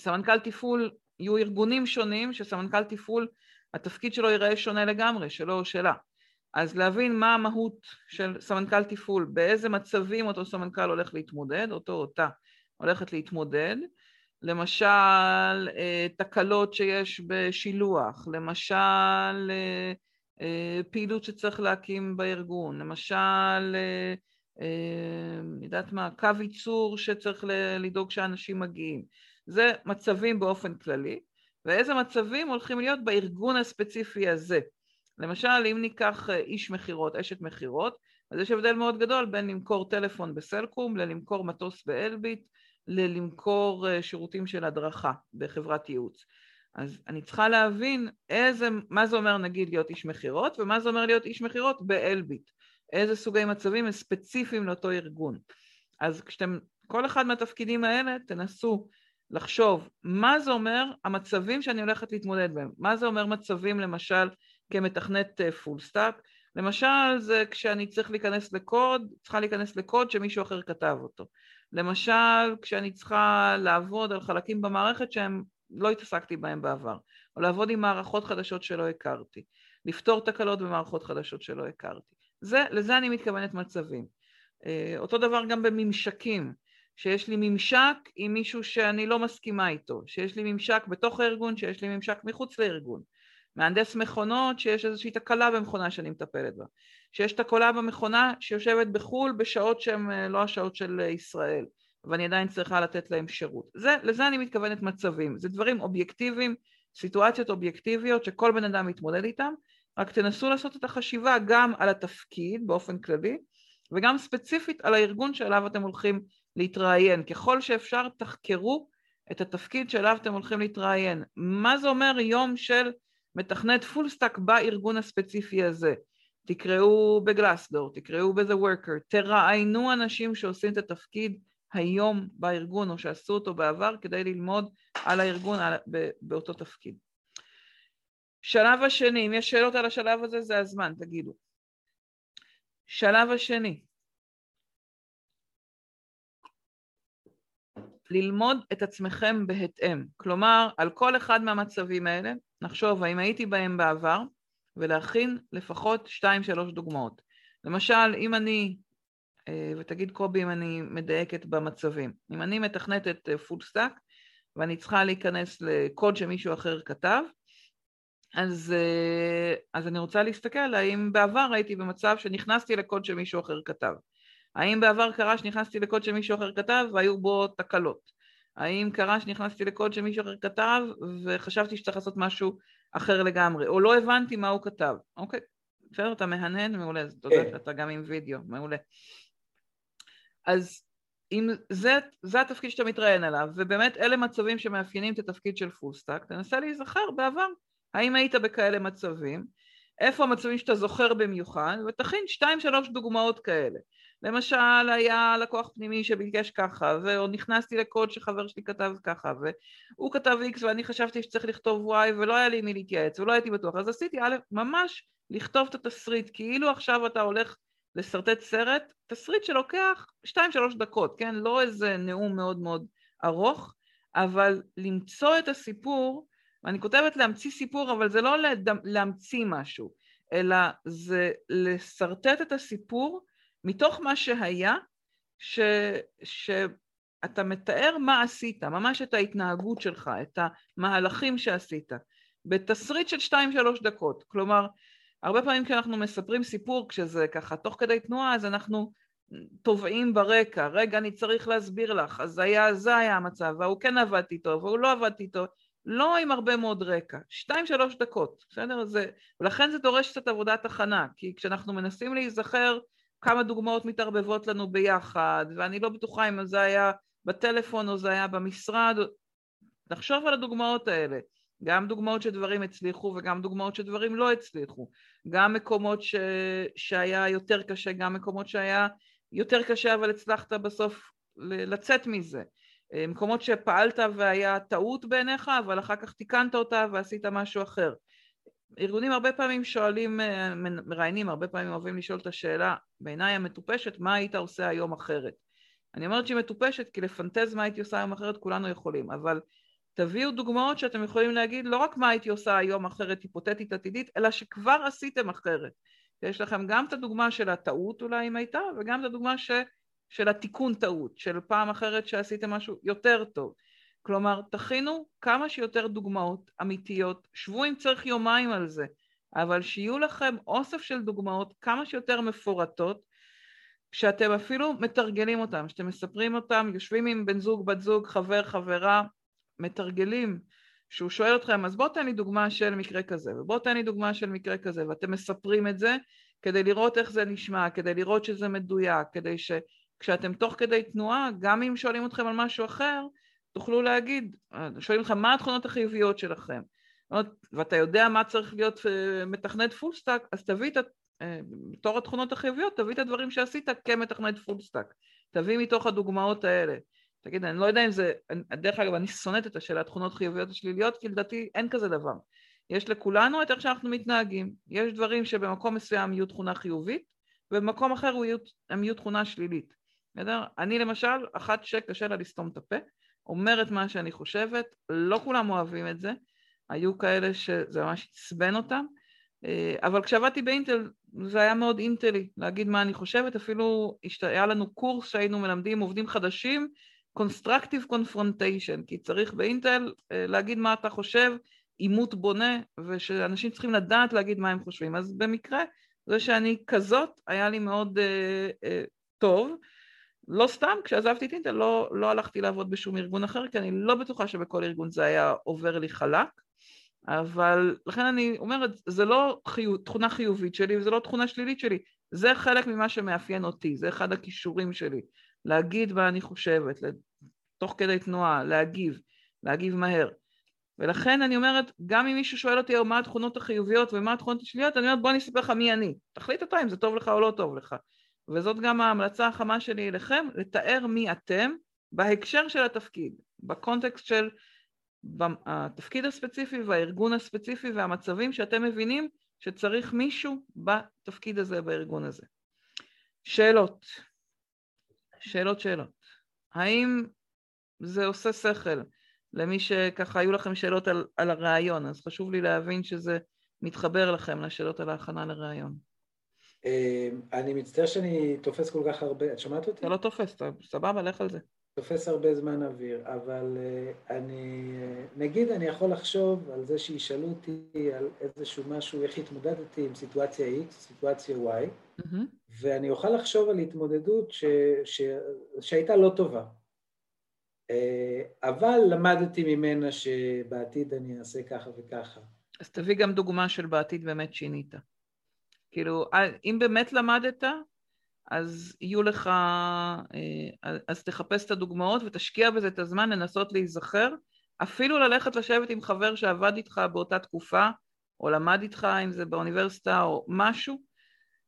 סמנכ"ל תפעול יהיו ארגונים שונים שסמנכ"ל תפעול, התפקיד שלו ייראה שונה לגמרי, שלו או שלה. אז להבין מה המהות של סמנכ"ל תפעול, באיזה מצבים אותו סמנכ"ל הולך להתמודד, אותו או אותה הולכת להתמודד, למשל אה, תקלות שיש בשילוח, למשל אה, אה, פעילות שצריך להקים בארגון, למשל, יודעת מה, קו ייצור שצריך לדאוג שאנשים מגיעים. זה מצבים באופן כללי, ואיזה מצבים הולכים להיות בארגון הספציפי הזה. למשל, אם ניקח איש מכירות, אשת מכירות, אז יש הבדל מאוד גדול בין למכור טלפון בסלקום ללמכור מטוס באלביט, ללמכור שירותים של הדרכה בחברת ייעוץ. אז אני צריכה להבין איזה, מה זה אומר נגיד להיות איש מכירות, ומה זה אומר להיות איש מכירות באלביט. איזה סוגי מצבים ספציפיים לאותו ארגון. אז כשאתם, כל אחד מהתפקידים האלה, תנסו לחשוב מה זה אומר המצבים שאני הולכת להתמודד בהם. מה זה אומר מצבים למשל כמתכנת full stack? למשל זה כשאני צריך להיכנס לקוד, צריכה להיכנס לקוד שמישהו אחר כתב אותו. למשל כשאני צריכה לעבוד על חלקים במערכת שהם לא התעסקתי בהם בעבר, או לעבוד עם מערכות חדשות שלא הכרתי, לפתור תקלות במערכות חדשות שלא הכרתי. זה, לזה אני מתכוונת מצבים. אה, אותו דבר גם בממשקים, שיש לי ממשק עם מישהו שאני לא מסכימה איתו, שיש לי ממשק בתוך הארגון, שיש לי ממשק מחוץ לארגון. מהנדס מכונות שיש איזושהי תקלה במכונה שאני מטפלת בה, שיש תקלה במכונה שיושבת בחו"ל בשעות שהן אה, לא השעות של אה, ישראל, ואני עדיין צריכה לתת להם שירות. זה, לזה אני מתכוונת מצבים, זה דברים אובייקטיביים, סיטואציות אובייקטיביות שכל בן אדם מתמודד איתם, רק תנסו לעשות את החשיבה גם על התפקיד באופן כללי, וגם ספציפית על הארגון שאליו אתם הולכים להתראיין. ככל שאפשר תחקרו את התפקיד שאליו אתם הולכים להתראיין. מה זה אומר יום של מתכנת full stack בארגון הספציפי הזה? תקראו ב Glassdoor, תקראו ב-The Worker, תראיינו אנשים שעושים את התפקיד היום בארגון או שעשו אותו בעבר כדי ללמוד על הארגון באותו תפקיד. שלב השני, אם יש שאלות על השלב הזה זה הזמן, תגידו. שלב השני, ללמד את עצמכם בהתאם. כלומר, על כל אחד מהמצבים האלה, נחשוב האם הייתי בהם בעבר, ולהכין לפחות שתיים שלוש דוגמאות. למשל, אם אני, אה, ותגיד קובי אם אני מדייקת במצבים, אם אני מתכנתת full stack ואני צריכה להיכנס לקוד שמישהו אחר כתב, אז, אה, אז אני רוצה להסתכל האם בעבר הייתי במצב שנכנסתי לקוד שמישהו אחר כתב. האם בעבר קרה שנכנסתי לקוד שמישהו אחר כתב והיו בו תקלות? האם קרה שנכנסתי לקוד שמישהו אחר כתב וחשבתי שצריך לעשות משהו אחר לגמרי, או לא הבנתי מה הוא כתב, אוקיי, בסדר, אתה מהנהן, מעולה, אז תודה כן. שאתה גם עם וידאו, מעולה. אז אם זה, זה התפקיד שאתה מתראיין עליו, ובאמת אלה מצבים שמאפיינים את התפקיד של full stack, תנסה להיזכר בעבר, האם היית בכאלה מצבים, איפה המצבים שאתה זוכר במיוחד, ותכין שתיים שלוש דוגמאות כאלה. למשל היה לקוח פנימי שביקש ככה, או נכנסתי לקוד שחבר שלי כתב ככה, והוא כתב X ואני חשבתי שצריך לכתוב Y ולא היה לי מי להתייעץ ולא הייתי בטוח, אז עשיתי א', ממש לכתוב את התסריט, כאילו עכשיו אתה הולך לשרטט סרט, תסריט שלוקח 2-3 דקות, כן? לא איזה נאום מאוד מאוד ארוך, אבל למצוא את הסיפור, ואני כותבת להמציא סיפור, אבל זה לא להמציא משהו, אלא זה לשרטט את הסיפור מתוך מה שהיה, ש, שאתה מתאר מה עשית, ממש את ההתנהגות שלך, את המהלכים שעשית, בתסריט של שתיים שלוש דקות. כלומר, הרבה פעמים כשאנחנו מספרים סיפור, כשזה ככה תוך כדי תנועה, אז אנחנו טובעים ברקע, רגע, אני צריך להסביר לך, אז היה, זה היה המצב, והוא כן עבד איתו, והוא לא עבד איתו, לא עם הרבה מאוד רקע, שתיים שלוש דקות, בסדר? זה, ולכן זה דורש קצת עבודת הכנה, כי כשאנחנו מנסים להיזכר כמה דוגמאות מתערבבות לנו ביחד, ואני לא בטוחה אם זה היה בטלפון או זה היה במשרד. נחשוב על הדוגמאות האלה, גם דוגמאות שדברים הצליחו וגם דוגמאות שדברים לא הצליחו, גם מקומות ש... שהיה יותר קשה, גם מקומות שהיה יותר קשה אבל הצלחת בסוף לצאת מזה, מקומות שפעלת והיה טעות בעיניך אבל אחר כך תיקנת אותה ועשית משהו אחר. ארגונים הרבה פעמים שואלים, אה, מראיינים, הרבה פעמים אוהבים לשאול את השאלה, בעיניי המטופשת, מה היית עושה היום אחרת? אני אומרת שהיא מטופשת כי לפנטז מה הייתי עושה היום אחרת כולנו יכולים, אבל תביאו דוגמאות שאתם יכולים להגיד לא רק מה הייתי עושה היום אחרת היפותטית עתידית, אלא שכבר עשיתם אחרת. יש לכם גם את הדוגמה של הטעות אולי אם הייתה, וגם את הדוגמה ש, של התיקון טעות, של פעם אחרת שעשיתם משהו יותר טוב. כלומר, תכינו כמה שיותר דוגמאות אמיתיות, שבו אם צריך יומיים על זה, אבל שיהיו לכם אוסף של דוגמאות כמה שיותר מפורטות, שאתם אפילו מתרגלים אותם, שאתם מספרים אותם, יושבים עם בן זוג, בת זוג, חבר, חברה, מתרגלים, שהוא שואל אתכם, אז בוא תן לי דוגמה של מקרה כזה, ובוא תן לי דוגמה של מקרה כזה, ואתם מספרים את זה כדי לראות איך זה נשמע, כדי לראות שזה מדויק, כדי שכשאתם תוך כדי תנועה, גם אם שואלים אתכם על משהו אחר, תוכלו להגיד, שואלים לך מה התכונות החיוביות שלכם, ואתה יודע מה צריך להיות אה, מתכנת full stack, אז תביא את, אה, בתור התכונות החיוביות, תביא את הדברים שעשית כמתכנת full stack, תביא מתוך הדוגמאות האלה. תגיד, אני לא יודע אם זה, דרך אגב, אני שונאת את השאלה תכונות חיוביות ושליליות, כי לדעתי אין כזה דבר. יש לכולנו את איך שאנחנו מתנהגים. יש דברים שבמקום מסוים יהיו תכונה חיובית, ובמקום אחר הם יהיו תכונה שלילית. בסדר? אני למשל, אחת שקשה לה לסתום את הפה, אומרת מה שאני חושבת, לא כולם אוהבים את זה, היו כאלה שזה ממש עצבן אותם, אה, אבל כשעבדתי באינטל זה היה מאוד אינטלי, להגיד מה אני חושבת, אפילו היה לנו קורס שהיינו מלמדים עובדים חדשים, Constructive Confrontation, כי צריך באינטל אה, להגיד מה אתה חושב, עימות בונה, ושאנשים צריכים לדעת להגיד מה הם חושבים. אז במקרה, זה שאני כזאת, היה לי מאוד uh, uh, טוב. לא סתם, כשעזבתי את אינטל לא, לא הלכתי לעבוד בשום ארגון אחר, כי אני לא בטוחה שבכל ארגון זה היה עובר לי חלק, אבל לכן אני אומרת, זה לא חיו, תכונה חיובית שלי וזה לא תכונה שלילית שלי, זה חלק ממה שמאפיין אותי, זה אחד הכישורים שלי, להגיד מה אני חושבת, תוך כדי תנועה, להגיב, להגיב מהר. ולכן אני אומרת, גם אם מישהו שואל אותי מה התכונות החיוביות ומה התכונות השליליות, אני אומרת בוא אני אספר לך מי אני, תחליט אתה אם זה טוב לך או לא טוב לך. וזאת גם ההמלצה החמה שלי אליכם, לתאר מי אתם בהקשר של התפקיד, בקונטקסט של התפקיד הספציפי והארגון הספציפי והמצבים שאתם מבינים שצריך מישהו בתפקיד הזה, בארגון הזה. שאלות, שאלות שאלות. האם זה עושה שכל למי שככה היו לכם שאלות על, על הרעיון, אז חשוב לי להבין שזה מתחבר לכם לשאלות על ההכנה לרעיון. אמ, אני מצטער שאני תופס כל כך הרבה, את שומעת אותי? אתה לא תופס, סבבה, לך על זה. תופס הרבה זמן אוויר, אבל uh, אני, uh, נגיד אני יכול לחשוב על זה שישאלו אותי על איזשהו משהו, איך התמודדתי עם סיטואציה X, סיטואציה Y, mm-hmm. ואני אוכל לחשוב על התמודדות ש, ש, שהייתה לא טובה. אבל למדתי ממנה שבעתיד אני אעשה ככה וככה. אז תביא גם דוגמה של בעתיד באמת שינית. כאילו, אה, אם באמת למדת, אז יהיו לך, אה, אז תחפש את הדוגמאות ותשקיע בזה את הזמן לנסות להיזכר, אפילו ללכת לשבת עם חבר שעבד איתך באותה תקופה, או למד איתך, אם זה באוניברסיטה או משהו,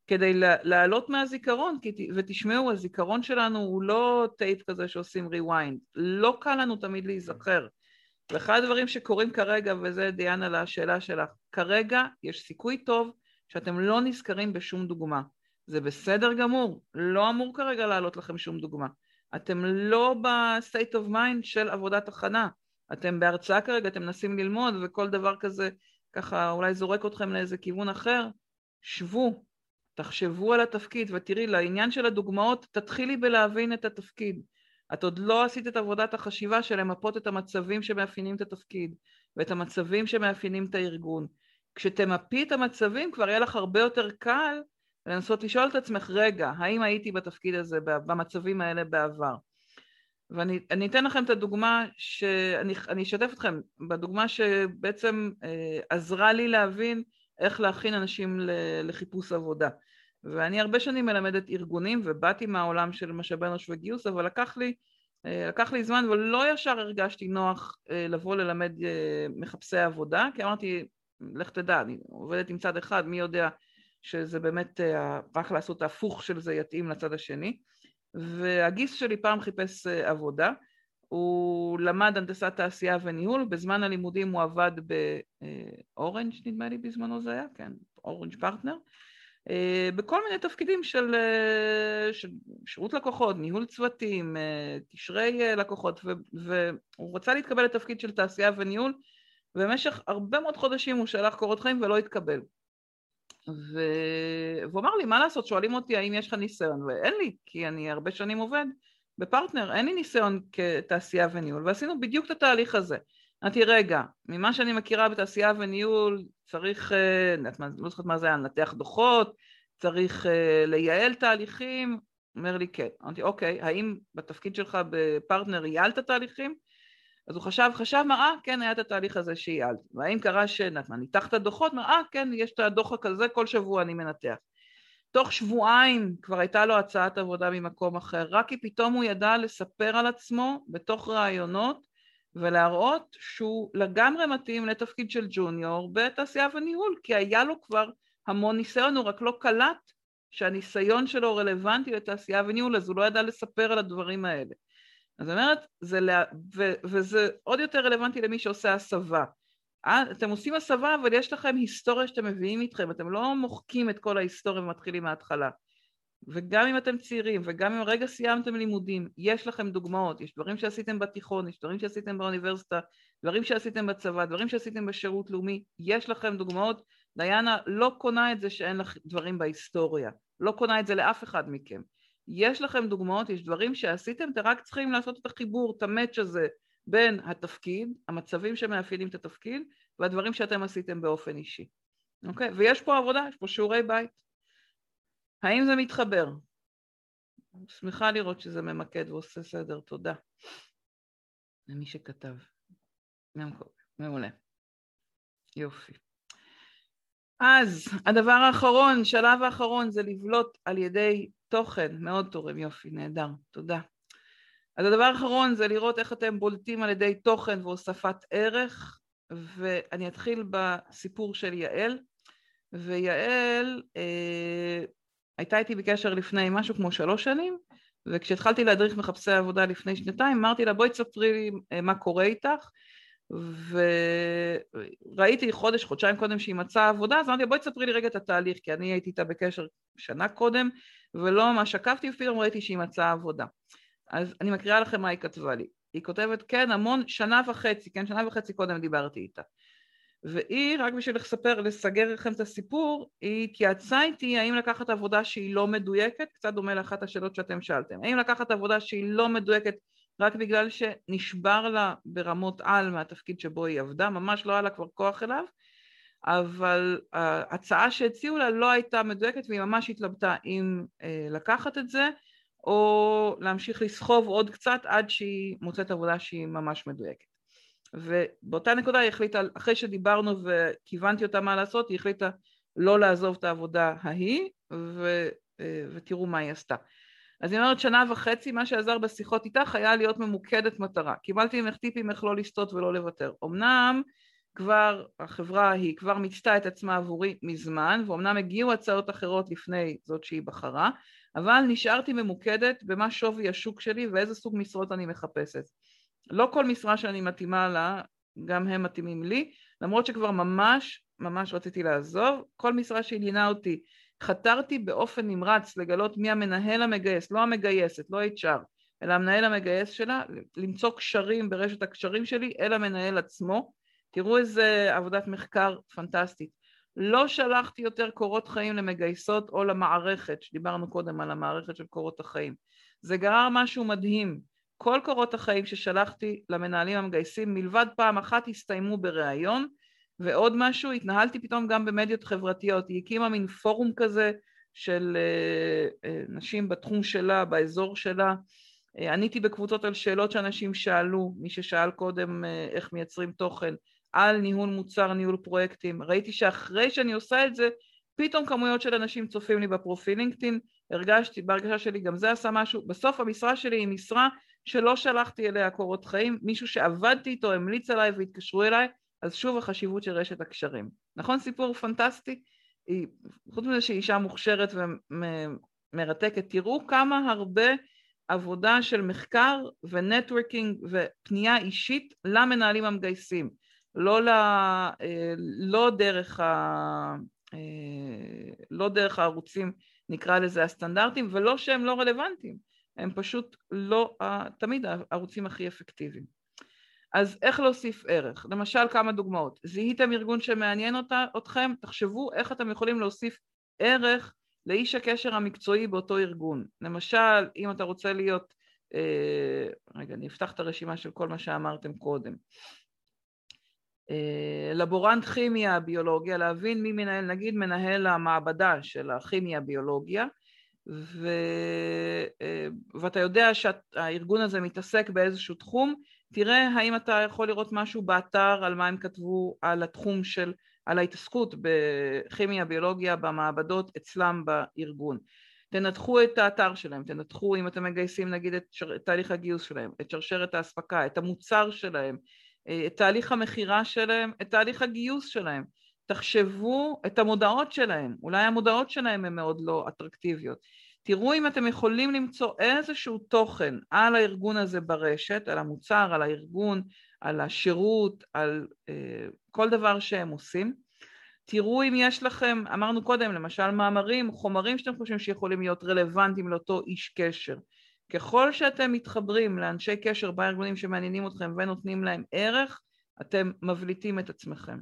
כדי לעלות מהזיכרון, ותשמעו, הזיכרון שלנו הוא לא טייפ כזה שעושים rewind, לא קל לנו תמיד להיזכר. ואחד הדברים שקורים כרגע, וזה דיאנה לשאלה שלך, כרגע יש סיכוי טוב שאתם לא נזכרים בשום דוגמה. זה בסדר גמור, לא אמור כרגע לעלות לכם שום דוגמה. אתם לא ב-state of mind של עבודת הכנה. אתם בהרצאה כרגע, אתם מנסים ללמוד, וכל דבר כזה ככה אולי זורק אתכם לאיזה כיוון אחר. שבו, תחשבו על התפקיד, ותראי, לעניין של הדוגמאות, תתחילי בלהבין את התפקיד. את עוד לא עשית את עבודת החשיבה של למפות את המצבים שמאפיינים את התפקיד, ואת המצבים שמאפיינים את הארגון. כשתמפי את המצבים כבר יהיה לך הרבה יותר קל לנסות לשאול את עצמך, רגע, האם הייתי בתפקיד הזה, במצבים האלה בעבר? ואני אתן לכם את הדוגמה, שאני אשתף אתכם, בדוגמה שבעצם אה, עזרה לי להבין איך להכין אנשים לחיפוש עבודה. ואני הרבה שנים מלמדת ארגונים ובאתי מהעולם של משאבי אנוש וגיוס, אבל לקח לי, אה, לקח לי זמן ולא ישר הרגשתי נוח אה, לבוא ללמד מחפשי עבודה, כי אמרתי, לך תדע, אני עובדת עם צד אחד, מי יודע שזה באמת, אה, רק לעשות ההפוך של זה יתאים לצד השני. והגיס שלי פעם חיפש אה, עבודה, הוא למד הנדסת תעשייה וניהול, בזמן הלימודים הוא עבד ב Orange נדמה לי בזמנו זה היה, כן, Orange פרטנר, אה, בכל מיני תפקידים של, של שירות לקוחות, ניהול צוותים, קשרי לקוחות, והוא רצה להתקבל לתפקיד של תעשייה וניהול, ובמשך הרבה מאוד חודשים הוא שלח קורות חיים ולא התקבל. ו... והוא אמר לי, מה לעשות, שואלים אותי האם יש לך ניסיון, ואין לי, כי אני הרבה שנים עובד בפרטנר, אין לי ניסיון כתעשייה וניהול, ועשינו בדיוק את התהליך הזה. אמרתי, רגע, ממה שאני מכירה בתעשייה וניהול, צריך, אה, לא זוכרת מה זה היה, לנתח דוחות, צריך אה, לייעל תהליכים, אומר לי כן. אמרתי, אוקיי, האם בתפקיד שלך בפרטנר ייעלת תהליכים? אז הוא חשב, חשב, מה, אה, כן, היה את התהליך הזה שאיילת. והאם קרה שנתנה, ניתח את הדוחות, מה, אה, כן, יש את הדוח הכזה, כל שבוע אני מנתח. תוך שבועיים כבר הייתה לו הצעת עבודה ממקום אחר, רק כי פתאום הוא ידע לספר על עצמו בתוך רעיונות ולהראות שהוא לגמרי מתאים לתפקיד של ג'וניור בתעשייה וניהול, כי היה לו כבר המון ניסיון, הוא רק לא קלט שהניסיון שלו רלוונטי לתעשייה וניהול, אז הוא לא ידע לספר על הדברים האלה. אני אומרת, זה לה... ו... וזה עוד יותר רלוונטי למי שעושה הסבה. אה, אתם עושים הסבה, אבל יש לכם היסטוריה שאתם מביאים איתכם, אתם לא מוחקים את כל ההיסטוריה ומתחילים מההתחלה. וגם אם אתם צעירים, וגם אם רגע סיימתם לימודים, יש לכם דוגמאות, יש דברים שעשיתם בתיכון, יש דברים שעשיתם באוניברסיטה, דברים שעשיתם בצבא, דברים שעשיתם בשירות לאומי, יש לכם דוגמאות. דיאנה לא קונה את זה שאין לך דברים בהיסטוריה, לא קונה את זה לאף אחד מכם. יש לכם דוגמאות, יש דברים שעשיתם, אתם רק צריכים לעשות את החיבור, את המאץ' הזה בין התפקיד, המצבים שמאפיינים את התפקיד, והדברים שאתם עשיתם באופן אישי. אוקיי? ויש פה עבודה, יש פה שיעורי בית. האם זה מתחבר? שמחה לראות שזה ממקד ועושה סדר, תודה. למי שכתב. מעולה. יופי. אז הדבר האחרון, שלב האחרון זה לבלוט על ידי תוכן, מאוד תורם, יופי, נהדר, תודה. אז הדבר האחרון זה לראות איך אתם בולטים על ידי תוכן והוספת ערך, ואני אתחיל בסיפור של יעל, ויעל אה, הייתה איתי בקשר לפני משהו כמו שלוש שנים, וכשהתחלתי להדריך מחפשי עבודה לפני שנתיים, אמרתי לה בואי תספרי לי אה, מה קורה איתך, וראיתי חודש, חודשיים קודם שהיא מצאה עבודה, אז אמרתי לה בואי תספרי לי רגע את התהליך, כי אני הייתי איתה בקשר שנה קודם, ולא ממש עקבתי, ופתאום ראיתי שהיא מצאה עבודה. אז אני מקריאה לכם מה היא כתבה לי. היא כותבת, כן, המון, שנה וחצי, כן, שנה וחצי קודם דיברתי איתה. והיא, רק בשביל לספר, לסגר לכם את הסיפור, היא התייעצה איתי האם לקחת עבודה שהיא לא מדויקת, קצת דומה לאחת השאלות שאתם שאלתם, האם לקחת עבודה שהיא לא מדויקת רק בגלל שנשבר לה ברמות על מהתפקיד שבו היא עבדה, ממש לא היה לה כבר כוח אליו, אבל ההצעה שהציעו לה לא הייתה מדויקת והיא ממש התלבטה אם אה, לקחת את זה או להמשיך לסחוב עוד קצת עד שהיא מוצאת עבודה שהיא ממש מדויקת. ובאותה נקודה היא החליטה, אחרי שדיברנו וכיוונתי אותה מה לעשות, היא החליטה לא לעזוב את העבודה ההיא, ו, אה, ותראו מה היא עשתה. אז היא אומרת שנה וחצי, מה שעזר בשיחות איתך היה להיות ממוקדת מטרה. קיבלתי ממך טיפים איך לא לסטות ולא לוותר. אמנם כבר החברה היא כבר מיצתה את עצמה עבורי מזמן, ואומנם הגיעו הצעות אחרות לפני זאת שהיא בחרה, אבל נשארתי ממוקדת במה שווי השוק שלי ואיזה סוג משרות אני מחפשת. לא כל משרה שאני מתאימה לה, גם הם מתאימים לי, למרות שכבר ממש ממש רציתי לעזוב, כל משרה שעניינה אותי, חתרתי באופן נמרץ לגלות מי המנהל המגייס, לא המגייסת, לא HR, אלא המנהל המגייס שלה, למצוא קשרים ברשת הקשרים שלי אל המנהל עצמו. תראו איזה עבודת מחקר פנטסטית. לא שלחתי יותר קורות חיים למגייסות או למערכת, שדיברנו קודם על המערכת של קורות החיים. זה גרר משהו מדהים. כל קורות החיים ששלחתי למנהלים המגייסים מלבד פעם אחת הסתיימו בריאיון ועוד משהו, התנהלתי פתאום גם במדיות חברתיות, היא הקימה מין פורום כזה של uh, uh, נשים בתחום שלה, באזור שלה, uh, עניתי בקבוצות על שאלות שאנשים שאלו, מי ששאל קודם איך מייצרים תוכן, על ניהול מוצר, ניהול פרויקטים, ראיתי שאחרי שאני עושה את זה, פתאום כמויות של אנשים צופים לי בפרופיל לינקדאין, הרגשתי, בהרגשה שלי גם זה עשה משהו, בסוף המשרה שלי היא משרה שלא שלחתי אליה קורות חיים, מישהו שעבדתי איתו המליץ עליי והתקשרו אליי, אז שוב החשיבות של רשת הקשרים. נכון סיפור פנטסטי? היא, חוץ מזה שהיא אישה מוכשרת ומרתקת, תראו כמה הרבה עבודה של מחקר ונטוורקינג ופנייה אישית למנהלים המגייסים, לא, ל, אה, לא, דרך, ה, אה, לא דרך הערוצים, נקרא לזה הסטנדרטים, ולא שהם לא רלוונטיים, הם פשוט לא תמיד הערוצים הכי אפקטיביים. אז איך להוסיף ערך? למשל כמה דוגמאות. זיהיתם ארגון שמעניין אותה, אתכם, תחשבו איך אתם יכולים להוסיף ערך לאיש הקשר המקצועי באותו ארגון. למשל, אם אתה רוצה להיות, אה, רגע, אני אפתח את הרשימה של כל מה שאמרתם קודם. אה, לבורנט כימיה ביולוגיה, להבין מי מנהל, נגיד מנהל המעבדה של הכימיה ביולוגיה, ו... אה, ואתה יודע שהארגון הזה מתעסק באיזשהו תחום, תראה האם אתה יכול לראות משהו באתר על מה הם כתבו על התחום של, על ההתעסקות בכימיה, ביולוגיה, במעבדות אצלם בארגון. תנתחו את האתר שלהם, תנתחו אם אתם מגייסים נגיד את, שר, את תהליך הגיוס שלהם, את שרשרת האספקה, את המוצר שלהם, אה, את תהליך המכירה שלהם, את תהליך הגיוס שלהם. תחשבו את המודעות שלהם, אולי המודעות שלהם הן מאוד לא אטרקטיביות. תראו אם אתם יכולים למצוא איזשהו תוכן על הארגון הזה ברשת, על המוצר, על הארגון, על השירות, על uh, כל דבר שהם עושים. תראו אם יש לכם, אמרנו קודם, למשל מאמרים, חומרים שאתם חושבים שיכולים להיות רלוונטיים לאותו איש קשר. ככל שאתם מתחברים לאנשי קשר בארגונים שמעניינים אתכם ונותנים להם ערך, אתם מבליטים את עצמכם.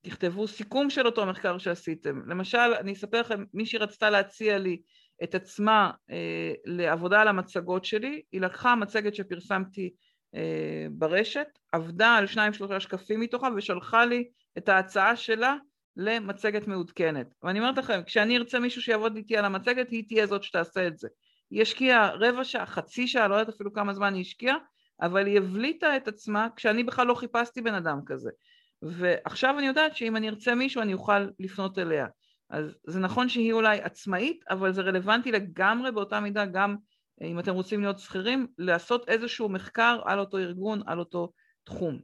תכתבו סיכום של אותו מחקר שעשיתם. למשל, אני אספר לכם, מישהי רצתה להציע לי את עצמה אה, לעבודה על המצגות שלי, היא לקחה מצגת שפרסמתי אה, ברשת, עבדה על שניים שלושה שקפים מתוכה ושלחה לי את ההצעה שלה למצגת מעודכנת. ואני אומרת לכם, כשאני ארצה מישהו שיעבוד איתי על המצגת, היא תהיה זאת שתעשה את זה. היא השקיעה רבע שעה, חצי שעה, לא יודעת אפילו כמה זמן היא השקיעה, אבל היא הבליטה את עצמה כשאני בכלל לא חיפשתי בן אדם כזה. ועכשיו אני יודעת שאם אני ארצה מישהו אני אוכל לפנות אליה. אז זה נכון שהיא אולי עצמאית, אבל זה רלוונטי לגמרי באותה מידה גם אם אתם רוצים להיות שכירים, לעשות איזשהו מחקר על אותו ארגון, על אותו תחום.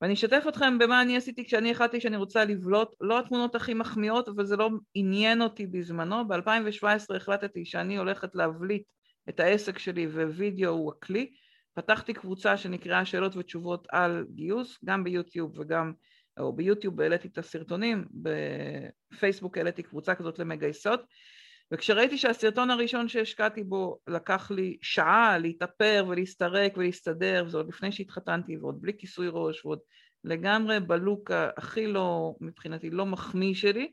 ואני אשתף אתכם במה אני עשיתי כשאני החלטתי שאני רוצה לבלוט, לא התמונות הכי מחמיאות, אבל זה לא עניין אותי בזמנו. ב-2017 החלטתי שאני הולכת להבליט את העסק שלי ווידאו הוא הכלי. פתחתי קבוצה שנקראה שאלות ותשובות על גיוס, גם ביוטיוב וגם, או ביוטיוב העליתי את הסרטונים, בפייסבוק העליתי קבוצה כזאת למגייסות, וכשראיתי שהסרטון הראשון שהשקעתי בו לקח לי שעה להתאפר ולהסתרק ולהסתדר, וזה עוד לפני שהתחתנתי ועוד בלי כיסוי ראש ועוד לגמרי בלוק הכי לא, מבחינתי, לא מחמיא שלי,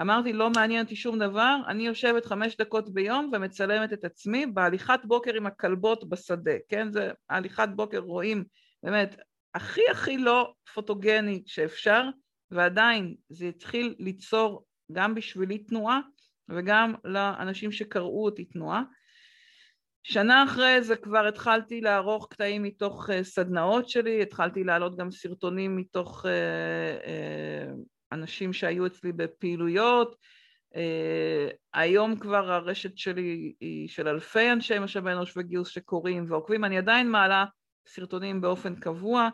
אמרתי, לא מעניין אותי שום דבר, אני יושבת חמש דקות ביום ומצלמת את עצמי בהליכת בוקר עם הכלבות בשדה, כן? זה הליכת בוקר, רואים באמת הכי הכי לא פוטוגני שאפשר, ועדיין זה התחיל ליצור גם בשבילי תנועה וגם לאנשים שקראו אותי תנועה. שנה אחרי זה כבר התחלתי לערוך קטעים מתוך uh, סדנאות שלי, התחלתי להעלות גם סרטונים מתוך uh, uh, אנשים שהיו אצלי בפעילויות. היום כבר הרשת שלי היא של אלפי אנשי משאבי אנוש וגיוס שקוראים ועוקבים, אני עדיין מעלה סרטונים באופן קבוע,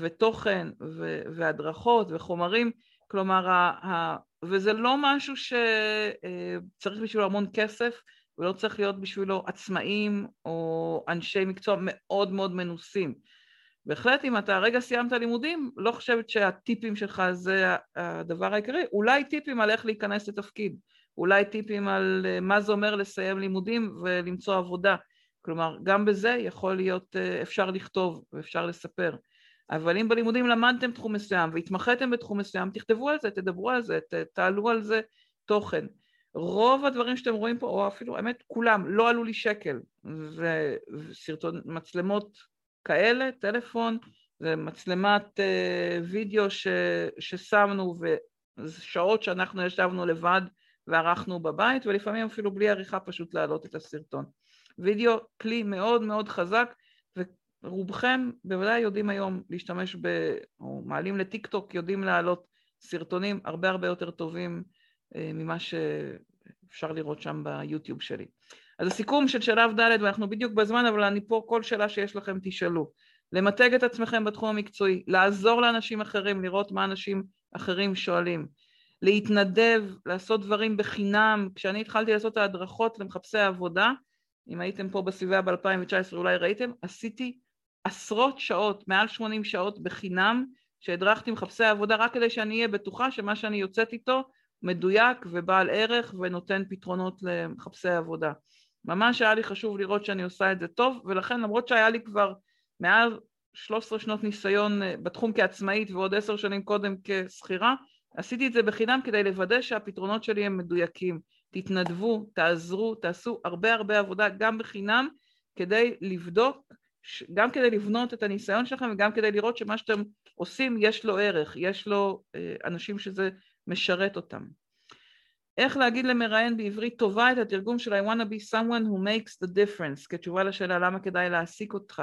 ותוכן ו- והדרכות וחומרים, כלומר, ה- ה- וזה לא משהו שצריך בשבילו המון כסף, ולא צריך להיות בשבילו עצמאים או אנשי מקצוע מאוד מאוד מנוסים. בהחלט אם אתה רגע סיימת לימודים, לא חושבת שהטיפים שלך זה הדבר העיקרי, אולי טיפים על איך להיכנס לתפקיד, אולי טיפים על מה זה אומר לסיים לימודים ולמצוא עבודה, כלומר גם בזה יכול להיות, אפשר לכתוב ואפשר לספר, אבל אם בלימודים למדתם תחום מסוים והתמחיתם בתחום מסוים, תכתבו על זה, תדברו על זה, תעלו על זה תוכן. רוב הדברים שאתם רואים פה, או אפילו, האמת, כולם, לא עלו לי שקל. זה סרטון, מצלמות כאלה, טלפון, זה מצלמת uh, וידאו ש, ששמנו ושעות שאנחנו ישבנו לבד וערכנו בבית, ולפעמים אפילו בלי עריכה פשוט להעלות את הסרטון. וידאו כלי מאוד מאוד חזק, ורובכם בוודאי יודעים היום להשתמש ב... או מעלים לטיק טוק, יודעים להעלות סרטונים הרבה הרבה יותר טובים אה, ממה שאפשר לראות שם ביוטיוב שלי. אז הסיכום של שלב ד' ואנחנו בדיוק בזמן, אבל אני פה, כל שאלה שיש לכם תשאלו. למתג את עצמכם בתחום המקצועי, לעזור לאנשים אחרים, לראות מה אנשים אחרים שואלים, להתנדב, לעשות דברים בחינם. כשאני התחלתי לעשות את ההדרכות למחפשי העבודה, אם הייתם פה בסביבה ב-2019 אולי ראיתם, עשיתי עשרות שעות, מעל 80 שעות בחינם, שהדרכתי מחפשי העבודה רק כדי שאני אהיה בטוחה שמה שאני יוצאת איתו מדויק ובעל ערך ונותן פתרונות למחפשי עבודה. ממש היה לי חשוב לראות שאני עושה את זה טוב, ולכן למרות שהיה לי כבר מעל 13 שנות ניסיון אה, בתחום כעצמאית ועוד עשר שנים קודם כשכירה, עשיתי את זה בחינם כדי לוודא שהפתרונות שלי הם מדויקים. תתנדבו, תעזרו, תעשו הרבה הרבה עבודה גם בחינם כדי לבדוק, גם כדי לבנות את הניסיון שלכם וגם כדי לראות שמה שאתם עושים יש לו ערך, יש לו אה, אנשים שזה משרת אותם. איך להגיד למראיין בעברית טובה את התרגום של I want to be someone who makes the difference כתשובה לשאלה למה כדאי להעסיק אותך.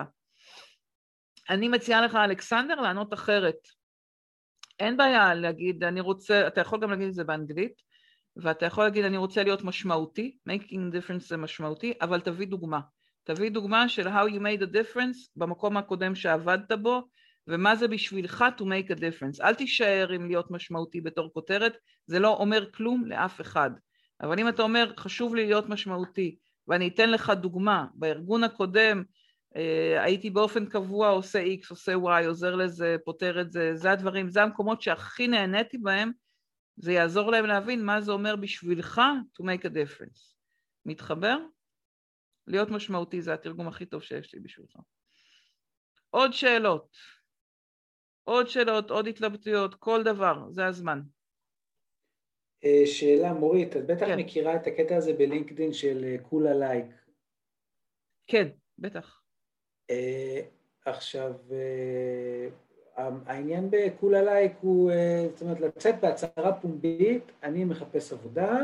אני מציעה לך אלכסנדר לענות אחרת. אין בעיה להגיד אני רוצה, אתה יכול גם להגיד את זה באנגלית, ואתה יכול להגיד אני רוצה להיות משמעותי, making difference זה משמעותי, אבל תביא דוגמה. תביא דוגמה של how you made a difference במקום הקודם שעבדת בו, ומה זה בשבילך to make a difference. אל תישאר עם להיות משמעותי בתור כותרת, זה לא אומר כלום לאף אחד. אבל אם אתה אומר חשוב לי להיות משמעותי, ואני אתן לך דוגמה, בארגון הקודם אה, הייתי באופן קבוע עושה X, עושה Y, עוזר לזה, פותר את זה, זה הדברים, זה המקומות שהכי נהניתי בהם, זה יעזור להם להבין מה זה אומר בשבילך to make a difference. מתחבר? להיות משמעותי זה התרגום הכי טוב שיש לי בשבילך. עוד שאלות, עוד שאלות, עוד התלבטויות, כל דבר, זה הזמן. אה, שאלה, מורית, את בטח כן. מכירה את הקטע הזה בלינקדאין של אה, כולה לייק. כן, בטח. אה, עכשיו, העניין בכולה לייק הוא, זאת אומרת, לצאת בהצהרה פומבית, אני מחפש עבודה,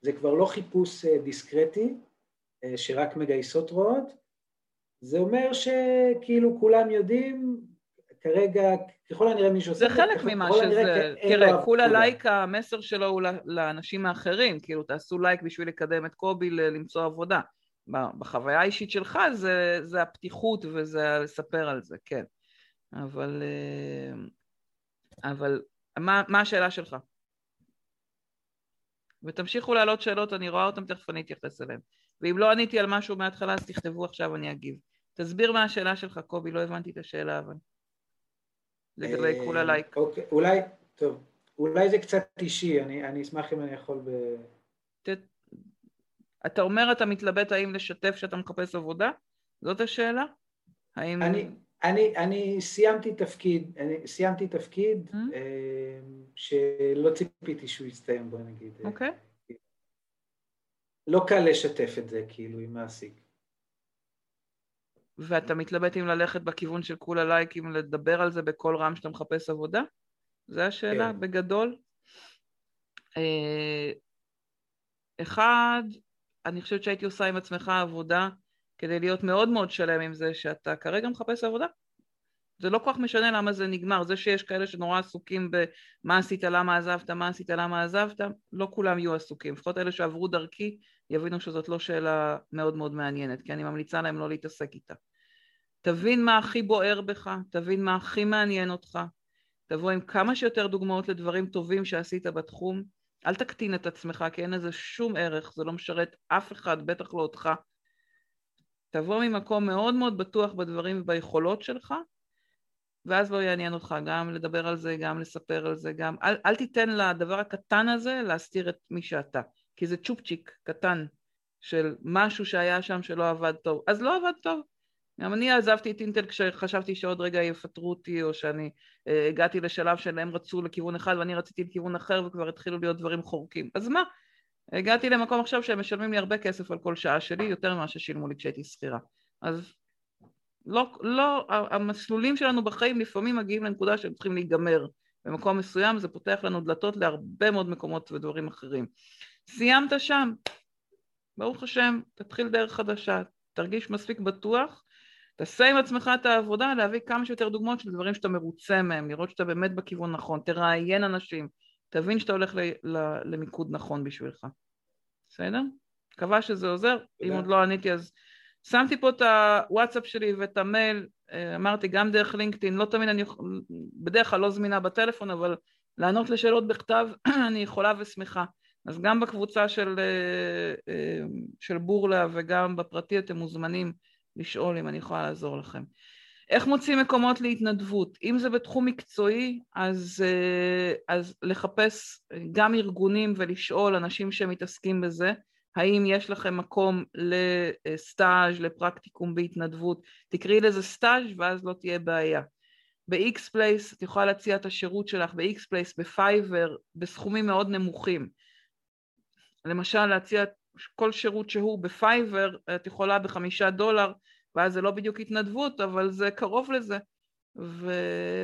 זה כבר לא חיפוש דיסקרטי, שרק מגייסות רואות, זה אומר שכאילו כולם יודעים, כרגע, ככל הנראה מישהו זה עושה את חלק ממה שזה, לו תראה. כולה לייק המסר שלו הוא לאנשים האחרים, כאילו תעשו לייק בשביל לקדם את קובי למצוא עבודה. בחוויה האישית שלך זה, זה הפתיחות וזה לספר על זה, כן. אבל, אה, אבל מה, מה השאלה שלך? ותמשיכו להעלות שאלות, אני רואה אותן, תכף אני אתייחס אליהן. ואם לא עניתי על משהו מההתחלה, אז תכתבו עכשיו, אני אגיב. תסביר מה השאלה שלך, קובי, לא הבנתי את השאלה, אבל... לגבי כולה לייק. אוקיי, אולי, טוב, אולי זה קצת אישי, אני, אני אשמח אם אני יכול ב... ת- אתה אומר אתה מתלבט האם לשתף שאתה מחפש עבודה? זאת השאלה? האם... אני, אני, אני סיימתי תפקיד, אני סיימתי תפקיד Mm. אה, שלא ציפיתי שהוא יסתיים, בוא נגיד. אוקיי. לא קל לשתף את זה, כאילו, עם מעסיק. ואתה מתלבט אם ללכת בכיוון של כולה לייקים, לדבר על זה בקול רם שאתה מחפש עבודה? זו השאלה כן. בגדול. אה, אחד, אני חושבת שהייתי עושה עם עצמך עבודה כדי להיות מאוד מאוד שלם עם זה שאתה כרגע מחפש עבודה. זה לא כל כך משנה למה זה נגמר, זה שיש כאלה שנורא עסוקים במה עשית, למה עזבת, מה עשית, למה עזבת, לא כולם יהיו עסוקים, לפחות אלה שעברו דרכי יבינו שזאת לא שאלה מאוד מאוד מעניינת, כי אני ממליצה להם לא להתעסק איתה. תבין מה הכי בוער בך, תבין מה הכי מעניין אותך, תבוא עם כמה שיותר דוגמאות לדברים טובים שעשית בתחום, אל תקטין את עצמך כי אין לזה שום ערך, זה לא משרת אף אחד, בטח לא אותך. תבוא ממקום מאוד מאוד בטוח בדברים וביכולות שלך, ואז לא יעניין אותך גם לדבר על זה, גם לספר על זה, גם... אל, אל תיתן לדבר הקטן הזה להסתיר את מי שאתה, כי זה צ'ופצ'יק קטן של משהו שהיה שם שלא עבד טוב. אז לא עבד טוב. גם אני עזבתי את אינטל כשחשבתי שעוד רגע יפטרו אותי, או שאני אה, הגעתי לשלב שהם רצו לכיוון אחד ואני רציתי לכיוון אחר וכבר התחילו להיות דברים חורקים. אז מה? הגעתי למקום עכשיו שהם משלמים לי הרבה כסף על כל שעה שלי, יותר ממה ששילמו לי כשהייתי שכירה. אז לא, לא, המסלולים שלנו בחיים לפעמים מגיעים לנקודה שהם צריכים להיגמר. במקום מסוים זה פותח לנו דלתות להרבה מאוד מקומות ודברים אחרים. סיימת שם, ברוך השם, תתחיל דרך חדשה, תרגיש מספיק בטוח, תעשה עם עצמך את העבודה, להביא כמה שיותר דוגמאות של דברים שאתה מרוצה מהם, לראות שאתה באמת בכיוון נכון, תראיין אנשים, תבין שאתה הולך ל- ל- למיקוד נכון בשבילך. בסדר? מקווה שזה עוזר, אם עוד לא עניתי אז שמתי פה את הוואטסאפ שלי ואת המייל, אה, אמרתי גם דרך לינקדאין, לא תמיד אני, בדרך כלל לא זמינה בטלפון, אבל לענות לשאלות בכתב [clears throat] אני יכולה ושמחה. אז גם בקבוצה של, אה, אה, של בורלה וגם בפרטי אתם מוזמנים לשאול אם אני יכולה לעזור לכם. איך מוצאים מקומות להתנדבות? אם זה בתחום מקצועי, אז, אז לחפש גם ארגונים ולשאול אנשים שמתעסקים בזה, האם יש לכם מקום לסטאז', לפרקטיקום בהתנדבות, תקראי לזה סטאז' ואז לא תהיה בעיה. ב-XPlace את יכולה להציע את השירות שלך ב-XPlace, ב Fiverr, בסכומים מאוד נמוכים. למשל להציע כל שירות שהוא ב Fiverr, את יכולה בחמישה דולר, ואז זה לא בדיוק התנדבות, אבל זה קרוב לזה. ו...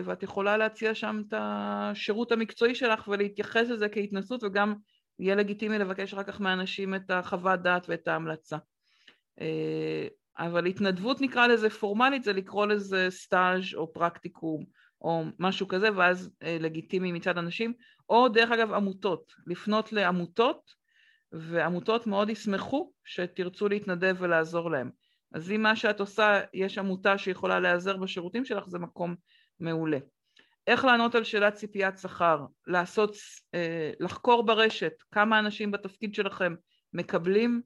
ואת יכולה להציע שם את השירות המקצועי שלך ולהתייחס לזה כהתנסות וגם יהיה לגיטימי לבקש אחר כך מאנשים את החוות דעת ואת ההמלצה. אבל התנדבות נקרא לזה פורמלית זה לקרוא לזה סטאז' או פרקטיקום או משהו כזה, ואז אה, לגיטימי מצד אנשים, או דרך אגב עמותות, לפנות לעמותות, ועמותות מאוד ישמחו שתרצו להתנדב ולעזור להם. אז אם מה שאת עושה, יש עמותה שיכולה להיעזר בשירותים שלך, זה מקום מעולה. איך לענות על שאלת ציפיית שכר, לעשות, אה, לחקור ברשת כמה אנשים בתפקיד שלכם מקבלים,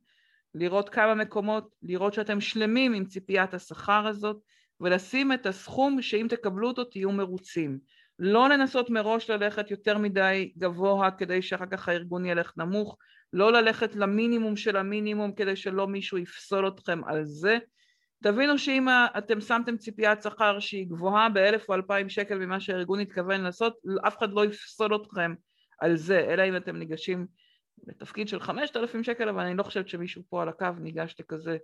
לראות כמה מקומות, לראות שאתם שלמים עם ציפיית השכר הזאת, ולשים את הסכום שאם תקבלו אותו תהיו מרוצים. לא לנסות מראש ללכת יותר מדי גבוה כדי שאחר כך הארגון ילך נמוך, לא ללכת למינימום של המינימום כדי שלא מישהו יפסול אתכם על זה. תבינו שאם אתם שמתם ציפיית שכר שהיא גבוהה באלף או אלפיים שקל ממה שהארגון התכוון לעשות, אף אחד לא יפסול אתכם על זה, אלא אם אתם ניגשים לתפקיד של חמשת אלפים שקל, אבל אני לא חושבת שמישהו פה על הקו ניגש לכזה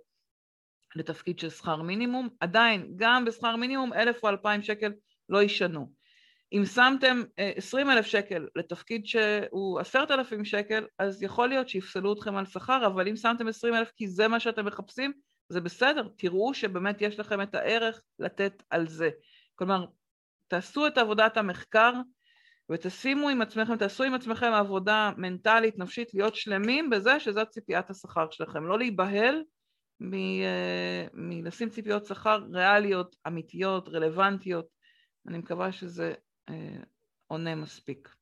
לתפקיד של שכר מינימום. עדיין, גם בשכר מינימום אלף או אלפיים שקל לא ישנו. אם שמתם אה, עשרים אלף שקל לתפקיד שהוא עשרת אלפים שקל, אז יכול להיות שיפסלו אתכם על שכר, אבל אם שמתם עשרים אלף כי זה מה שאתם מחפשים, זה בסדר, תראו שבאמת יש לכם את הערך לתת על זה. כלומר, תעשו את עבודת המחקר ותשימו עם עצמכם, תעשו עם עצמכם עבודה מנטלית, נפשית, להיות שלמים בזה שזאת ציפיית השכר שלכם. לא להיבהל אה, מלשים ציפיות שכר ריאליות, אמיתיות, רלוונטיות. אני מקווה שזה אה, עונה מספיק.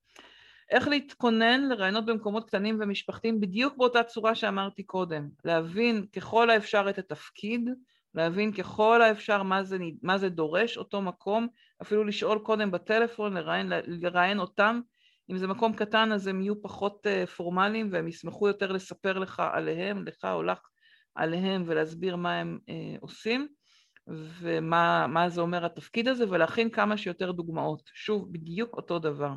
איך להתכונן לרעיונות במקומות קטנים ומשפחתיים בדיוק באותה צורה שאמרתי קודם, להבין ככל האפשר את התפקיד, להבין ככל האפשר מה זה, מה זה דורש, אותו מקום, אפילו לשאול קודם בטלפון, לראיין, לראיין אותם, אם זה מקום קטן אז הם יהיו פחות אה, פורמליים והם ישמחו יותר לספר לך עליהם, לך או לך עליהם ולהסביר מה הם אה, עושים. ומה זה אומר התפקיד הזה, ולהכין כמה שיותר דוגמאות. שוב, בדיוק אותו דבר.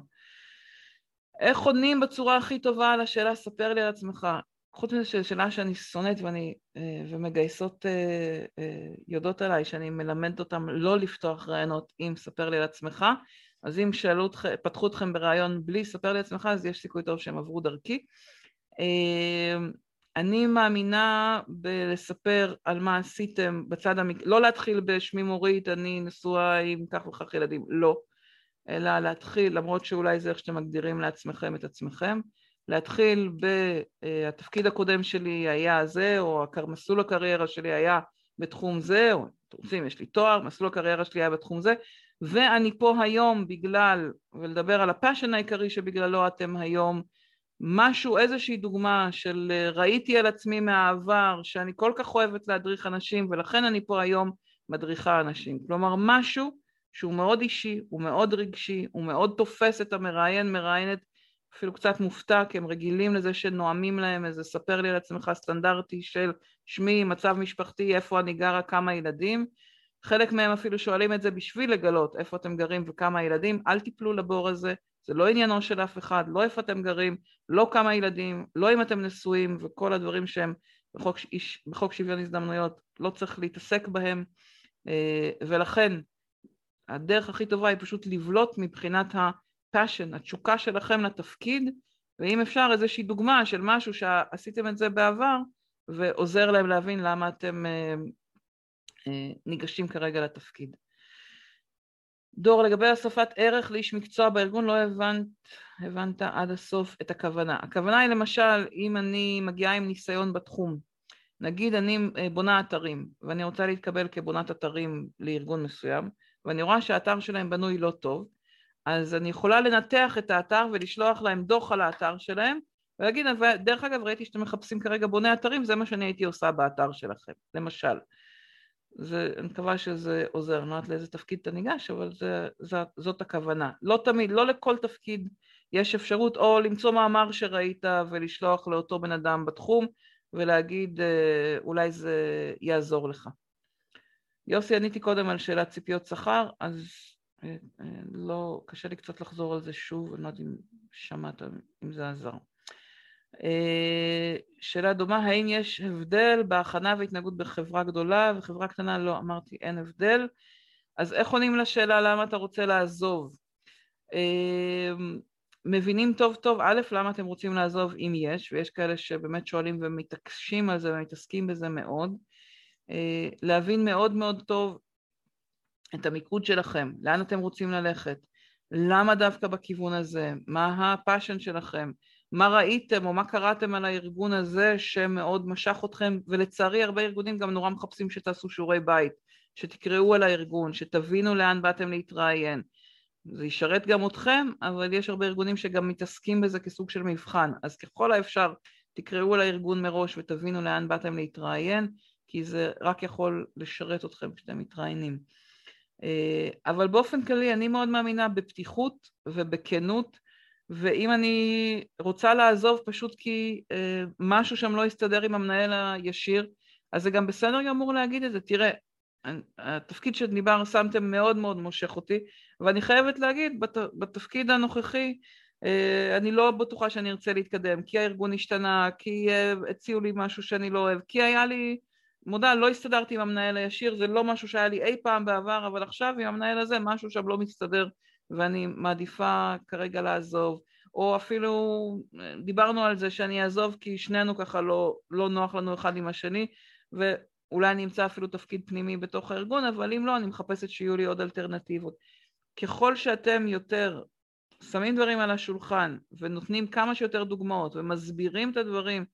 איך עונים בצורה הכי טובה על השאלה ספר לי על עצמך? חוץ מזה שזו שאלה שאני שונאת ואני, אה, ומגייסות אה, אה, יודעות עליי, שאני מלמדת אותם לא לפתוח רעיונות עם ספר לי על עצמך, אז אם שאלו אתכם, פתחו אתכם ברעיון בלי ספר לי על עצמך, אז יש סיכוי טוב שהם עברו דרכי. אני מאמינה בלספר על מה עשיתם בצד המק... לא להתחיל בשמי מורית, אני נשואה עם כך וכך ילדים, לא. אלא להתחיל, למרות שאולי זה איך שאתם מגדירים לעצמכם את עצמכם, להתחיל בתפקיד הקודם שלי היה זה, או מסלול הקריירה שלי היה בתחום זה, או אתם רוצים, יש לי תואר, מסלול הקריירה שלי היה בתחום זה, ואני פה היום בגלל, ולדבר על הפאשן העיקרי שבגללו אתם היום, משהו, איזושהי דוגמה של אה, ראיתי על עצמי מהעבר שאני כל כך אוהבת להדריך אנשים ולכן אני פה היום מדריכה אנשים. כלומר משהו שהוא מאוד אישי, הוא מאוד רגשי, הוא מאוד תופס את המראיין, מראיינת אפילו קצת מופתע כי הם רגילים לזה שנואמים להם איזה ספר לי על עצמך סטנדרטי של שמי, מצב משפחתי, איפה אני גרה, כמה ילדים. חלק מהם אפילו שואלים את זה בשביל לגלות איפה אתם גרים וכמה ילדים, אל תיפלו לבור הזה, זה לא עניינו של אף אחד, לא איפה אתם גרים, לא כמה ילדים, לא אם אתם נשואים וכל הדברים שהם בחוק, בחוק שוויון הזדמנויות, לא צריך להתעסק בהם אה, ולכן הדרך הכי טובה היא פשוט לבלוט מבחינת הפאשן, התשוקה שלכם לתפקיד ואם אפשר איזושהי דוגמה של משהו שעשיתם את זה בעבר ועוזר להם להבין למה אתם אה, אה, ניגשים כרגע לתפקיד. דור, לגבי הוספת ערך לאיש מקצוע בארגון, לא הבנת, הבנת עד הסוף את הכוונה. הכוונה היא למשל, אם אני מגיעה עם ניסיון בתחום, נגיד אני אה, בונה אתרים, ואני רוצה להתקבל כבונת אתרים לארגון מסוים, ואני רואה שהאתר שלהם בנוי לא טוב, אז אני יכולה לנתח את האתר ולשלוח להם דוח על האתר שלהם, ולהגיד, דרך אגב, ראיתי שאתם מחפשים כרגע בוני אתרים, זה מה שאני הייתי עושה באתר שלכם, למשל. זה, אני מקווה שזה עוזר, אני לא יודעת לאיזה תפקיד אתה ניגש, אבל זה, זה, זאת הכוונה. לא תמיד, לא לכל תפקיד יש אפשרות או למצוא מאמר שראית ולשלוח לאותו בן אדם בתחום ולהגיד אה, אולי זה יעזור לך. יוסי, עניתי קודם על שאלת ציפיות שכר, אז אה, אה, לא, קשה לי קצת לחזור על זה שוב, אני לא יודעת אם שמעת, אם זה עזר. אה, שאלה דומה, האם יש הבדל בהכנה והתנהגות בחברה גדולה וחברה קטנה? לא, אמרתי אין הבדל. אז איך עונים לשאלה למה אתה רוצה לעזוב? מבינים טוב טוב, א', למה אתם רוצים לעזוב אם יש, ויש כאלה שבאמת שואלים ומתעקשים על זה ומתעסקים בזה מאוד. אה, להבין מאוד מאוד טוב את המיקוד שלכם, לאן אתם רוצים ללכת, למה דווקא בכיוון הזה, מה הפאשן שלכם, מה ראיתם או מה קראתם על הארגון הזה שמאוד משך אתכם, ולצערי הרבה ארגונים גם נורא מחפשים שתעשו שיעורי בית, שתקראו על הארגון, שתבינו לאן באתם להתראיין. זה ישרת גם אתכם, אבל יש הרבה ארגונים שגם מתעסקים בזה כסוג של מבחן, אז ככל האפשר תקראו על הארגון מראש ותבינו לאן באתם להתראיין, כי זה רק יכול לשרת אתכם כשאתם מתראיינים. אה, אבל באופן כללי אני מאוד מאמינה בפתיחות ובכנות, ואם אני רוצה לעזוב פשוט כי אה, משהו שם לא יסתדר עם המנהל הישיר, אז זה גם בסדר גמור להגיד את זה. תראה, התפקיד שדיבר שמתם מאוד מאוד מושך אותי, ואני חייבת להגיד, בת, בתפקיד הנוכחי, אה, אני לא בטוחה שאני ארצה להתקדם, כי הארגון השתנה, כי הציעו לי משהו שאני לא אוהב, כי היה לי מודה, לא הסתדרתי עם המנהל הישיר, זה לא משהו שהיה לי אי פעם בעבר, אבל עכשיו עם המנהל הזה משהו שם לא מסתדר ואני מעדיפה כרגע לעזוב. או אפילו דיברנו על זה שאני אעזוב כי שנינו ככה לא, לא נוח לנו אחד עם השני, ואולי אני אמצא אפילו תפקיד פנימי בתוך הארגון, אבל אם לא, אני מחפשת שיהיו לי עוד אלטרנטיבות. ככל שאתם יותר שמים דברים על השולחן ונותנים כמה שיותר דוגמאות ומסבירים את הדברים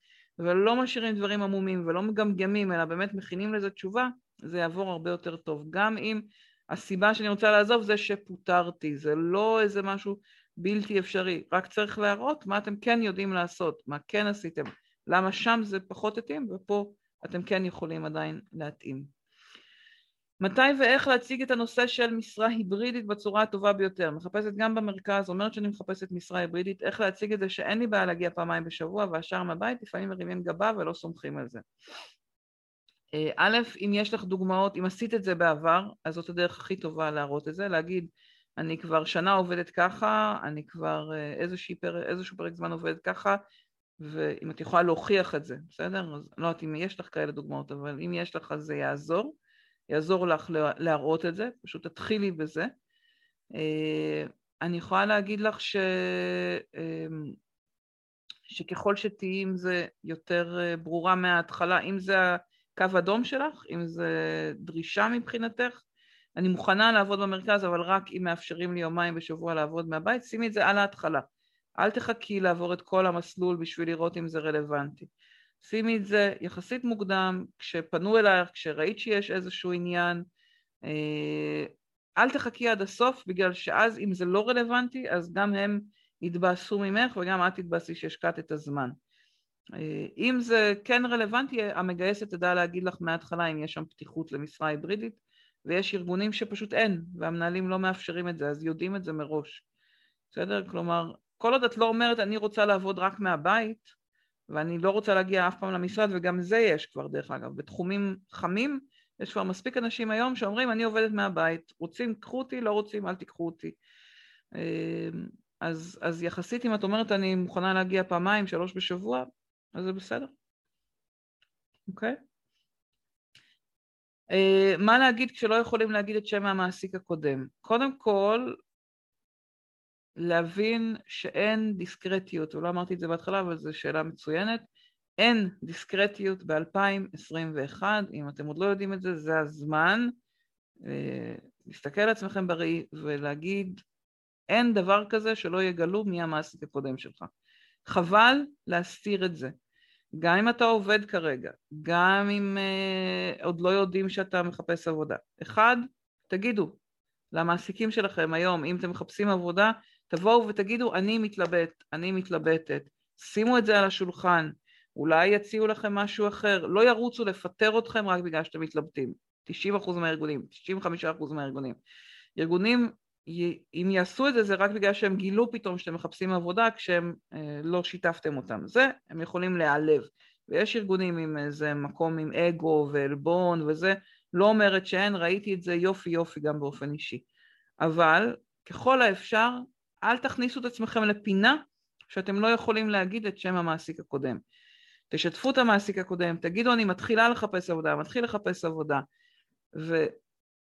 ולא משאירים דברים עמומים ולא מגמגמים, אלא באמת מכינים לזה תשובה, זה יעבור הרבה יותר טוב. גם אם הסיבה שאני רוצה לעזוב זה שפוטרתי, זה לא איזה משהו בלתי אפשרי, רק צריך להראות מה אתם כן יודעים לעשות, מה כן עשיתם, למה שם זה פחות התאים ופה אתם כן יכולים עדיין להתאים. מתי ואיך להציג את הנושא של משרה היברידית בצורה הטובה ביותר. מחפשת גם במרכז, אומרת שאני מחפשת משרה היברידית, איך להציג את זה שאין לי בעיה להגיע פעמיים בשבוע והשאר מהבית, לפעמים מרימים גבה ולא סומכים על זה. אה, א', אם יש לך דוגמאות, אם עשית את זה בעבר, אז זאת הדרך הכי טובה להראות את זה, להגיד, אני כבר שנה עובדת ככה, אני כבר אה, פרק, איזשהו פרק זמן עובדת ככה, ואם את יכולה להוכיח את זה, בסדר? אז לא יודעת אם יש לך כאלה דוגמאות, אבל אם יש לך אז זה יעזור. יעזור לך להראות את זה, פשוט תתחילי בזה. אה, אני יכולה להגיד לך ש... אמ, שככל שתהיי עם זה יותר אה, ברורה מההתחלה, אם זה הקו אדום שלך, אם זה דרישה מבחינתך, אני מוכנה לעבוד במרכז, אבל רק אם מאפשרים לי יומיים בשבוע לעבוד מהבית, שימי את זה על ההתחלה. אל תחכי לעבור את כל המסלול בשביל לראות אם זה רלוונטי. שימי את זה יחסית מוקדם, כשפנו אלייך, כשראית שיש איזשהו עניין, אה, אל תחכי עד הסוף, בגלל שאז אם זה לא רלוונטי, אז גם הם יתבאסו ממך וגם את תתבאסי שהשקעת את הזמן. אה, אם זה כן רלוונטי, המגייסת תדע להגיד לך מההתחלה אם יש שם פתיחות למשרה היברידית, ויש ארגונים שפשוט אין, והמנהלים לא מאפשרים את זה, אז יודעים את זה מראש. בסדר? כלומר, כל עוד את לא אומרת אני רוצה לעבוד רק מהבית, ואני לא רוצה להגיע אף פעם למשרד, וגם זה יש כבר דרך אגב. בתחומים חמים יש כבר מספיק אנשים היום שאומרים אני עובדת מהבית, רוצים קחו אותי, לא רוצים אל תיקחו אותי. אמ, אז, אז יחסית אם את אומרת אני מוכנה להגיע פעמיים, שלוש בשבוע, אז זה בסדר. אוקיי? Okay? Uh, מה להגיד כשלא יכולים להגיד את שם המעסיק הקודם? קודם כל, להבין שאין דיסקרטיות, ולא אמרתי את זה בהתחלה, אבל זו שאלה מצוינת, אין דיסקרטיות ב-2021, אם אתם עוד לא יודעים את זה, זה הזמן אה, להסתכל על עצמכם בראי ולהגיד, אין דבר כזה שלא יגלו מי המעסיק הקודם שלך. חבל להסתיר את זה. גם אם אתה עובד כרגע, גם אם uh, עוד לא יודעים שאתה מחפש עבודה. אחד, תגידו למעסיקים שלכם היום, אם אתם מחפשים עבודה, תבואו ותגידו, אני מתלבט, אני מתלבטת, שימו את זה על השולחן, אולי יציעו לכם משהו אחר, לא ירוצו לפטר אתכם רק בגלל שאתם מתלבטים, 90% מהארגונים, 95% מהארגונים. ארגונים, אם יעשו את זה, זה רק בגלל שהם גילו פתאום שאתם מחפשים עבודה כשהם אה, לא שיתפתם אותם. זה, הם יכולים להיעלב. ויש ארגונים עם איזה מקום עם אגו ועלבון וזה, לא אומרת שאין, ראיתי את זה יופי יופי גם באופן אישי. אבל ככל האפשר אל תכניסו את עצמכם לפינה שאתם לא יכולים להגיד את שם המעסיק הקודם. תשתפו את המעסיק הקודם, תגידו אני מתחילה לחפש עבודה, מתחיל לחפש עבודה,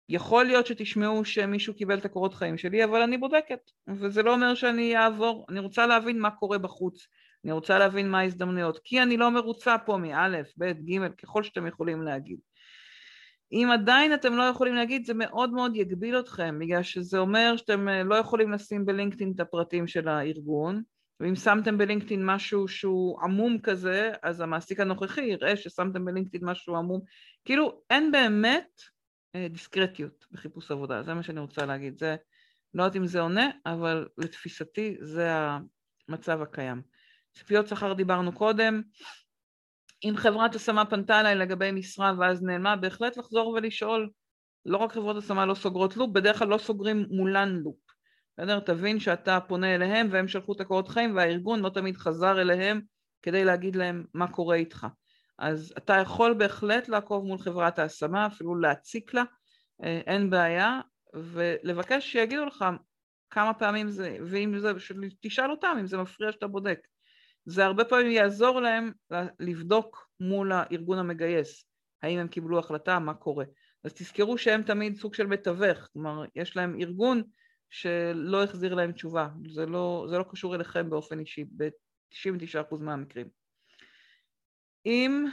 ויכול להיות שתשמעו שמישהו קיבל את הקורות חיים שלי, אבל אני בודקת, וזה לא אומר שאני אעבור, אני רוצה להבין מה קורה בחוץ, אני רוצה להבין מה ההזדמנויות, כי אני לא מרוצה פה מא', ב', ג', ככל שאתם יכולים להגיד. אם עדיין אתם לא יכולים להגיד, זה מאוד מאוד יגביל אתכם, בגלל שזה אומר שאתם אה, לא יכולים לשים בלינקדאין את הפרטים של הארגון, ואם שמתם בלינקדאין משהו שהוא עמום כזה, אז המעסיק הנוכחי יראה ששמתם בלינקדאין משהו עמום. כאילו, אין באמת אה, דיסקרטיות בחיפוש עבודה, זה מה שאני רוצה להגיד. זה, לא יודעת אם זה עונה, אבל לתפיסתי זה המצב הקיים. ציפיות שכר דיברנו קודם, אם חברת השמה פנתה אליי לגבי משרה ואז נעלמה, בהחלט לחזור ולשאול. לא רק חברות השמה לא סוגרות לופ, בדרך כלל לא סוגרים מולן לופ. בסדר? תבין שאתה פונה אליהם והם שלחו את הקורות חיים והארגון לא תמיד חזר אליהם כדי להגיד להם מה קורה איתך. אז אתה יכול בהחלט לעקוב מול חברת ההשמה, אפילו להציק לה, אה, אין בעיה, ולבקש שיגידו לך כמה פעמים זה, ואם זה, תשאל אותם אם זה מפריע שאתה בודק. זה הרבה פעמים יעזור להם לבדוק מול הארגון המגייס, האם הם קיבלו החלטה, מה קורה. אז תזכרו שהם תמיד סוג של מתווך, כלומר יש להם ארגון שלא החזיר להם תשובה, זה לא, זה לא קשור אליכם באופן אישי, ב-99% מהמקרים. אם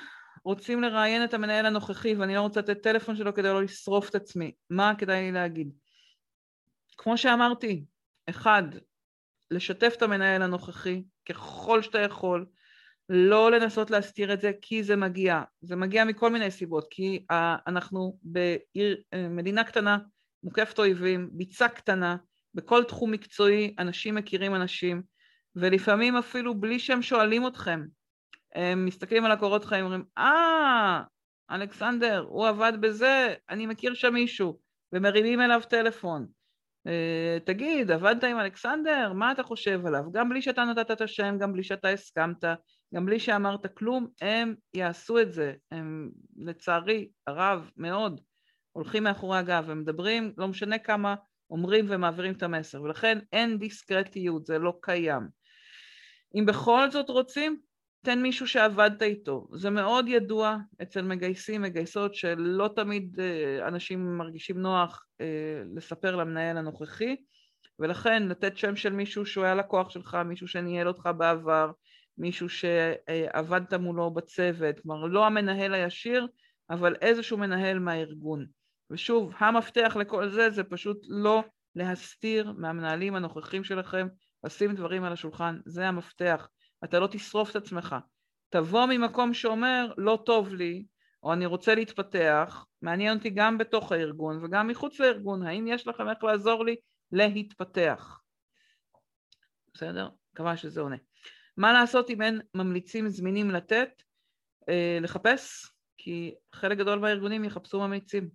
רוצים לראיין את המנהל הנוכחי ואני לא רוצה לתת טלפון שלו כדי לא לשרוף את עצמי, מה כדאי לי להגיד? כמו שאמרתי, אחד, לשתף את המנהל הנוכחי ככל שאתה יכול, לא לנסות להסתיר את זה כי זה מגיע, זה מגיע מכל מיני סיבות, כי אנחנו במדינה קטנה, מוקפת אויבים, ביצה קטנה, בכל תחום מקצועי אנשים מכירים אנשים, ולפעמים אפילו בלי שהם שואלים אתכם, הם מסתכלים על הקורות חיים ואומרים, אה, אלכסנדר, הוא עבד בזה, אני מכיר שם מישהו, ומרימים אליו טלפון. אה, תגיד, עבדת עם אלכסנדר? מה אתה חושב עליו? גם בלי שאתה נתת את השם, גם בלי שאתה הסכמת, גם בלי שאמרת כלום, הם יעשו את זה. הם, לצערי הרב מאוד, הולכים מאחורי הגב ומדברים, לא משנה כמה אומרים ומעבירים את המסר, ולכן אין דיסקרטיות, זה לא קיים. אם בכל זאת רוצים, תן מישהו שעבדת איתו. זה מאוד ידוע אצל מגייסים, מגייסות, שלא תמיד אה, אנשים מרגישים נוח אה, לספר למנהל הנוכחי, ולכן לתת שם של מישהו שהוא היה לקוח שלך, מישהו שניהל אותך בעבר, מישהו שעבדת מולו בצוות, כלומר לא המנהל הישיר, אבל איזשהו מנהל מהארגון. ושוב, המפתח לכל זה זה פשוט לא להסתיר מהמנהלים הנוכחים שלכם, לשים דברים על השולחן, זה המפתח. אתה לא תשרוף את עצמך. תבוא ממקום שאומר, לא טוב לי, או אני רוצה להתפתח, מעניין אותי גם בתוך הארגון וגם מחוץ לארגון, האם יש לכם איך לעזור לי להתפתח? בסדר? מקווה שזה עונה. מה לעשות אם אין ממליצים זמינים לתת? אה, לחפש, כי חלק גדול מהארגונים יחפשו ממליצים.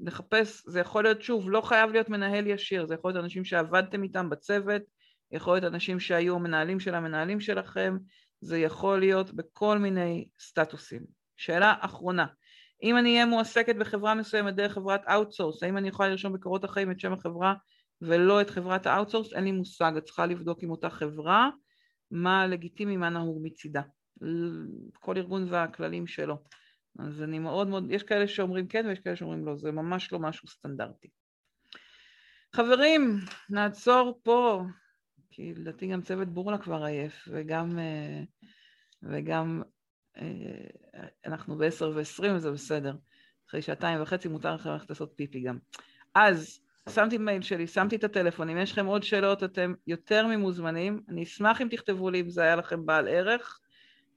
לחפש, זה יכול להיות, שוב, לא חייב להיות מנהל ישיר, זה יכול להיות אנשים שעבדתם איתם בצוות, יכול להיות אנשים שהיו המנהלים של המנהלים שלכם, זה יכול להיות בכל מיני סטטוסים. שאלה אחרונה, אם אני אהיה מועסקת בחברה מסוימת דרך חברת outsource, האם אני יכולה לרשום בקורות החיים את שם החברה ולא את חברת ה outsource? אין לי מושג, את צריכה לבדוק עם אותה חברה מה לגיטימי, מה נהוג מצידה. כל ארגון והכללים שלו. אז אני מאוד מאוד, יש כאלה שאומרים כן ויש כאלה שאומרים לא, זה ממש לא משהו סטנדרטי. חברים, נעצור פה. כי לדעתי גם צוות בורלה כבר עייף, וגם, אה, וגם אה, אנחנו ב-10 ו-20 וזה בסדר. אחרי שעתיים וחצי מותר לכם ללכת לעשות פיפי גם. אז שמתי מייל שלי, שמתי את הטלפון, אם יש לכם עוד שאלות אתם יותר ממוזמנים, אני אשמח אם תכתבו לי אם זה היה לכם בעל ערך,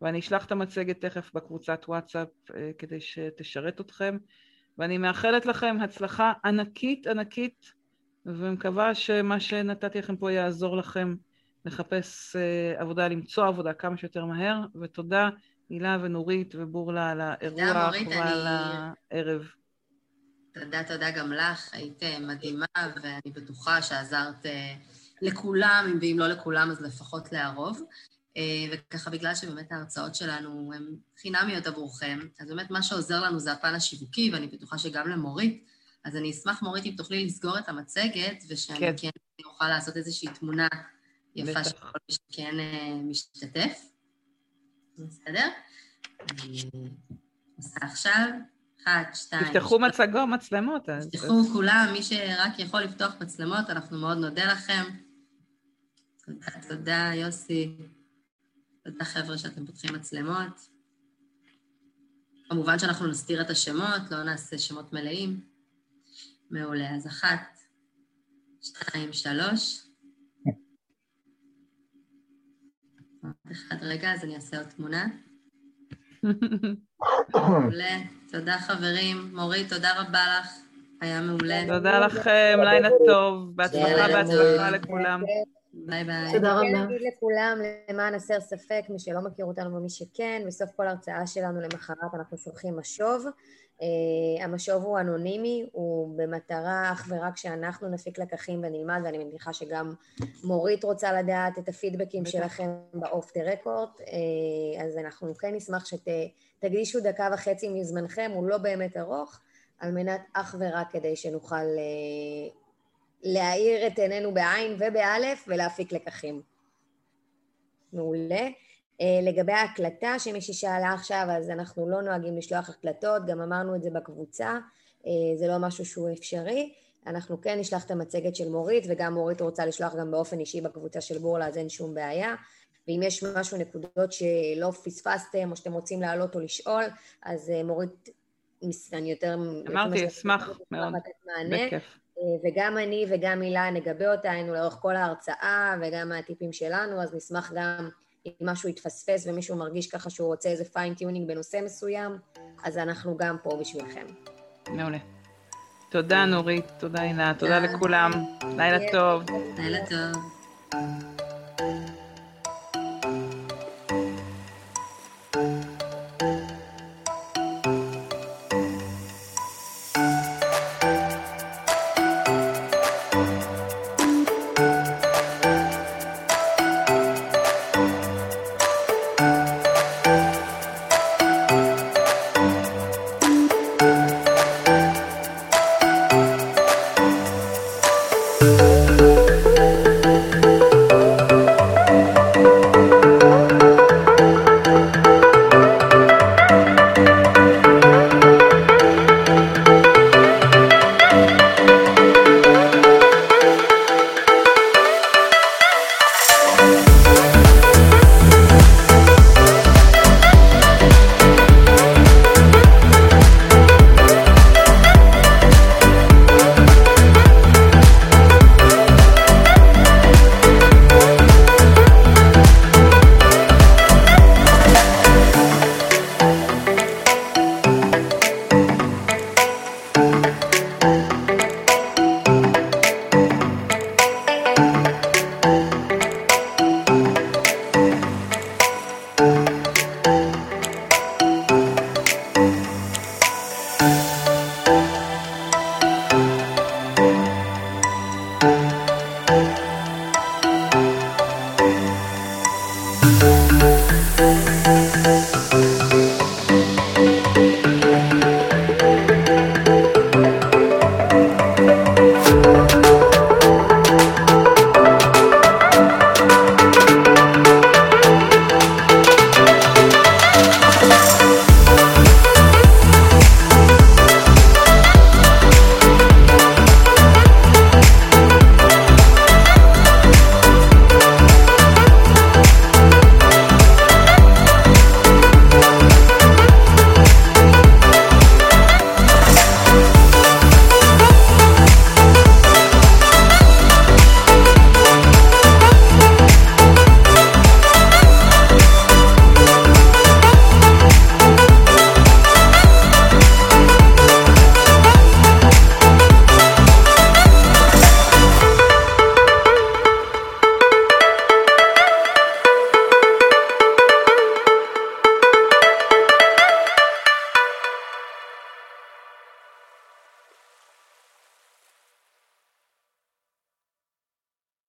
ואני אשלח את המצגת תכף בקבוצת וואטסאפ אה, כדי שתשרת אתכם, ואני מאחלת לכם הצלחה ענקית ענקית ומקווה שמה שנתתי לכם פה יעזור לכם לחפש uh, עבודה, למצוא עבודה כמה שיותר מהר, ותודה הילה ונורית ובורלה על האירוח ועל אני... הערב. תודה, תודה גם לך, היית אה, מדהימה, ואני בטוחה שעזרת אה, לכולם, ואם לא לכולם אז לפחות להרוב. וככה בגלל שבאמת ההרצאות שלנו הן חינמיות עבורכם, אז באמת מה שעוזר לנו זה הפן השיווקי, ואני בטוחה שגם למורית, אז אני אשמח, מורית, אם תוכלי לסגור את המצגת, ושאני כן, כן אוכל לעשות איזושהי תמונה יפה של כל מי שכן אה, משתתף. בסדר? אני עושה עכשיו. אחת, שתיים. תפתחו מצגו, מצלמות. תפתחו כולם, מי שרק יכול לפתוח מצלמות, אנחנו מאוד נודה לכם. תודה, תודה, יוסי. תודה, חבר'ה, שאתם פותחים מצלמות. כמובן שאנחנו נסתיר את השמות, לא נעשה שמות מלאים. מעולה, אז אחת, שתיים, שלוש. אחד רגע, אז אני אעשה עוד תמונה. מעולה. תודה חברים. מורית, תודה רבה לך. היה מעולה. תודה לכם, לילה טוב. בהצלחה, בהצלחה לכולם. ביי ביי. תודה רבה. אני אגיד לכולם, למען הסר ספק, מי שלא מכיר אותנו ומי שכן, בסוף כל הרצאה שלנו למחרת אנחנו שולחים משוב. אה, המשוב הוא אנונימי, הוא במטרה אך ורק שאנחנו נפיק לקחים ונלמד, ואני מניחה שגם מורית רוצה לדעת את הפידבקים שלכם ב off the record, אז אנחנו כן נשמח שתקדישו דקה וחצי מזמנכם, הוא לא באמת ארוך, על מנת אך ורק כדי שנוכל uh, להאיר את עינינו בעין ובאלף ולהפיק לקחים. מעולה. Uh, לגבי ההקלטה, שמישהי שאלה עכשיו, אז אנחנו לא נוהגים לשלוח הקלטות, גם אמרנו את זה בקבוצה, uh, זה לא משהו שהוא אפשרי. אנחנו כן נשלח את המצגת של מורית, וגם מורית רוצה לשלוח גם באופן אישי בקבוצה של בורלה, אז אין שום בעיה. ואם יש משהו, נקודות שלא פספסתם, או שאתם רוצים לעלות או לשאול, אז אה, מורית, אני יותר... אמרתי, אשמח מאוד, בכיף. וגם אני וגם הילה נגבה אותה, היינו לאורך כל ההרצאה, וגם מהטיפים שלנו, אז נשמח גם אם משהו יתפספס ומישהו מרגיש ככה שהוא רוצה איזה fine tuning בנושא מסוים, אז אנחנו גם פה בשבילכם. מעולה. תודה מורית, תודה הילה, תודה לכולם. לילה טוב. לילה טוב.